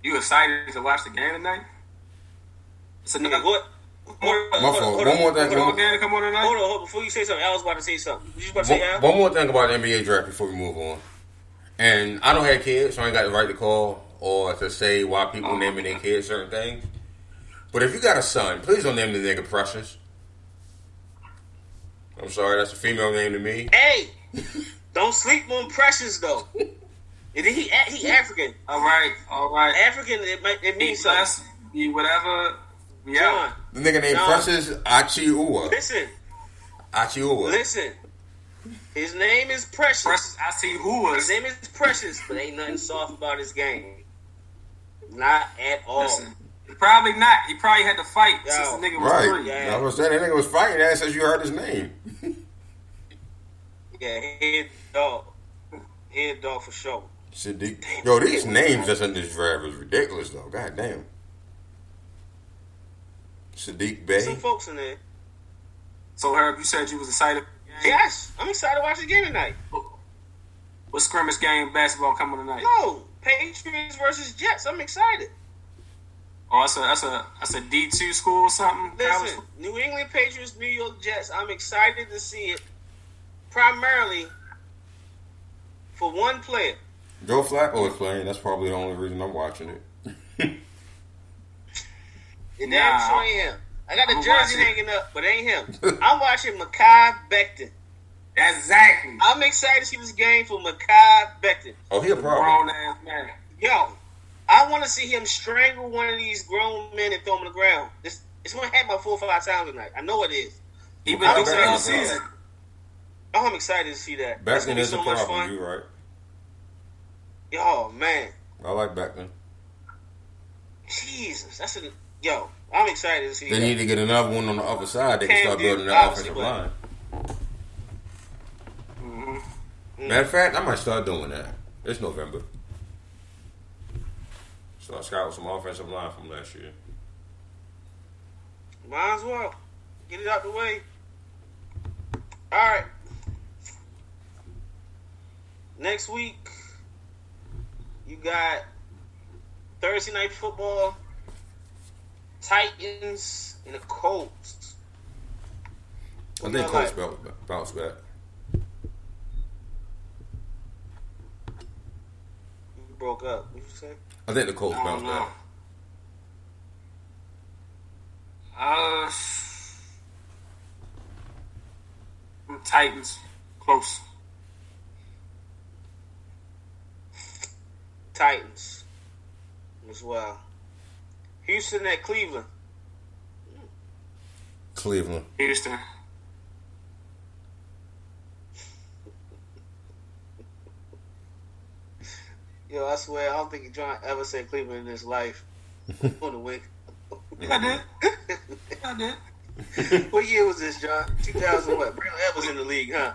Speaker 4: You excited to watch the game tonight? So
Speaker 3: Now,
Speaker 4: nigga,
Speaker 3: what? Hold
Speaker 2: My
Speaker 3: hold
Speaker 2: fault. One more thing.
Speaker 3: hold
Speaker 4: Come
Speaker 3: on,
Speaker 4: on, man, come on tonight.
Speaker 3: Hold on, hold on. Before you say something, I was about to say something. You about to say Al?
Speaker 2: One, one more thing about the NBA draft before we move on. And I don't have kids, so I ain't got the right to call or to say why people uh-huh. naming their kids certain things. But if you got a son, please don't name the nigga Precious. I'm sorry, that's a female name to me.
Speaker 3: Hey, don't sleep on Precious though. And he he African.
Speaker 4: All right, all right.
Speaker 3: African it, it means something.
Speaker 4: blessed. Be whatever. We
Speaker 3: John.
Speaker 2: The nigga named
Speaker 3: No.
Speaker 2: Precious Achiuwa.
Speaker 3: listen,
Speaker 2: Achiuwa.
Speaker 3: listen. His name is Precious.
Speaker 4: Precious, I see who.
Speaker 3: His name is Precious, but ain't nothing soft about his game. Not at all.
Speaker 4: Listen, probably not. He probably had to fight
Speaker 3: Yo.
Speaker 4: since the nigga was
Speaker 2: Right.
Speaker 4: three.
Speaker 3: Yeah.
Speaker 2: I was saying that nigga was fighting that since you heard his name.
Speaker 3: Yeah, head dog. Head dog for sure.
Speaker 2: Saddiq. Yo, these names that's in this draft is ridiculous though. God damn. Saddiq
Speaker 3: There's some folks in there.
Speaker 4: So Herb, you said you was excited. for the game.
Speaker 3: Yes, I'm excited to watch the game tonight.
Speaker 4: What scrimmage game basketball coming tonight?
Speaker 3: No, Patriots versus Jets. I'm excited.
Speaker 4: Oh, that's a that's a that's a D two school or something.
Speaker 3: Listen, New England Patriots, New York Jets. I'm excited to see it. Primarily for one player.
Speaker 2: Joe Flacco is playing. That's probably the only reason I'm watching it.
Speaker 3: And
Speaker 4: Nah,
Speaker 3: damn sure ain't him. I got the
Speaker 4: I'm
Speaker 3: jersey
Speaker 4: watching.
Speaker 3: hanging up, but ain't him. I'm watching Mekhi Becton.
Speaker 4: Exactly.
Speaker 3: I'm excited to see this game for Mekhi Becton.
Speaker 2: Oh, he a
Speaker 4: Grown
Speaker 2: problem.
Speaker 4: ass man.
Speaker 3: Yo, I want to see him strangle one of these grown men and throw him on the ground. This it's going to happen about four or five times tonight. I know it is.
Speaker 4: He been
Speaker 3: I'm
Speaker 4: doing it all
Speaker 3: excited.
Speaker 4: season.
Speaker 3: Oh, I'm excited to see that. That's
Speaker 2: Becton
Speaker 3: gonna
Speaker 2: is a
Speaker 3: so much
Speaker 2: problem.
Speaker 3: fun.
Speaker 2: You right.
Speaker 3: Yo, man,
Speaker 2: I like Becton.
Speaker 3: Jesus, that's a yo. I'm excited to see
Speaker 2: They
Speaker 3: that.
Speaker 2: need to get another one on the other side. They can start building
Speaker 3: obviously,
Speaker 2: offensive
Speaker 3: but-
Speaker 2: line.
Speaker 3: Mm-hmm.
Speaker 2: Matter of fact, I might start doing that. It's November. Start scouting some offensive line from last year.
Speaker 3: Might as well get it out the way. All right. Next week, you got Thursday night football. Titans and the Colts.
Speaker 2: I think Colts
Speaker 3: like?
Speaker 2: bounce bounce back.
Speaker 3: You broke up. What you say?
Speaker 2: I think the Colts bounce
Speaker 4: know.
Speaker 2: back.
Speaker 4: Uh, Titans. Close.
Speaker 3: Titans as well. Houston at Cleveland.
Speaker 2: Cleveland.
Speaker 4: Houston.
Speaker 3: Yo, I swear, I don't think John ever said Cleveland in his life. On the wing.
Speaker 4: I did. I did.
Speaker 3: what year was this, John? 2000 what? Braylon Edwards in the league, huh?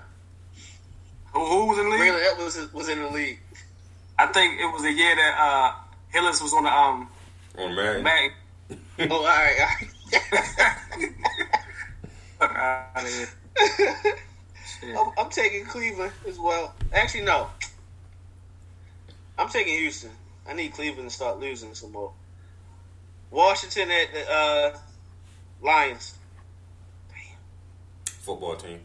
Speaker 4: Who, who was in the league?
Speaker 3: Braylon Edwards was in the league.
Speaker 4: I think it was the year that uh, Hillis was on the um
Speaker 2: On Madden.
Speaker 4: back.
Speaker 3: Oh, all right, all right.
Speaker 4: Fuck outta here.
Speaker 3: I'm, I'm taking Cleveland as well. Actually, no. I'm taking Houston. I need Cleveland to start losing some more. Washington at the uh, Lions.
Speaker 2: Football team.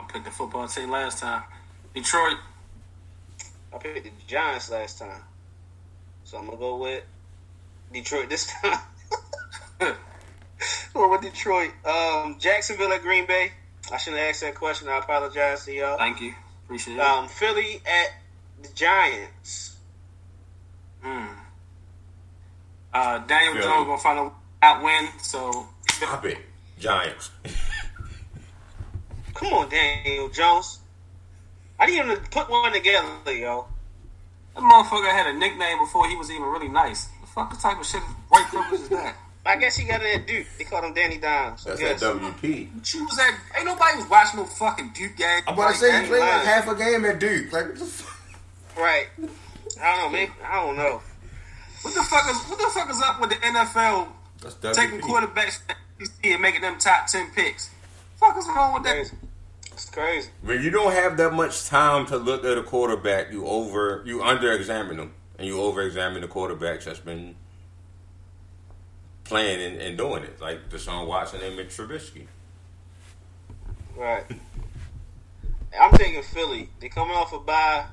Speaker 4: I picked the football team last time. Detroit.
Speaker 3: I picked the Giants last time. So I'm going to go with Detroit this time. Or with Detroit. Um, Jacksonville at Green Bay. I shouldn't have asked that question. I apologize to y'all.
Speaker 4: Thank you. Appreciate it.
Speaker 3: Um, Philly at the Giants.
Speaker 4: Mm. Uh, Daniel
Speaker 2: Philly.
Speaker 4: Jones gonna find a out win. So
Speaker 2: Stop it. Giants.
Speaker 3: Come on, Daniel Jones. I didn't even put one together, yo.
Speaker 4: That motherfucker had a nickname before he was even really nice. The fuck type of shit white privilege is that?
Speaker 3: I guess he got it at Duke. They called him Danny Dimes.
Speaker 2: That's
Speaker 3: guess.
Speaker 2: that WP.
Speaker 4: She was at. Ain't nobody was watching no fucking Duke game.
Speaker 2: I'm about to say he played like half a game at Duke. Like what the fuck?
Speaker 3: Right. I don't know, man. I don't know.
Speaker 4: What the fuck is what the fuck is up with the NFL
Speaker 2: That's WP.
Speaker 4: taking quarterbacks from the and making them top ten picks? Fuck is wrong with that?
Speaker 3: Crazy. It's crazy.
Speaker 2: When you don't have that much time to look at a quarterback, you over you under examine them and you over examine the quarterbacks that's been playing and, and doing it, like Deshaun Watson and Mitch Trubisky.
Speaker 3: Right. I'm taking Philly. They coming off a bye.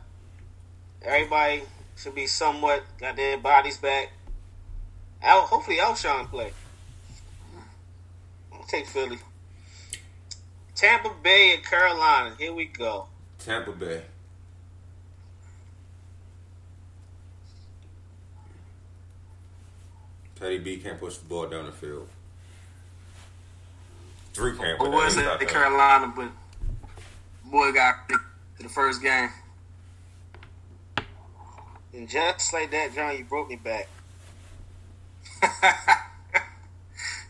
Speaker 3: Everybody should be somewhat got their bodies back. Al, hopefully Alshon play. I'll take Philly. Tampa Bay and Carolina. Here we go.
Speaker 2: Tampa Bay. Teddy B can't push the ball down the field. Drew can't.
Speaker 4: Or was it the Carolina? But boy got to the first game.
Speaker 3: And just like that, John, you broke me back.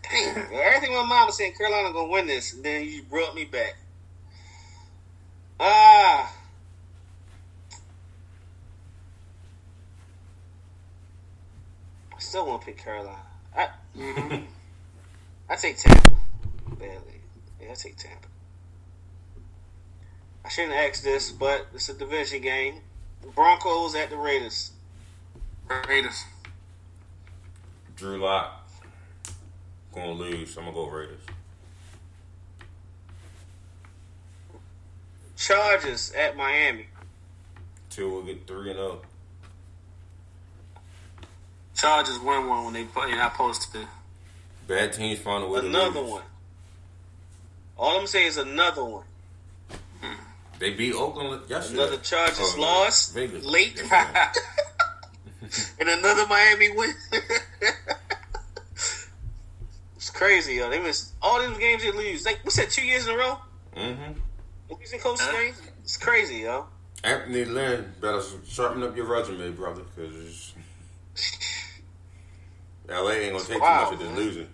Speaker 3: Damn. Everything my mom was saying, Carolina gonna win this, and then you brought me back. Ah. I still want to pick Carolina. I
Speaker 4: Mhm.
Speaker 3: I take Tampa. Badly. Yeah, I take Tampa. I shouldn't ask this, but it's a division game. Broncos at the Raiders.
Speaker 4: Raiders.
Speaker 2: Drew Lock gonna lose. So I'm gonna go Raiders.
Speaker 3: Chargers at Miami.
Speaker 2: Two will get three and oh. zero.
Speaker 4: Chargers win one when they play. Not supposed to.
Speaker 2: Bad teams find a way to
Speaker 3: Another one. All I'm saying is another one.
Speaker 2: They beat Oakland yesterday.
Speaker 3: Another Chargers
Speaker 2: Oh,
Speaker 3: loss
Speaker 2: Vegas.
Speaker 3: late, and another Miami win. it's crazy, yo. They missed all these games they lose. Like what's that? Two years in a row.
Speaker 2: Mm-hmm.
Speaker 3: Losing coach
Speaker 4: Huh?
Speaker 3: games. It's crazy, yo.
Speaker 2: Anthony Lynn better sharpen up your resume, brother, because LA ain't gonna take
Speaker 3: Wow,
Speaker 2: too much of this losing.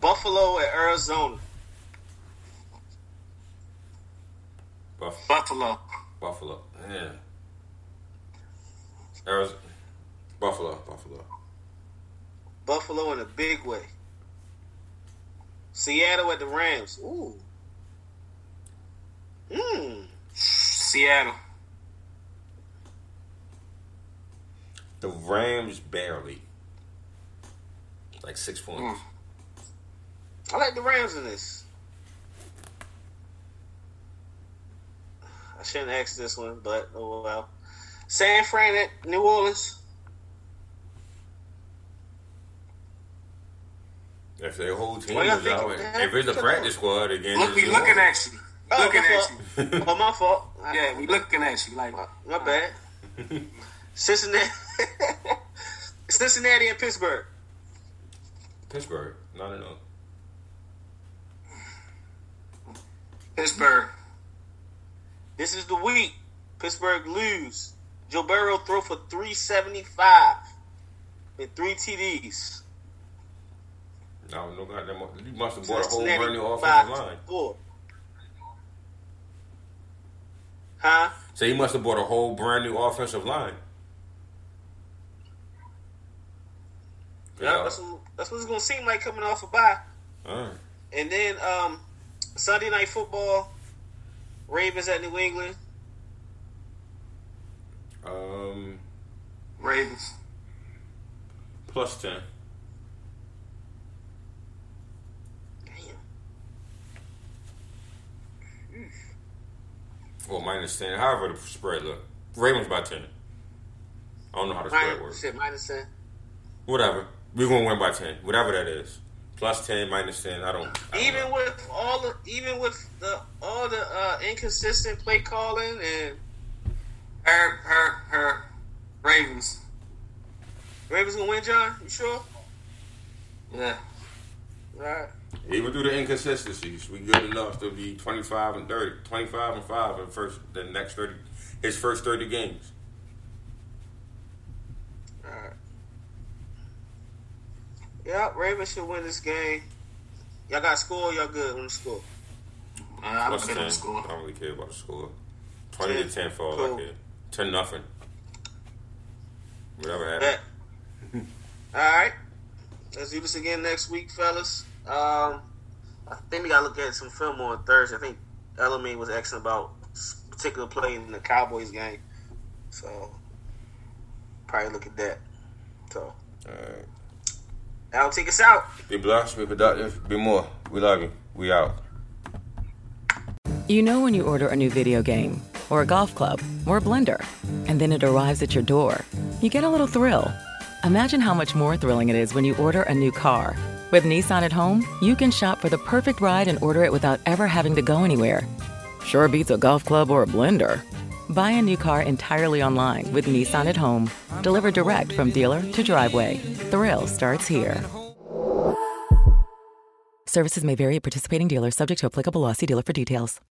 Speaker 3: Buffalo at Arizona.
Speaker 2: Buff-
Speaker 4: Buffalo.
Speaker 2: Buffalo, yeah. Arizona, Buffalo, Buffalo.
Speaker 3: Buffalo in a big way. Seattle at the Rams. Ooh. Hmm.
Speaker 4: Seattle.
Speaker 2: The Rams barely, like six points.
Speaker 3: I like the Rams in this. I shouldn't ask this one, but oh well. San Fran at New Orleans.
Speaker 2: If their whole team
Speaker 3: Why y'all
Speaker 2: is out, if it's a practice squad again,
Speaker 4: Look, we looking at you.
Speaker 3: Oh,
Speaker 4: looking
Speaker 3: my
Speaker 4: at you.
Speaker 3: oh, my fault.
Speaker 4: Yeah, we looking at you. Like,
Speaker 3: My, my bad. Cincinnati, Cincinnati and Pittsburgh.
Speaker 2: Pittsburgh, not enough.
Speaker 4: Pittsburgh.
Speaker 3: This is the week. Pittsburgh lose. Joe Burrow throw for 375 and three TDs.
Speaker 2: No, no goddamn. You must have bought a whole brand new offensive line.
Speaker 3: four. Huh?
Speaker 2: So he must have bought a whole brand new offensive line.
Speaker 3: Yeah, that's what, that's what it's gonna seem like coming off a bye.
Speaker 2: All right.
Speaker 3: And then um, Sunday night football, Ravens at New England.
Speaker 2: Um,
Speaker 4: Ravens.
Speaker 2: plus ten.
Speaker 3: Damn.
Speaker 2: Or minus ten. However the spread look. Ravens by ten. I don't know how the spread
Speaker 3: Minus,
Speaker 2: works.
Speaker 3: shit, minus ten.
Speaker 2: Whatever. We're gonna win by ten. Whatever that is. Plus ten, minus ten. I don't. I don't
Speaker 3: Even
Speaker 2: know.
Speaker 3: with all the, even with the all the uh, inconsistent play calling and
Speaker 4: Her, her, her. Ravens.
Speaker 3: Ravens gonna win, John. You sure?
Speaker 4: Yeah.
Speaker 3: All right.
Speaker 2: Even through the inconsistencies, we good enough to be 25 and 30. 25 and 5 in first the next 30 his first 30 games.
Speaker 3: All right. Yeah, Ravens should win this game. Y'all got score. Y'all good on the score.
Speaker 4: Uh, I'm
Speaker 2: Plus
Speaker 4: good
Speaker 2: 10.
Speaker 4: on the score.
Speaker 2: I don't really care about the score. 20 to
Speaker 3: 10.
Speaker 2: 10 for all
Speaker 3: Cool.
Speaker 2: I care. 10 nothing. Whatever
Speaker 3: Bet.
Speaker 2: happens.
Speaker 3: All right. Let's do this again next week, fellas. Um, I think we gotta look at some film on Thursday. I think Elamine was asking about particular play in the Cowboys game, so probably look at that. So,
Speaker 2: Alright.
Speaker 3: I'll take us out.
Speaker 2: Be blessed, be productive, be more. We love you. We out.
Speaker 5: You know when you order a new video game, or a golf club, or a blender, and then it arrives at your door, you get a little thrill. Imagine how much more thrilling it is when you order a new car. With Nissan at home, you can shop for the perfect ride and order it without ever having to go anywhere. Sure beats a golf club or a blender. Buy a new car entirely online with Nissan at home. Deliver direct from dealer to driveway. Thrill starts here. Services may vary at participating dealers, subject to applicable. See dealer for details.